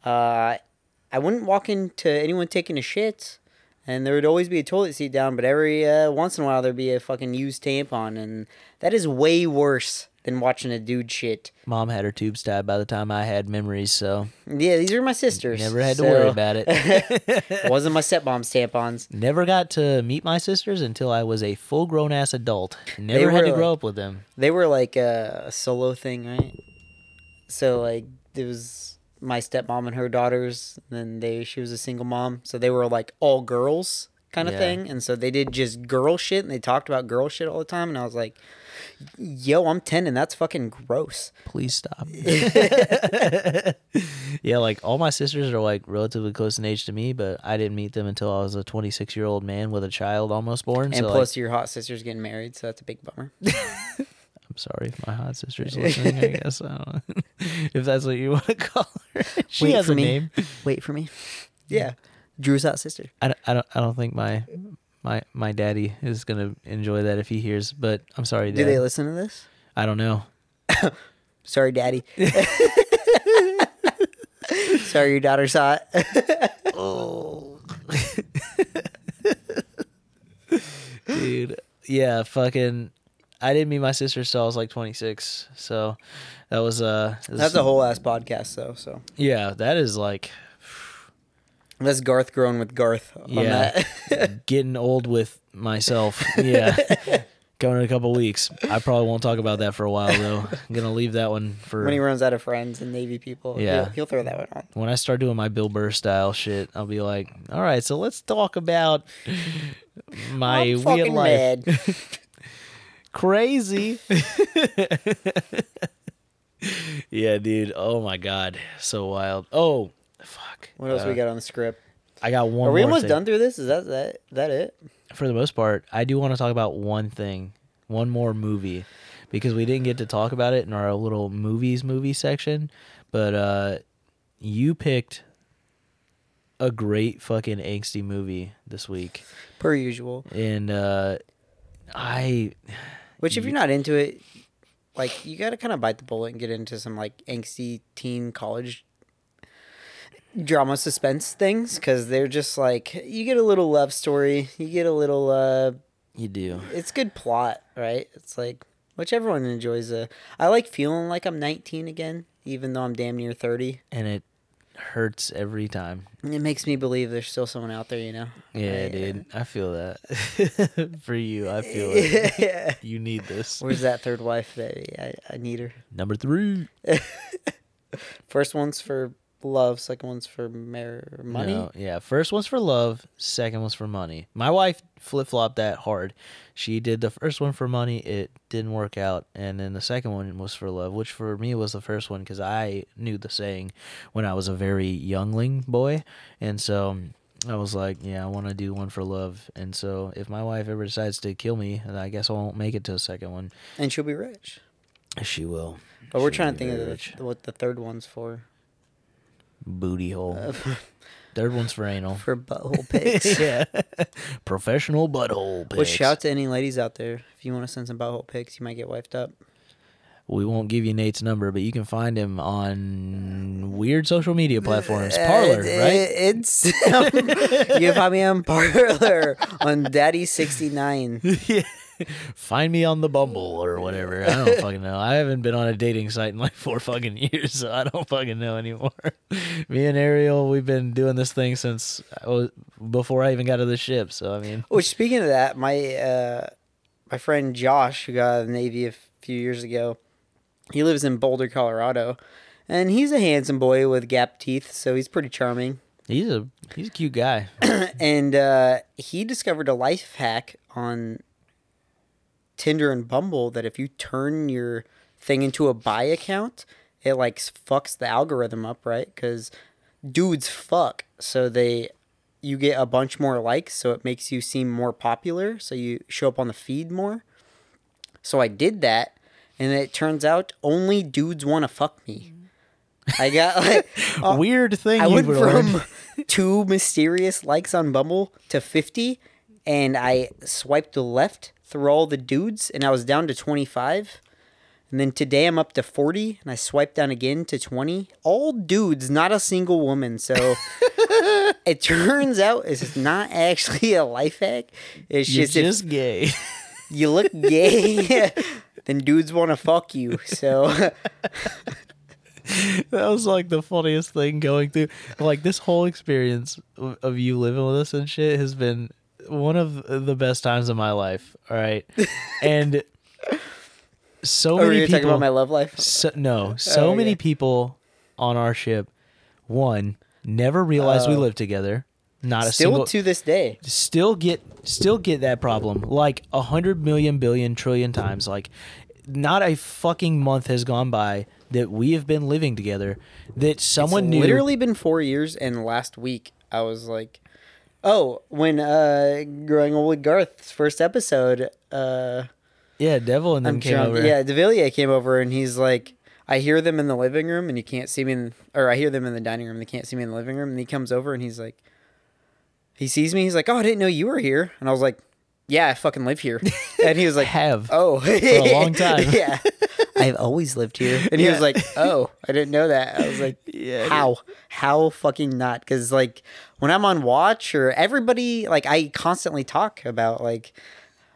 uh, I wouldn't walk into anyone taking a shit, and there would always be a toilet seat down, but every uh, once in a while there'd be a fucking used tampon, and that is way worse than watching a dude shit. Mom had her tubes tied by the time I had memories, so Yeah, these are my sisters. never had to so- worry about it. wasn't my stepmom's tampons. never got to meet my sisters until I was a full grown ass adult. Never had to like- grow up with them. They were like a, a solo thing, right? So like it was my stepmom and her daughters. And then they she was a single mom, so they were like all girls kind of Yeah. thing. And so they did just girl shit, and they talked about girl shit all the time. And I was like, "Yo, I'm ten, and that's fucking gross." Please stop. yeah, like all my sisters are like relatively close in age to me, but I didn't meet them until I was a 26 year old man with a child almost born. And so plus, like, your hot sister's getting married, so that's a big bummer. Sorry if my hot sister's listening. I guess I don't know if that's what you want to call her. She Wait has for a me. name. Wait for me. Yeah, Drew's hot sister. I don't, I don't. I don't think my my my daddy is gonna enjoy that if he hears. But I'm sorry, Do they listen to this? I don't know. Sorry, daddy. Sorry, your daughter's hot. Oh, dude. Yeah, fucking. I didn't meet my sister till I was like 26. So that was uh. That's a whole ass podcast, though. So Yeah, that is like that's Garth growing with Garth. On Yeah. that. getting old with myself. Yeah. Going in a couple weeks. I probably won't talk about that for a while though. I'm gonna leave that one for when he runs out of friends and Navy people, Yeah. he'll, he'll throw that one on. when I start doing my Bill Burr style shit, I'll be like, all right, so let's talk about my I'm weird life. Crazy. yeah, dude. Oh my god, so wild. Oh, fuck. What else Uh, we got on the script? I got one. Are we almost thing. done through this? Is that that that it? For the most part, I do want to talk about one thing, one more movie, because we didn't get to talk about it in our little movies movie section. But uh, you picked a great fucking angsty movie this week, Per usual. and uh, I Which, if you're not into it, like you got to kind of bite the bullet and get into some like angsty teen college drama suspense things because they're just like you get a little love story, you get a little. uh you do. It's good plot, right? It's like which everyone enjoys. A I like feeling like I'm 19 again, even though I'm damn near 30. and it hurts every time. And it makes me believe there's still someone out there, you know. Yeah, dude, uh, I feel that. For you, I feel it. yeah. You need this. Where's that third wife that I, I need her? Number three. First one's for love, second one's for mer- money. No, yeah, first one's for love, second one's for money. My wife flip flopped that hard. She did the first one for money, it didn't work out, and then the second one was for love, which for me was the first one because I knew the saying when I was a very youngling boy, and so I was like, yeah, I want to do one for love, and so if my wife ever decides to kill me, I guess I won't make it to the second one. And she'll be rich. She will. But we're She'll trying to think very of what the third one's for. Booty hole. Uh, Third one's for anal. for butthole pics. yeah, professional butthole pics. Which shout out to any ladies out there. If you want to send some butthole pics, you might get wifed up. We won't give you Nate's number, but you can find him on weird social media platforms. Uh, Parler, it- right? It's you can find me on Parler on Daddy sixty nine. yeah. Find me on the Bumble or whatever. I don't fucking know. I haven't been on a dating site in like four fucking years, so I don't fucking know anymore. Me and Ariel, we've been doing this thing since I was, before I even got to the ship. So I mean, Which speaking of that, my uh, my friend Josh, who got out of the Navy a few years ago, he lives in Boulder, Colorado, and he's a handsome boy with gap teeth, so he's pretty charming. he's a he's a cute guy. and uh, he discovered a life hack on Tinder and Bumble that if you turn your thing into a bi account, it like fucks the algorithm up, right? Because dudes fuck, so they you get a bunch more likes, so it makes you seem more popular, so you show up on the feed more. So I did that, and it turns out only dudes want to fuck me. I got like uh, Weird thing I went from two mysterious likes on Bumble to 50, and I swiped the left through all the dudes, and I was down to 25. And then today I'm up to 40, and I swipe down again to 20. All dudes, not a single woman. So it turns out it's not actually a life hack. It's You're just, if just gay. you look gay, then dudes want to fuck you. So that was like the funniest thing going through. Like this whole experience of you living with us and shit has been one of the best times of my life. All right, and so oh, many people. talking about my love life? so, no, oh, so Oh, many yeah. people on our ship one, never realized we Oh. lived together. Not a Still single. to this day. still get still get that problem like a hundred million billion trillion times like not a fucking month has gone by that we have been living together that someone it's knew literally been four years, and last week I was like, "Oh, when uh, growing old with Garth's first episode, uh, yeah devil and then I'm came drunk. over Yeah, Devilliers came over, and he's like, I hear them in the living room, and you can't see me, in, or I hear them in the dining room, and they can't see me in the living room, and he comes over, and he's like, he sees me, he's like, "Oh, I didn't know you were here," and I was like, "Yeah, I fucking live here," and he was like, have "Oh, for a long time. yeah." I've always lived here, and he Yeah. was like, "Oh, I didn't know that." I was like, Yeah, how how fucking not because like when i'm on watch or everybody like i constantly talk about like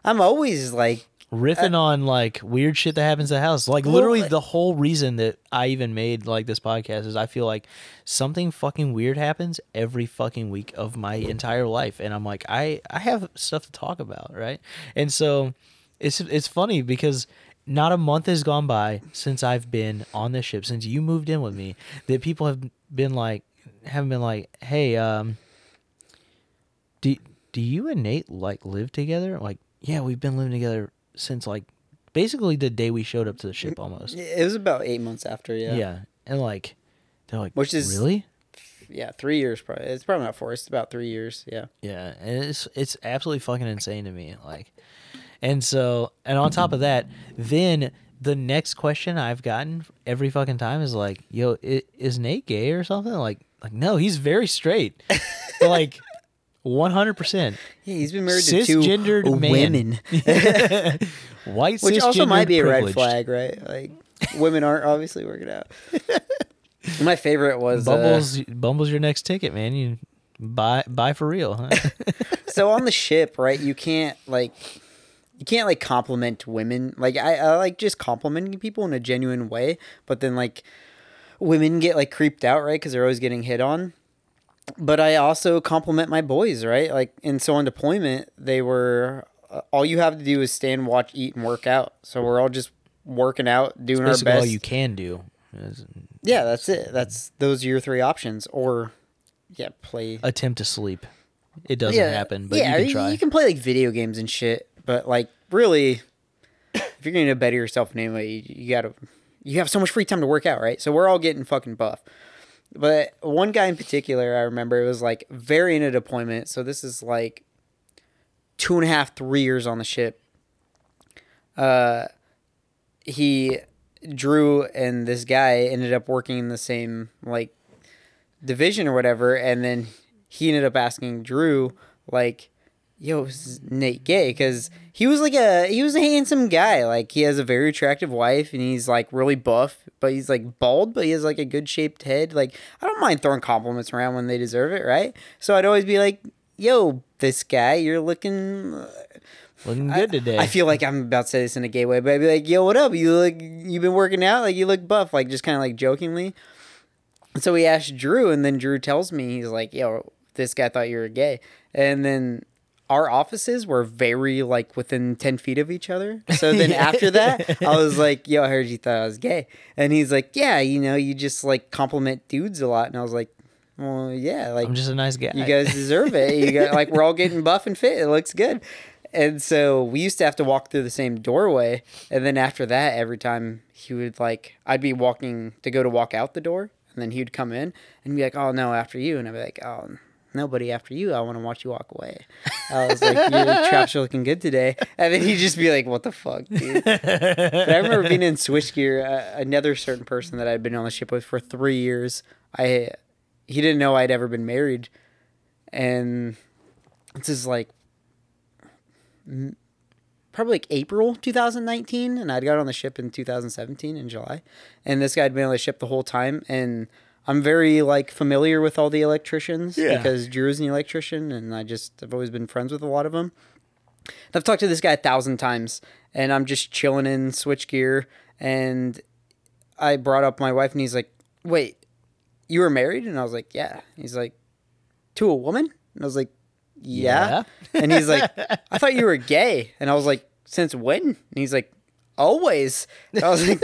i'm always like riffing uh, on like weird shit that happens at the house. Like literally like- the whole reason that i even made like this podcast is i feel like something fucking weird happens every fucking week of my entire life. And i'm like i i have stuff to talk about right? And so it's it's funny because not a month has gone by since i've been on this ship since you moved in with me that people have been like haven't been like hey um do do you and Nate like live together? Like, yeah, we've been living together since like basically the day we showed up to the ship almost. it was about eight months after yeah Yeah. And like they're like Which is- really? yeah three years probably it's probably not four it's about three years yeah Yeah. And it's it's absolutely fucking insane to me. Like and so and on top of that, then the next question I've gotten every fucking time is like, "Yo, is Nate gay or something?" Like, like no, he's very straight. like, one hundred percent yeah he's been married to two women white, which also might be a red privileged. flag right like women aren't obviously working out my favorite was uh, Bumble's Bumble's your next ticket, man. You buy buy for real, huh? so on the ship, right? You can't like you can't like compliment women. Like I, I like just complimenting people in a genuine way, but then like women get like creeped out, right? Because they're always getting hit on. But I also compliment my boys, right? Like, and so on deployment, they were uh, all you have to do is stand, watch, eat, and work out. So we're all just working out, doing our Basically, all you can do. is yeah, that's it. That's those are your three options, or yeah, play attempt to sleep. It doesn't happen, but yeah, you can try. You can play like video games and shit, but like really, if you're gonna better yourself anyway, you, you gotta. You have so much free time to work out, right? So we're all getting fucking buff. But one guy in particular, I remember, it was like very in a deployment. So this is like two and a half, three years on the ship. Uh, he, Drew, and this guy ended up working in the same like division or whatever, and then he ended up asking Drew like, "Yo, Nate gay?" Because he was like a he was a handsome guy. Like he has a very attractive wife, and he's like really buff, but he's like bald, but he has like a good shaped head. Like I don't mind throwing compliments around when they deserve it, right? So I'd always be like, "Yo, this guy, you're looking." Uh, looking I- good today. I feel like I'm about to say this in a gay way, but I'd be like, "Yo, what up? You look, you've been working out? Like you look buff, like just kind of like jokingly." So we asked Drew, and then Drew tells me he's like, "Yo, this guy thought you were gay," and then our offices were very like within ten feet of each other. So then after that, I was like, "Yo, I heard you thought I was gay," and he's like, "Yeah, you know, you just like compliment dudes a lot," and I was like, "Well, yeah, like I'm just a nice guy. you guys deserve it. You got like we're all getting buff and fit. It looks good. And so we used to have to walk through the same doorway. And then after that, every time he would like, I'd be walking to go to walk out the door, and then he'd come in and be like, "Oh no, after you," and I'd be like, "Oh." Nobody after you. I want to watch you walk away. I was like, "Your traps are looking good today," and then he'd just be like, "What the fuck, dude?" But I remember being in switchgear. Uh, another certain person that I'd been on the ship with for three years. I he didn't know I'd ever been married, and this is like probably like April 2019, and I'd got on the ship in 2017 in July, and this guy had been on the ship the whole time, and I'm very like familiar with all the electricians Yeah. because Drew's an electrician, and I just I've always been friends with a lot of them. I've talked to this guy a thousand times, and I'm just chilling in switchgear, and I brought up my wife, and he's like, "Wait, you were married?" And I was like, "Yeah." He's like, "To a woman?" And I was like, "Yeah." and he's like, "I thought you were gay," and I was like, "Since when?" And he's like, always. I was like,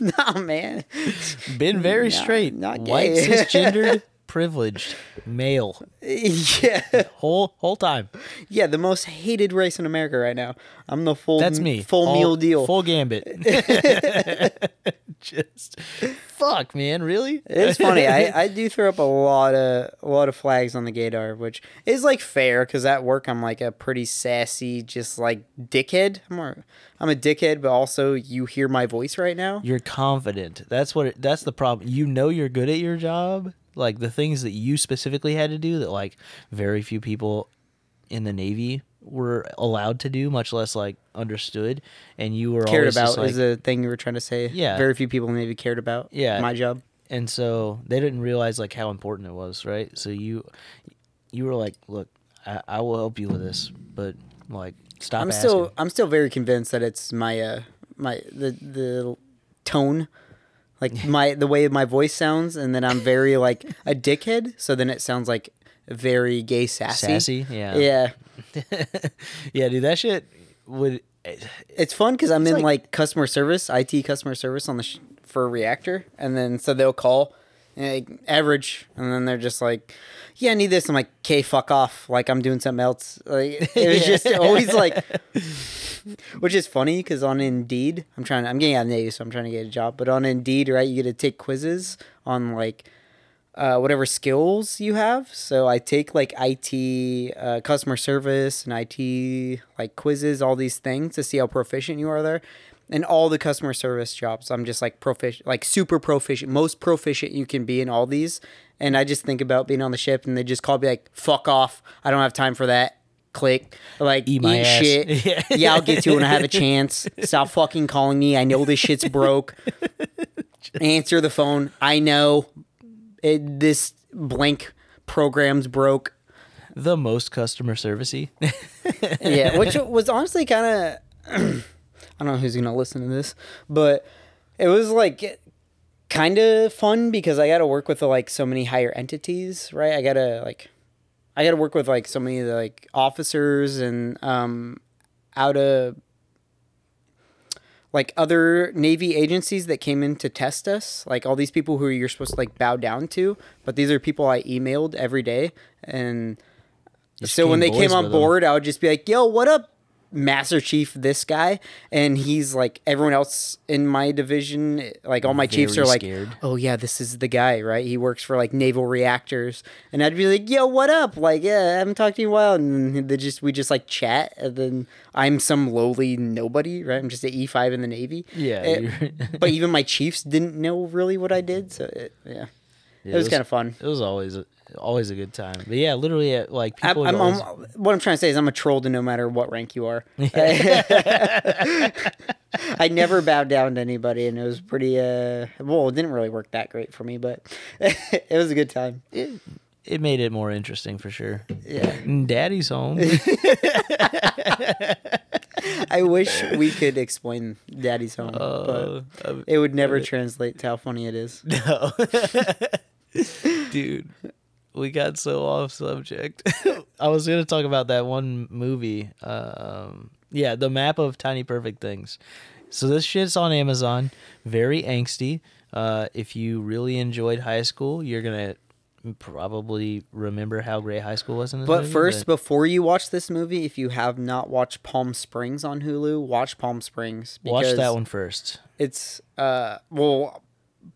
nah, man. Been very straight, not white, cisgendered, privileged, male, yeah, whole whole time. yeah, the most hated race in America right now. I'm the full. That's me. Full All- meal deal. Full gambit. Just fuck, man. Really? It's funny. I, I do throw up a lot of a lot of flags on the gaydar, which is like fair because at work I'm like a pretty sassy, just like dickhead. I'm more, I'm a dickhead, but also you hear my voice right now. You're confident. That's what. It, that's the problem. You know you're good at your job. Like the things that you specifically had to do that like very few people in the Navy were allowed to do, much less like understood. And you were Cared always just, about like, is the thing you were trying to say. Yeah. very few people maybe cared about. Yeah. my job. and so they didn't realize like how important it was, right? So you you were like, look, I, I will help you with this, but like stop. I'm asking. still I'm still very convinced that it's my uh my the the tone like my the way my voice sounds and then I'm very like a dickhead so then it sounds like very gay sassy. sassy. Yeah. Yeah. yeah, dude. That shit would. Eh, it's fun cuz I'm in like- like, customer service, IT customer service on the sh- for a reactor and then so they'll call like, average and then they're just like yeah, I need this. I'm like, okay, fuck off. Like I'm doing something else. Like it was just always like which is funny because on Indeed, I'm trying. I'm getting out of Navy, so I'm trying to get a job. But on Indeed, right, you get to take quizzes on like uh, whatever skills you have. So I take like IT, uh, customer service, and IT like quizzes, all these things to see how proficient you are there. And all the customer service jobs, I'm just like proficient, like super proficient, most proficient you can be in all these. And I just think about being on the ship, and they just call me like, "Fuck off! I don't have time for that." Click, like Eat eat, shit. Yeah. yeah, I'll get to it when I have a chance. Stop fucking calling me. I know this shit's broke. Answer the phone. I know it, this blank program's broke. the most customer servicey. Yeah, which was honestly kind of. I don't know who's gonna listen to this, but it was like kind of fun because I got to work with like so many higher entities, right? I gotta like, I gotta work with like so many the like officers and um, out of like other Navy agencies that came in to test us, like all these people who you're supposed to like bow down to, but these are people I emailed every day, and so when they came on board, I would just be like, "Yo, what up, Master Chief? This guy," and he's like, everyone else in my division, like all my chiefs are like, scared. "Oh yeah, this is the guy, right? He works for like naval reactors," and I'd be like, "Yo, what up? Like, yeah, I haven't talked to you in a while," and they just we just like chat, and then I'm some lowly nobody, right? I'm just an E five in the Navy. Yeah, Eh, you're- but even my chiefs didn't know really what I did, so it, yeah, Yeah, it was kind of fun. It was always a, always a good time. But yeah, literally, uh, like I'm, people. I'm, always- I'm- what I'm trying to say is I'm a troll to no matter what rank you are. I never bowed down to anybody, and it was pretty. Uh, well, it didn't really work that great for me, but it was a good time. it, it made it more interesting for sure. Yeah, Daddy's home. I wish we could explain Daddy's home, Uh, but it would never translate to how funny it is. no, dude, we got so off subject. I was gonna talk about that one movie. Um, yeah, the map of tiny perfect things. So this shit's on Amazon. Very angsty. Uh, if you really enjoyed high school, you're gonna probably remember how great high school was in this But movie, first, before you watch this movie, if you have not watched Palm Springs on Hulu, watch Palm Springs. watch that one first. it's uh well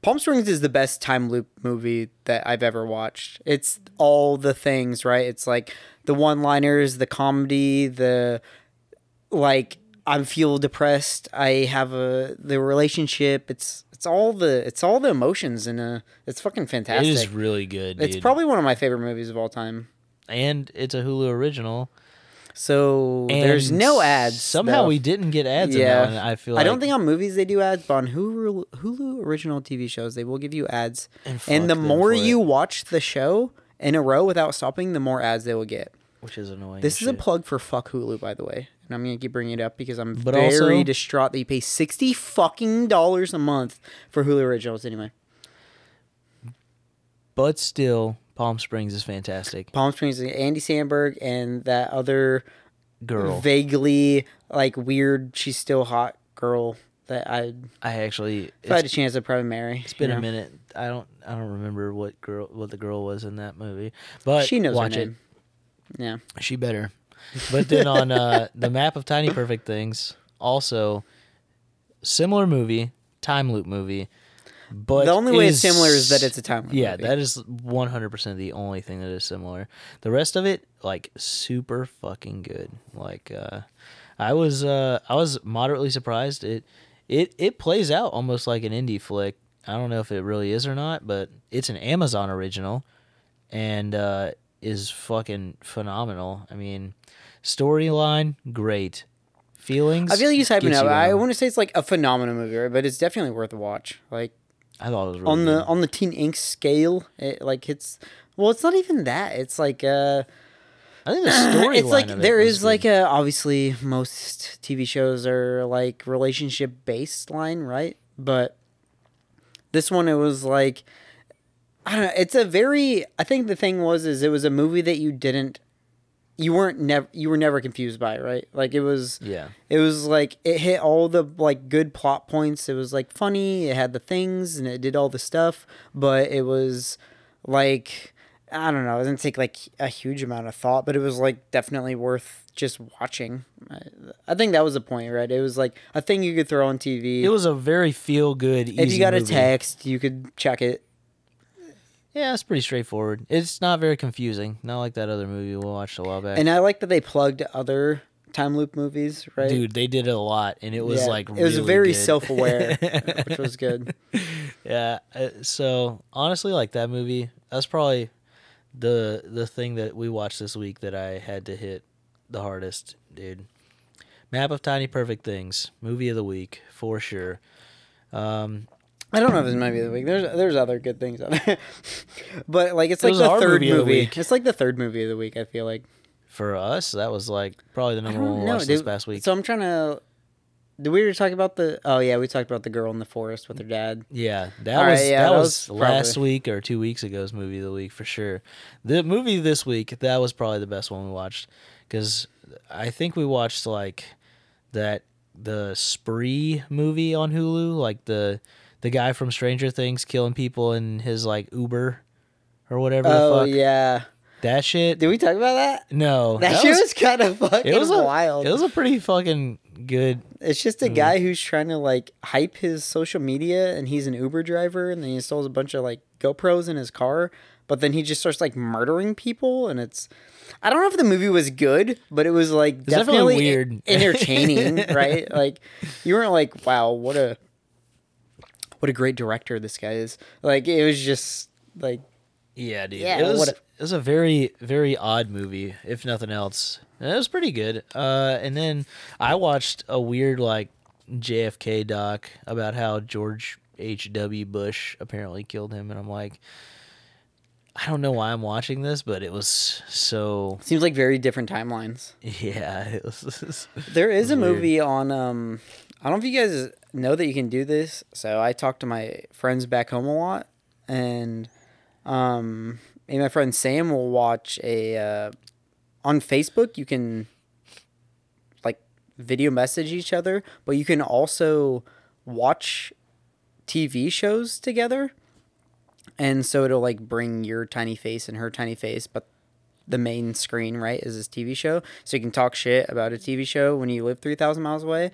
Palm Springs is the best time loop movie that I've ever watched. It's all the things, right? It's like the one-liners, the comedy, the like I'm feel depressed, I have a the relationship. It's it's all the it's all the emotions and uh it's fucking It fantastic. is really good. it's dude. probably one of my favorite movies of all time. and it's a Hulu original. So there's no ads. Somehow though. we didn't get ads. Yeah. Yeah, in that. I feel. Like I Like, don't think on movies they do ads, but on Hulu, Hulu original TV shows they will give you ads. And And, the more you it. watch the show in a row without stopping, the more ads they will get. which is annoying. This is a plug for fuck Hulu, by the way, and I'm gonna keep bringing it up because I'm But very also- distraught that you pay sixty fucking dollars a month for Hulu originals. Anyway, but still, Palm Springs is fantastic. Palm Springs, Andy Samberg, and that other girl. vaguely like weird. She's still hot girl that I I actually if I had a chance I'd probably marry. it's been you a minute. I don't I don't remember what girl what the girl was in that movie, but She knows watch it. Yeah. She better. But then on uh, the map of tiny perfect things, also similar movie, time loop movie. But the only way it's similar is that it's a time. Yeah, movie. that is one hundred percent the only thing that is similar. The rest of it, like super fucking good. Like uh, I was uh, I was moderately surprised. It it it plays out almost like an indie flick. I don't know if it really is or not, but it's an Amazon original and uh, is fucking phenomenal. I mean, storyline great, feelings. I feel like he's hyping up. I want to say it's like a phenomenal movie, but it's definitely worth a watch. Like I thought it was really on good. the on the Teen Ink scale, it like hits. Well, it's not even that. It's like uh, I think the storyline. it's like there was is good. like a obviously most TV shows are like relationship based line, right? But this one it was like I don't know. It's a very. I think the thing was is it was a movie that you didn't. You weren't never. You were never confused by, it, right? Like it was. yeah. It was like it hit all the like good plot points. It was like funny. It had the things and it did all the stuff, but it was like I don't know. It didn't take like a huge amount of thought, but it was like definitely worth just watching. I, I think that was the point, right? It was like a thing you could throw on TV. It was a very feel good. if you got a text, you could check it. Yeah, it's pretty straightforward. It's not very confusing. Not like that other movie we watched a while back. And I like that they plugged other time loop movies, right? Dude, they did it a lot, and it was Yeah, like it was really very self-aware, which was good. yeah. uh, So honestly, like that movie, that's probably the the thing that we watched this week that I had to hit the hardest, dude. Map of Tiny Perfect Things, movie of the week for sure. Um, I don't know if this might be the week. There's there's other good things out there, but like it's It like the third movie of the week. It's like the third movie of the week. I feel like for us, that was like probably the number one we watched this past week. So I'm trying to. Did we already talk about the? Oh yeah, we talked about the girl in the forest with her dad. Yeah, that All right, was yeah, that that was, was last probably- week or two weeks ago's movie of the week for sure. The movie this week that was probably the best one we watched because I think we watched like that the Spree movie on Hulu, like the the guy from Stranger Things killing people in his like Uber or whatever. Oh the fuck. yeah, that shit. did we talk about that? no, That, shit was, kind of fucking it was a, wild. It was a pretty fucking good. it's just a guy who's trying to like hype his social media, and he's an Uber driver, and then he installs a bunch of like GoPros in his car, but then he just starts like murdering people, and it's. I don't know if the movie was good, but it was like definitely definitely, weird. entertaining, right? Like you weren't like, wow, what a what a great director this guy is. Like it was just like Yeah, dude. Yeah, it was what a- it was a very very odd movie, if nothing else. And it was pretty good. Uh, and then I watched a weird like JFK doc about how George H. W. Bush apparently killed him, and I'm like, I don't know why I'm watching this, but it was so seems like very different timelines. yeah. Was, There is a Weird. movie on um I don't know if you guys know that you can do this. So I talk to my friends back home a lot and um and my friend Sam will watch a uh, on Facebook you can like video message each other, but you can also watch TV shows together. And so it'll like bring your tiny face and her tiny face, but the main screen, right, is this TV show. So you can talk shit about a TV show when you live 3,000 miles away.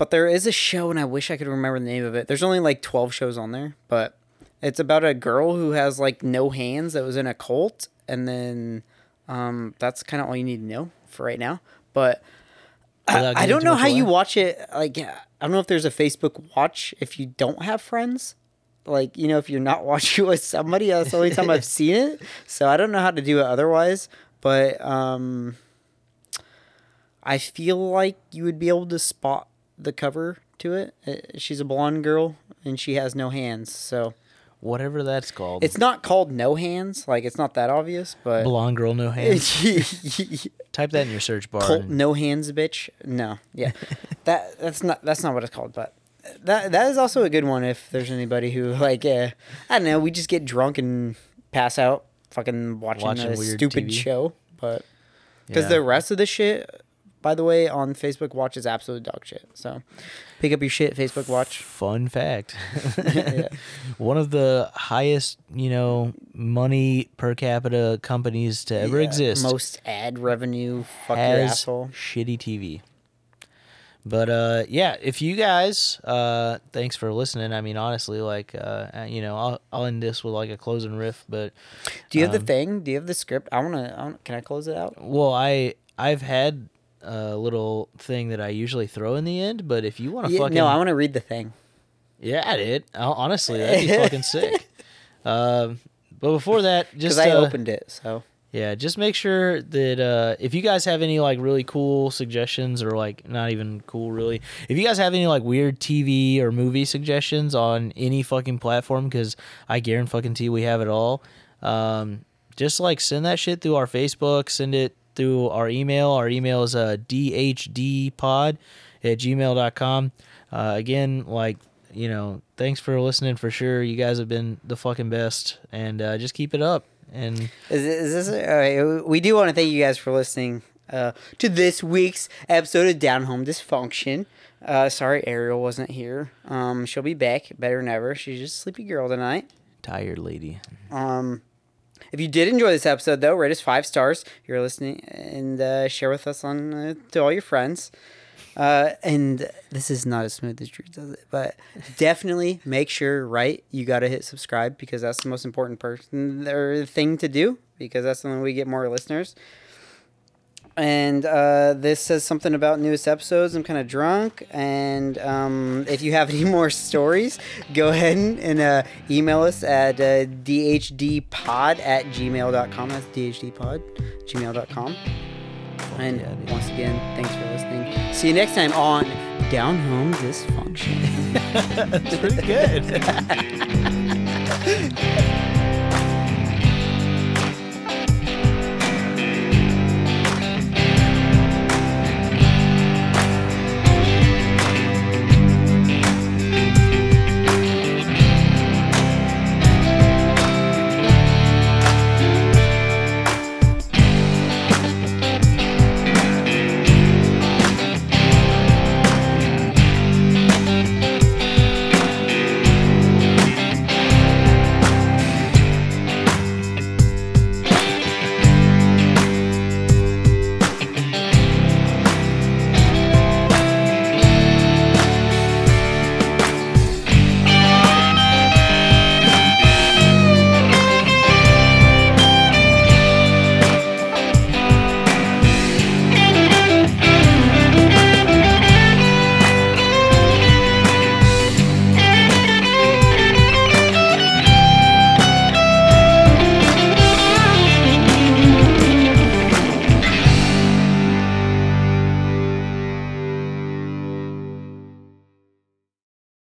But there is a show, and I wish I could remember the name of it. There's only like 12 shows on there, but it's about a girl who has like no hands that was in a cult. And then um, that's kind of all you need to know for right now. But I, I don't know how you watch it. Like, I don't know if there's a Facebook watch if you don't have friends. Like, you know, if you're not watching with somebody, that's the only time I've seen it. So I don't know how to do it otherwise. But um, I feel like you would be able to spot the cover to it. Uh, She's a blonde girl and she has no hands. So whatever that's called. it's not called No Hands. Like, it's not that obvious, but. blonde girl, no hands. Type that in your search bar. And- no hands bitch no yeah that that's not that's not what it's called but that that is also a good one if there's anybody who like uh, i don't know we just get drunk and pass out fucking watching, Watching a stupid TV. show but because Yeah. the rest of the shit by the way, on Facebook Watch is absolute dog shit. So pick up your shit, Facebook Watch. Fun fact. Yeah. One of the highest, you know, money per capita companies to ever Yeah, exist Most ad revenue. Fuck your asshole. shitty TV. But uh yeah, if you guys uh thanks for listening. I mean honestly like uh uh, you know, I'll I'll end this with like a closing riff, but Do you have um, the thing? Do you have the script? I wanna. I wanna can I close it out? well, I I've had a little thing that I usually throw in the end, but if you want to Yeah, fucking no, I want to read the thing. Yeah, dude. Hon- Honestly, that'd be fucking sick. Um, but before that, Because just I uh, opened it. So yeah, just make sure that uh, if you guys have any like really cool suggestions or like not even cool really, if you guys have any like weird TV or movie suggestions on any fucking platform, because I guarantee fucking T we have it all. Um, just like send that shit through our Facebook, send it through our email. Our email is uh, dhdpod at gmail.com. Uh, again, like, you know, thanks for listening for sure. You guys have been the fucking best, and uh, just keep it up. And is, is this? All right, we do want to thank you guys for listening uh, to this week's episode of Down Home Dysfunction. Uh, sorry, Ariel wasn't here. Um, she'll be back better than ever. She's just a sleepy girl tonight. tired lady. Um, if you did enjoy this episode, though, rate us five stars. You're listening and uh, share with us on uh, to all your friends. Uh, and this is not as smooth as Drew does it, but definitely make sure right you got to hit subscribe because that's the most important person or thing to do because that's the we get more listeners. And uh, this says something about newest episodes. I'm kind of drunk. And um, if you have any more stories, go ahead and uh, email us at uh, dhdpod at gmail.com. That's dhdpod, gmail.com. And yeah, once again, thanks for listening. See you next time on Down Home Dysfunction. That's pretty good.